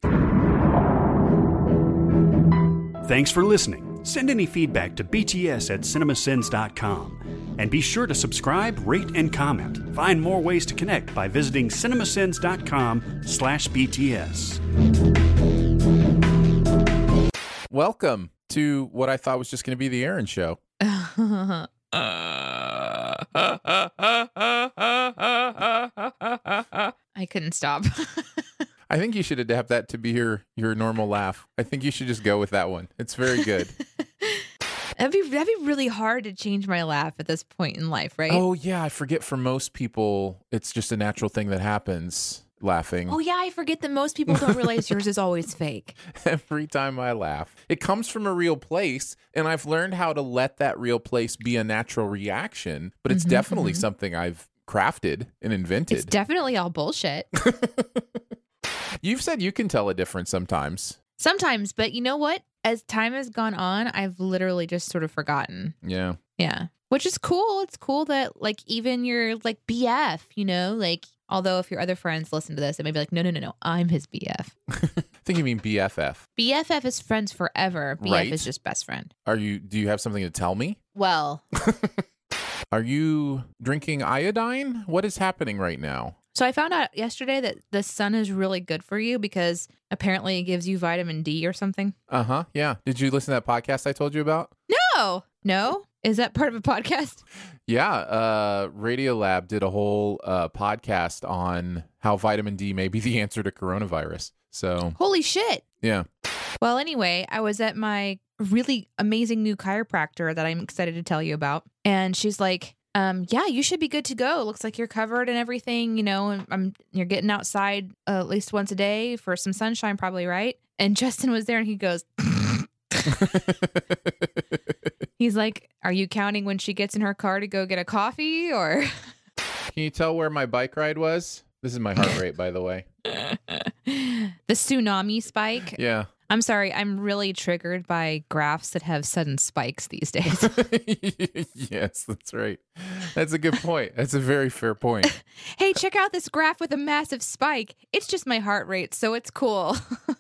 Thanks for listening. Send any feedback to bts at cinemasins.com. And be sure to subscribe, rate, and comment. Find more ways to connect by visiting cinemasins.com slash bts. Welcome to what I thought was just going to be the Aaron Show. *laughs* I couldn't stop. *laughs* I think you should adapt that to be your your normal laugh. I think you should just go with that one. It's very good. *laughs* that'd be that'd be really hard to change my laugh at this point in life, right? oh yeah, I forget for most people it's just a natural thing that happens laughing. Oh yeah, I forget that most people don't realize yours is always fake. *laughs* Every time I laugh. It comes from a real place and I've learned how to let that real place be a natural reaction, but it's Mhm, definitely mhm. something I've crafted and invented. It's definitely all bullshit. *laughs* You've said you can tell a difference sometimes. Sometimes, but you know what? As time has gone on, I've literally just sort of forgotten. Yeah. Yeah. Which is cool. It's cool that like even your like BF, you know, like although if your other friends listen to this, it may be like, no, no, no, no, I'm his BF. *laughs* think you mean BFF. BFF is friends forever. BF Right. is just best friend. Are you? Do you have something to tell me? Well, *laughs* Are you drinking iodine? What is happening right now? So I found out yesterday that the sun is really good for you because apparently it gives you vitamin D or something. Uh huh. Yeah. Did you listen to that podcast I told you about? No, no. Is that part of a podcast? *laughs* Yeah. Uh, Radiolab did a whole uh, podcast on how vitamin D may be the answer to coronavirus. So Holy shit. yeah. Well, anyway, I was at my really amazing new chiropractor that I'm excited to tell you about. And she's like, um, yeah, you should be good to go. It looks like you're covered and everything, you know, and I'm you're getting outside uh, at least once a day for some sunshine, probably, right? And *laughs* Justin was there and he goes, *laughs* He's like, Are you counting when she gets in her car to go get a coffee or *laughs* Can you tell where my bike ride was? This is my heart rate, by the way. the tsunami spike? Yeah. I'm sorry, I'm really triggered by graphs that have sudden spikes these days. *laughs* yes, that's right. That's a good point. That's a very fair point. *laughs* hey, check out this graph with a massive spike. It's just my heart rate, so it's cool. *laughs*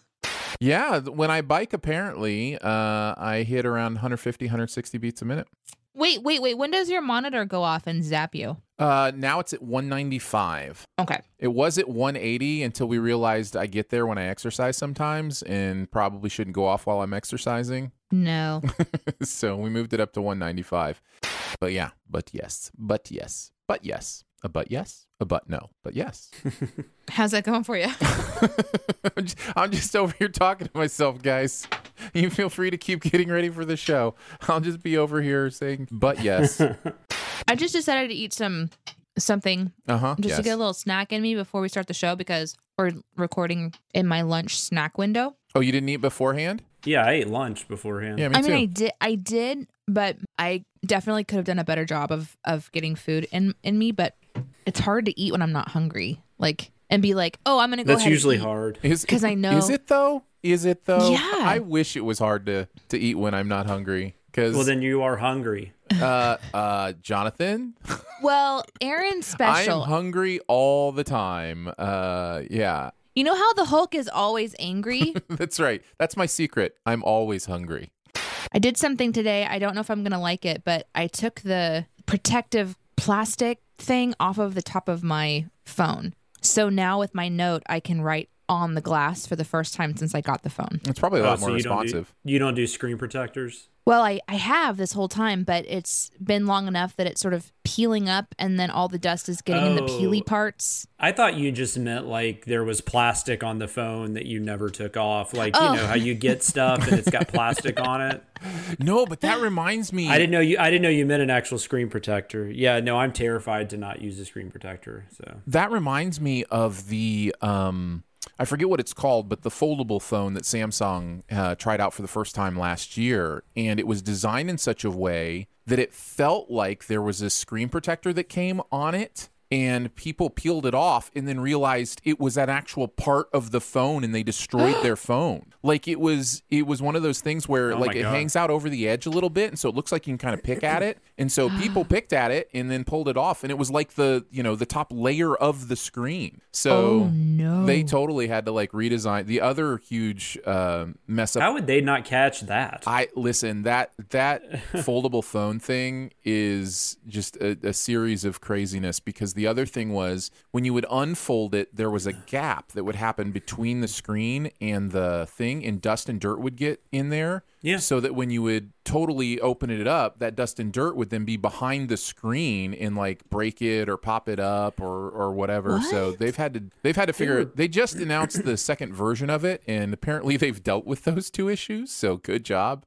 Yeah, when I bike, apparently, uh, I hit around 150, 160 beats a minute. wait, wait, wait. When does your monitor go off and zap you? Uh, now it's at 195. Okay. It was at 180 until we realized I get there when I exercise sometimes and probably shouldn't go off while I'm exercising. *laughs* No. so we moved it up to 195. But yeah, but yes, but yes, but yes, a but yes, a but no, but yes. *laughs* How's that going for you? *laughs* I'm just- I'm just over here talking to myself, guys. You feel free to keep getting ready for the show. I'll just be over here saying, but yes. I just decided to eat some something Uh huh. just yes. to get a little snack in me before we start the show because we're recording in my lunch snack window. oh, you didn't eat beforehand? Yeah, I ate lunch beforehand. Yeah, me I mean. I did, I did, but I definitely could have done a better job of of getting food in in me. But it's hard to eat when I'm not hungry, like and be like, oh, I'm gonna go. That's ahead and usually eat. hard. Is 'Cause I know- Is it though? Is it though? Yeah. I wish it was hard to to eat when I'm not hungry. Because Well, then you are hungry. Uh, uh, Jonathan, Well, Aaron's special. I'm hungry all the time. Uh, yeah, you know how the Hulk is always angry. *laughs* that's right. That's my secret. I'm always hungry. I did something today. I don't know if I'm going to like it, but I took the protective plastic thing off of the top of my phone. So now with my note, I can write on the glass for the first time since I got the phone. It's probably a Oh, lot so more you don't do- responsive. You don't do screen protectors. Well, I, I have this whole time, but it's been long enough that it's sort of peeling up and then all the dust is getting in the peely Oh. parts. I thought you just meant like there was plastic on the phone that you never took off. Like, Oh. you know, how you get *laughs* stuff and it's got plastic on it. No, but that reminds me. I didn't know you I didn't know you meant an actual screen protector. Yeah, no, I'm terrified to not use a screen protector. So That reminds me of the um I forget what it's called, but the foldable phone that Samsung uh, tried out for the first time last year, and it was designed in such a way that it felt like there was a screen protector that came on it. And people peeled it off and then realized it was an actual part of the phone and they destroyed their *gasps* phone. Like it was it was one of those things where Oh like it God. hangs out over the edge a little bit and so it looks like you can kind of pick at it. *gasps* And so people picked at it and then pulled it off and it was like the, you know, the top layer of the screen. So Oh, no. they totally had to like redesign the other huge uh, mess up how would they not catch that? I listen that that *laughs* foldable phone thing is just a, a series of craziness because the other thing was when you would unfold it, there was a gap that would happen between the screen and the thing, and dust and dirt would get in there. Yeah. So that when you would totally open it up, that dust and dirt would then be behind the screen and like break it or pop it up or or whatever. What? So they've had to they've had to figure it. They just announced the second version of it, and apparently they've dealt with those two issues. So good job.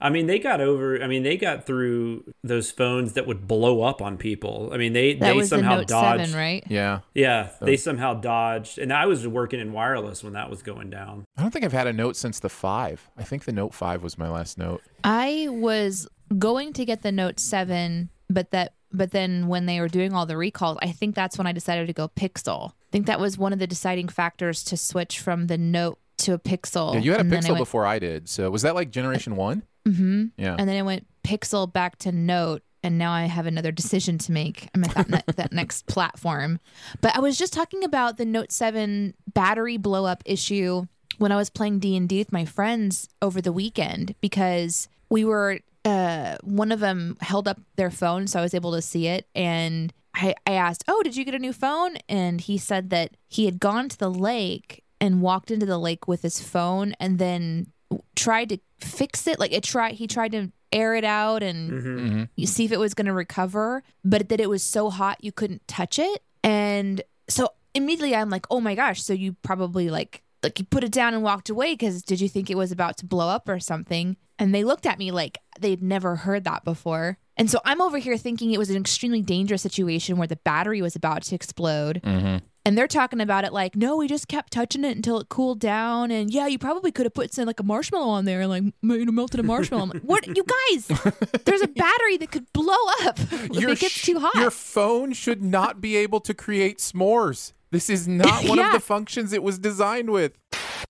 I mean, they got over. I mean, they got through those phones that would blow up on people. I mean, they That they was the somehow Note dodged. 7, right? Yeah. Yeah, they somehow dodged. And I was working in wireless when that was going down. I don't think I've had a note since the five. I think the Note five was my last note. I was going to get the Note 7, but that but then when they were doing all the recalls, I think that's when I decided to go Pixel. I think that was one of the deciding factors to switch from the Note to a Pixel. Yeah, you had a and I Pixel went- before I did. So was that like Generation One? Mm-hmm. Yeah. And then I went Pixel back to Note, and now I have another decision to make. I'm at that, ne- *laughs* that next platform. But I was just talking about the Note 7 battery blow up issue when I was playing D and D with my friends over the weekend because we were uh, one of them held up their phone, so I was able to see it, and I, I asked, "Oh, did you get a new phone?" And he said that he had gone to the lake and walked into the lake with his phone, and then tried to fix it. Like it tried, he tried to air it out and Mm-hmm. you see if it was going to recover, but that it was so hot you couldn't touch it. And so immediately I'm like, oh my gosh, so you probably like like you put it down and walked away because did you think it was about to blow up or something? And they looked at me like they'd never heard that before. And so I'm over here thinking it was an extremely dangerous situation where the battery was about to explode. Mm-hmm. And they're talking about it like, no, we just kept touching it until it cooled down. And yeah, you probably could have put some like a marshmallow on there and like you know, melted a marshmallow. I'm like, what, you guys? *laughs* There's a battery that could blow up *laughs* if Your it gets too hot. Your phone should not be able to create s'mores. This is not *laughs* one Yeah. of the functions it was designed with.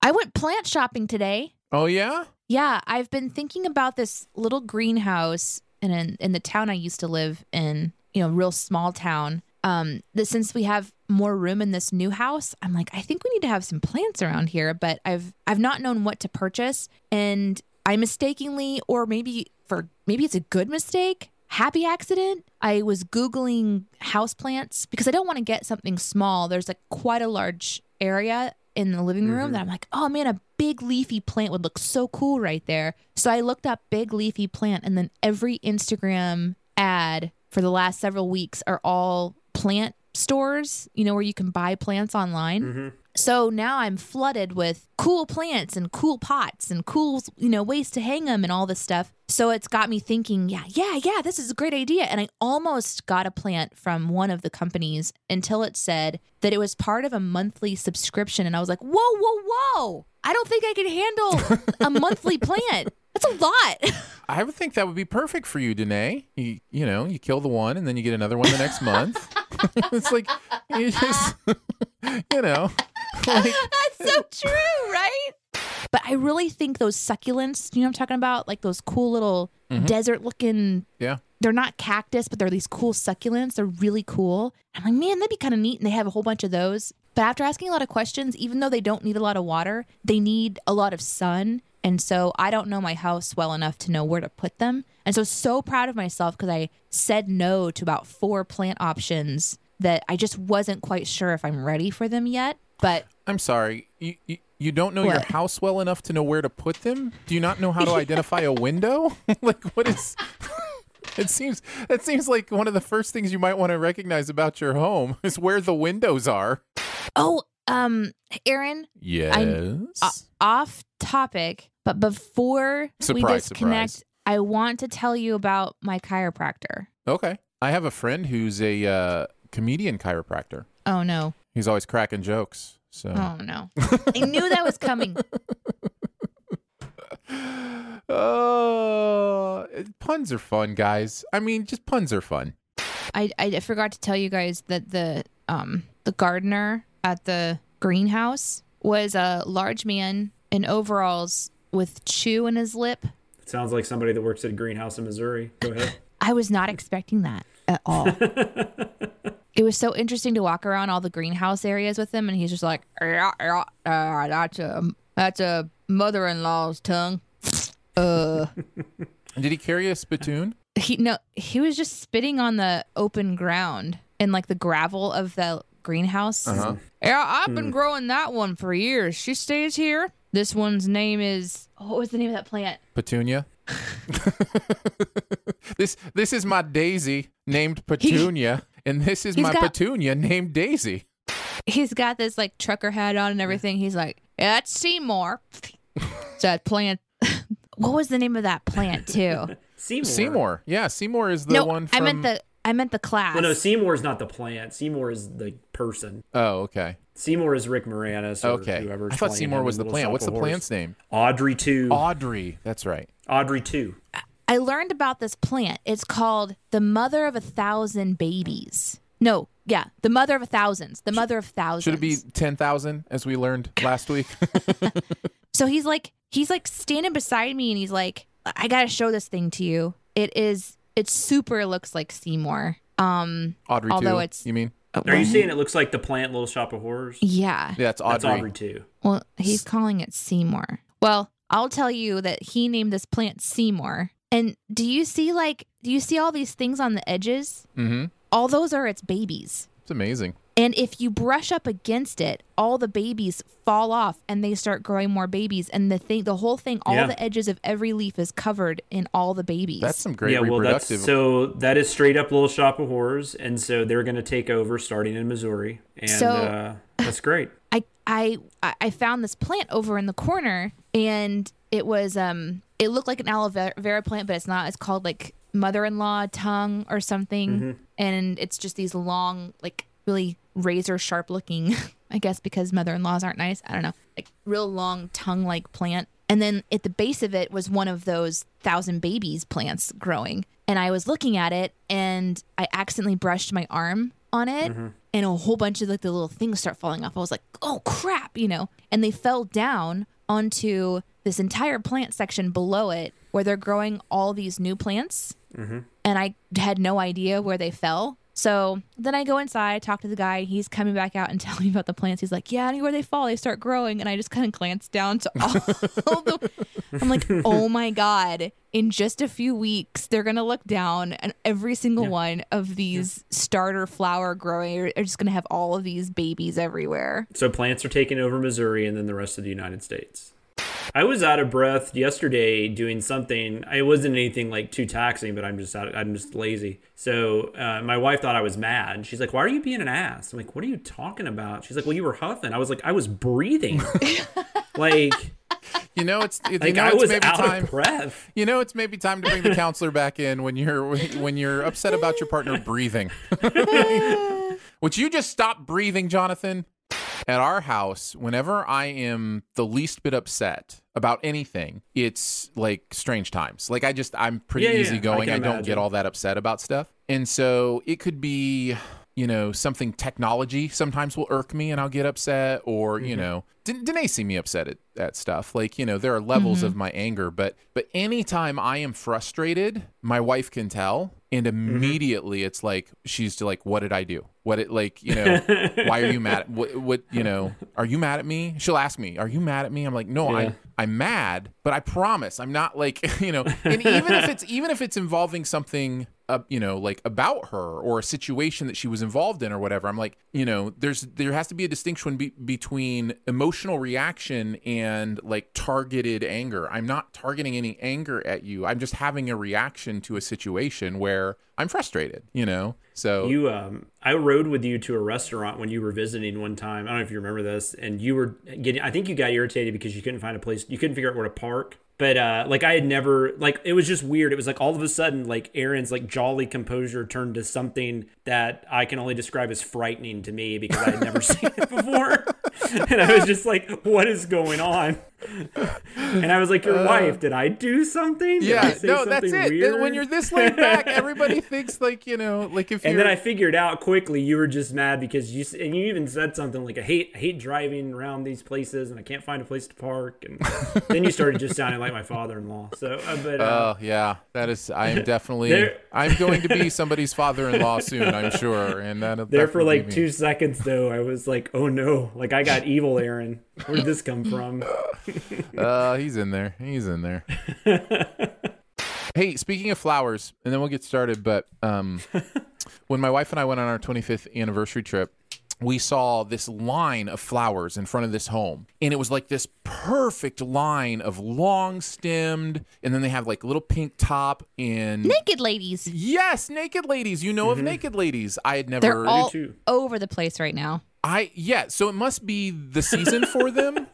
I went plant shopping today. Oh yeah? Yeah, I've been thinking about this little greenhouse in in, in the town I used to live in, you know, real small town. Um, that since we have more room in this new house, I'm like, I think we need to have some plants around here, but I've I've not known what to purchase, and I mistakenly, or maybe for maybe it's a good mistake, happy accident. I was googling house plants because I don't want to get something small. There's like quite a large area in the living room mm-hmm. that I'm like, oh man, a big leafy plant would look so cool right there. So I looked up big leafy plant, and then every Instagram ad for the last several weeks are all plant stores, you know, where you can buy plants online. Mm-hmm. So now I'm flooded with cool plants and cool pots and cool, you know, ways to hang them and all this stuff. So it's got me thinking, yeah, yeah, yeah, this is a great idea. And I almost got a plant from one of the companies until it said that it was part of a monthly subscription. And I was like, whoa, whoa, whoa. I don't think I can handle a monthly *laughs* plant. That's a lot. *laughs* I would think that would be perfect for you, Danae. You you know, you kill the one and then you get another one the next month. *laughs* it's like you just *laughs* you know. Like, That's so true, right? But I really think those succulents, you know what I'm talking about? Like those cool little Mhm. desert looking yeah. they're not cactus, but they're these cool succulents. They're really cool. I'm like, man, that'd be kind of neat. And they have a whole bunch of those. But after asking a lot of questions, even though they don't need a lot of water, they need a lot of sun. And so I don't know my house well enough to know where to put them. And so so proud of myself because I said no to about four plant options that I just wasn't quite sure if I'm ready for them yet. But I'm sorry. You, you you don't know your house well enough to know where to put them? Do you not know how to *laughs* identify a window? *laughs* like what is *laughs* It seems that seems like one of the first things you might want to recognize about your home is where the windows are. oh, um, Aaron, Yes. I'm o- off topic, but before we disconnect, surprise. I want to tell you about my chiropractor. Okay. I have a friend who's a uh, comedian chiropractor. Oh no. He's always cracking jokes. So Oh no. I knew that was coming. Oh, *laughs* puns are fun, guys. I mean, just puns are fun. I, I forgot to tell you guys that the um the gardener at the greenhouse was a large man in overalls with chew in his lip. It sounds like somebody that works at a greenhouse in Missouri. Go ahead. *laughs* I was not expecting that at all. *laughs* it was so interesting to walk around all the greenhouse areas with him, and he's just like, yeah, yeah, uh, "That's a that's a mother-in-law's tongue." *laughs* Uh, Did he carry a spittoon? he no, he was just spitting on the open ground and like the gravel of the greenhouse. Uh-huh. Yeah, I've been Hmm. growing that one for years. She stays here. This one's name is oh, what was the name of that plant? Petunia. *laughs* this this is my Daisy named Petunia, and this is my got- Petunia named Daisy. He's got this like trucker hat on and everything. He's like, yeah, that's Seymour. It's *laughs* that plant. *laughs* what was the name of that plant too? Seymour. Seymour. Yeah, Seymour is the no, one I meant the I meant the class. Well, no, Seymour's not the plant. Seymour is the person. Oh, okay. Seymour is Rick Moranis. Or Okay. Whoever's I thought Seymour was the plant. What's the Horrors. plant's name? Audrey two. Audrey. That's right. Audrey two. I learned about this plant. It's called the mother of a thousand babies. No, yeah, the mother of a thousands. The mother of thousands. Should it be ten thousand, as we learned *laughs* last week? *laughs* So he's like, he's like standing beside me, and he's like, "I gotta show this thing to you. It is, it super looks like Seymour. Um, Audrey although too. it's You mean? Are you saying it looks like the plant Little Shop of Horrors? Yeah. Yeah, it's Audrey. That's Audrey too. Well, he's calling it Seymour. Well, I'll tell you that he named this plant Seymour. And do you see like do you see all these things on the edges? Mm-hmm. All those are its babies. It's amazing. And if you brush up against it, all the babies fall off and they start growing more babies. And the thing, the whole thing, all Yeah. the edges of every leaf is covered in all the babies. That's some great yeah, well, that's so that is straight up Little Shop of Horrors, and so they're going to take over starting in Missouri, and So- uh, that's great. *laughs* I I I- I found this plant over in the corner, and it was um it looked like an aloe vera plant, but it's not. It's called like mother-in-law tongue or something, Mm-hmm. and it's just these long, like really razor sharp looking. *laughs* I guess because mother-in-laws aren't nice. I don't know, like real long tongue-like plant. And then at the base of it was one of those thousand babies plants growing. And I was looking at it and I accidentally brushed my arm on it and a whole bunch of like the little things start falling off. I was like, oh crap, you know. And they fell down onto this entire plant section below it where they're growing all these new plants. Mm-hmm. And I had no idea where they fell. So then I go inside, talk to the guy. He's coming back out and *laughs* telling me about the plants. He's like, "Yeah, anywhere they fall, they start growing." And I just kind of glance down to all *laughs* the. I'm like, "Oh my god!" In just a few weeks, they're gonna look down, and every single one of these starter flower growing are, are just gonna have all of these babies everywhere. So plants are taking over Missouri, and then the rest of the United States. I was out of breath yesterday doing something. It wasn't anything like too taxing, but I'm just out, I'm just lazy. So uh, my wife thought I was mad. She's like, "Why are you being an ass?" I'm like, "What are you talking about?" She's like, "Well, you were huffing." I was like, "I was breathing." *laughs* like, you know, it's, it's like you know, I it's was maybe out time. of breath. You know, it's maybe time to bring the counselor back in when you're when you're upset about your partner breathing. *laughs* Would you just stop breathing, Jonathan? At our house, whenever I am the least bit upset about anything, it's like strange times. Like I just I'm pretty Yeah, yeah. I I, don't get all that upset about stuff. And so it could be you know, something technology sometimes will irk me and I'll get upset, or, you Mm-hmm. know, didn't, didn't see me upset at, at stuff. Like, you know, there are levels Mm-hmm. of my anger, but, but anytime I am frustrated, my wife can tell. And Mm-hmm. immediately it's like, she's like, what did I do? What it like, you know, why are you mad? At, *laughs* what, what, you know, are you mad at me? She'll ask me, are you mad at me? I'm like, no, Yeah. I'm, I'm mad, but I promise I'm not like, *laughs* you know, and even if it's, even if it's involving something, uh, you know, like about her or a situation that she was involved in or whatever. I'm like, you know, there's there has to be a distinction be- between emotional reaction and like targeted anger. I'm not targeting any anger at you. I'm just having a reaction to a situation where I'm frustrated, you know. So You, um, I rode with you to a restaurant when you were visiting one time. I don't know if you remember this, and you were getting. I think you got irritated because you couldn't find a place. You couldn't figure out where to park. But uh, like I had never like it was just weird. It was like all of a sudden like Aaron's like jolly composure turned to something that I can only describe as frightening to me because I had never *laughs* seen it before. *laughs* and I was just like, what is going on? And I was like, your Uh, wife, did I do something? Did yeah, no, that's it. Weird? When you're this laid back, *laughs* everybody thinks like you know, like if And you're then I figured out quickly you were just mad because you and you even said something like I hate I hate driving around these places and I can't find a place to park and *laughs* then you started just sounding like my father-in-law. So, uh, but uh, Oh yeah, that is. I am definitely. I'm going to be *laughs* somebody's father-in-law soon. I'm sure, and that'll there for like two seconds though, I was like, oh no, like I got evil Aaron. Where did this come from? *laughs* Uh, he's in there. He's in there. *laughs* hey, speaking of flowers, and then we'll get started. But um, *laughs* when my wife and I went on our 25th anniversary trip, we saw this line of flowers in front of this home, and it was like this perfect line of long stemmed, and then they have like little pink top and Naked ladies. yes, naked ladies. You know of naked ladies. I had never. They're all over the place right now. I yeah. So it must be the season for them.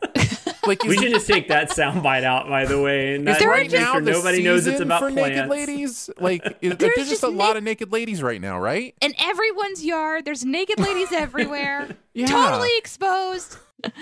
Like We should just take that soundbite out, by the way. And Is that, right make now sure the nobody knows it's about for plants. naked ladies? Like, *laughs* is, There's there's, just a just lot of naked ladies right now, right? In everyone's yard, there's naked ladies *laughs* everywhere. Yeah. Totally exposed. *laughs*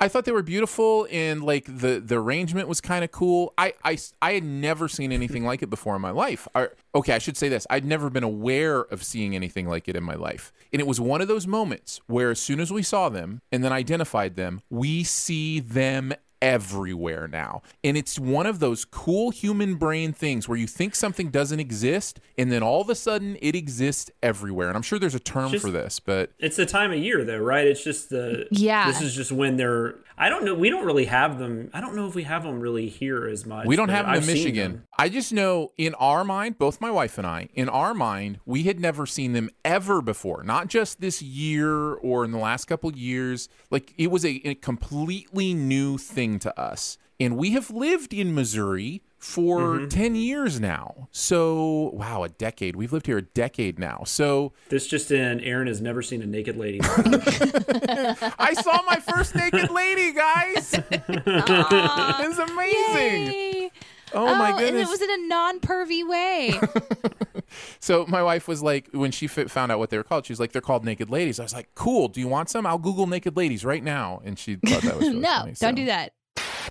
I thought they were beautiful, and like the the arrangement was kind of cool. I, I I had never seen anything like it before in my life. Okay, I should say this: I'd never been aware of seeing anything like it in my life, and it was one of those moments where, as soon as we saw them and then identified them, we see them everywhere now. And it's one of those cool human brain things where you think something doesn't exist and then all of a sudden it exists everywhere. And I'm sure there's a term Just- for this, but It's the time of year, though, right? It's just the Yeah. This is just when they're. I don't know. We don't really have them. I don't know if we have them really here as much. we don't have them I've in Michigan. them. I just know in our mind, both my wife and I, in our mind, we had never seen them ever before. Not just this year or in the last couple years. Like it was a, a completely new thing to us. And we have lived in Missouri for Mm-hmm. 10 years now. So, wow, a decade. We've lived here a decade now. So, This just in. Aaron has never seen a naked lady. *laughs* *laughs* I saw my first naked lady, guys. it's amazing. Yay. Oh, my goodness. And it was in a non-pervy way. *laughs* So my wife was like, when she fi- found out what they were called, she was like, "They're called naked ladies." I was like, "Cool. Do you want some? I'll Google naked ladies right now." And she thought that was really no, funny, don't so. do that.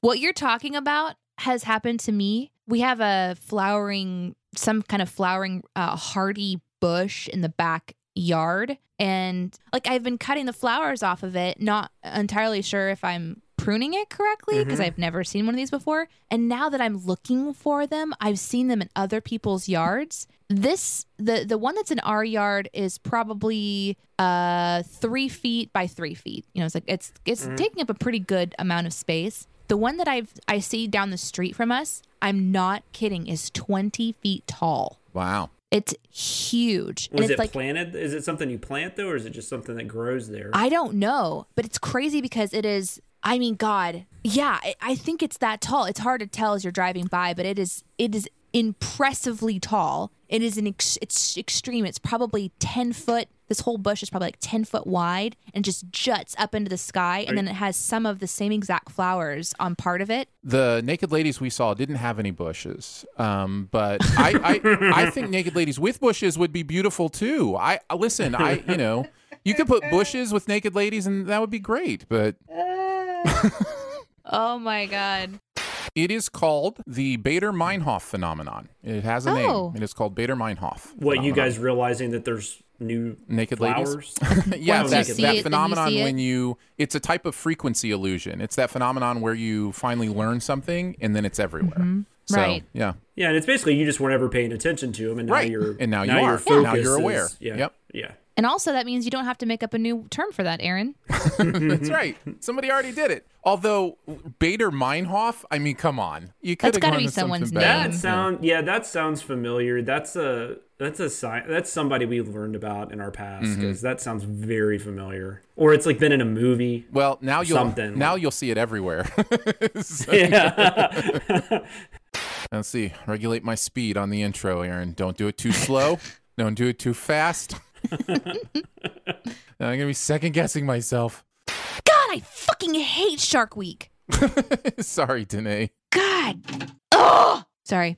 What you're talking about has happened to me. We have a flowering, some kind of flowering, uh, hardy bush in the backyard, and like I've been cutting the flowers off of it, not entirely sure if I'm pruning it correctly because Mhm. I've never seen one of these before. And now that I'm looking for them, I've seen them in other people's yards. This the the one that's in our yard is probably uh three feet by three feet. You know, it's like it's it's Mhm. taking up a pretty good amount of space. The one that I've I see down the street from us, I'm not kidding, is 20 feet tall. Wow. It's huge. Was and it it's like planted? Is it something you plant though, or is it just something that grows there? I don't know, but it's crazy because it is. I mean, God, yeah, I, I think it's that tall. It's hard to tell as you're driving by, but it is. It is impressively tall. It is an. Ex, it's extreme. It's probably ten foot. This whole bush is probably like ten foot wide and just juts up into the sky, and then it has some of the same exact flowers on part of it. The naked ladies we saw didn't have any bushes, um, but I, I I think naked ladies with bushes would be beautiful too. I listen. I you know you could put bushes with naked ladies and that would be great, but *laughs* Oh my God. It is called the Baader Meinhof phenomenon. It has a Oh. name. It is called Baader Meinhof. what you guys realizing that there's new naked flowers? *laughs* ladies yeah Once that, you see that it, then you phenomenon see when you it's a type of frequency illusion it's that phenomenon where you finally learn something and then it's everywhere Mm-hmm. Right. yeah Yeah, and it's basically you just weren't ever paying attention to them, and now Right. you're And now you are. focus Now you're aware. is- yeah, Yep. yeah. And also, that means you don't have to make up a new term for that, Aaron. *laughs* that's right somebody already did it although baader meinhof i mean come on you could That's have gotta gone be with something someone's better. That sound yeah, that sounds familiar. That's a that's a sign. That's somebody we've learned about in our past Mm-hmm. because that sounds very familiar. Or it's like been in a movie. well now you'll Something. now you'll see it everywhere *laughs* So- Yeah. *laughs* let's see regulate my speed on the intro aaron don't do it too slow don't do it too fast *laughs* i'm gonna be second guessing myself God, I fucking hate Shark Week. *laughs* sorry danae God. Oh, sorry.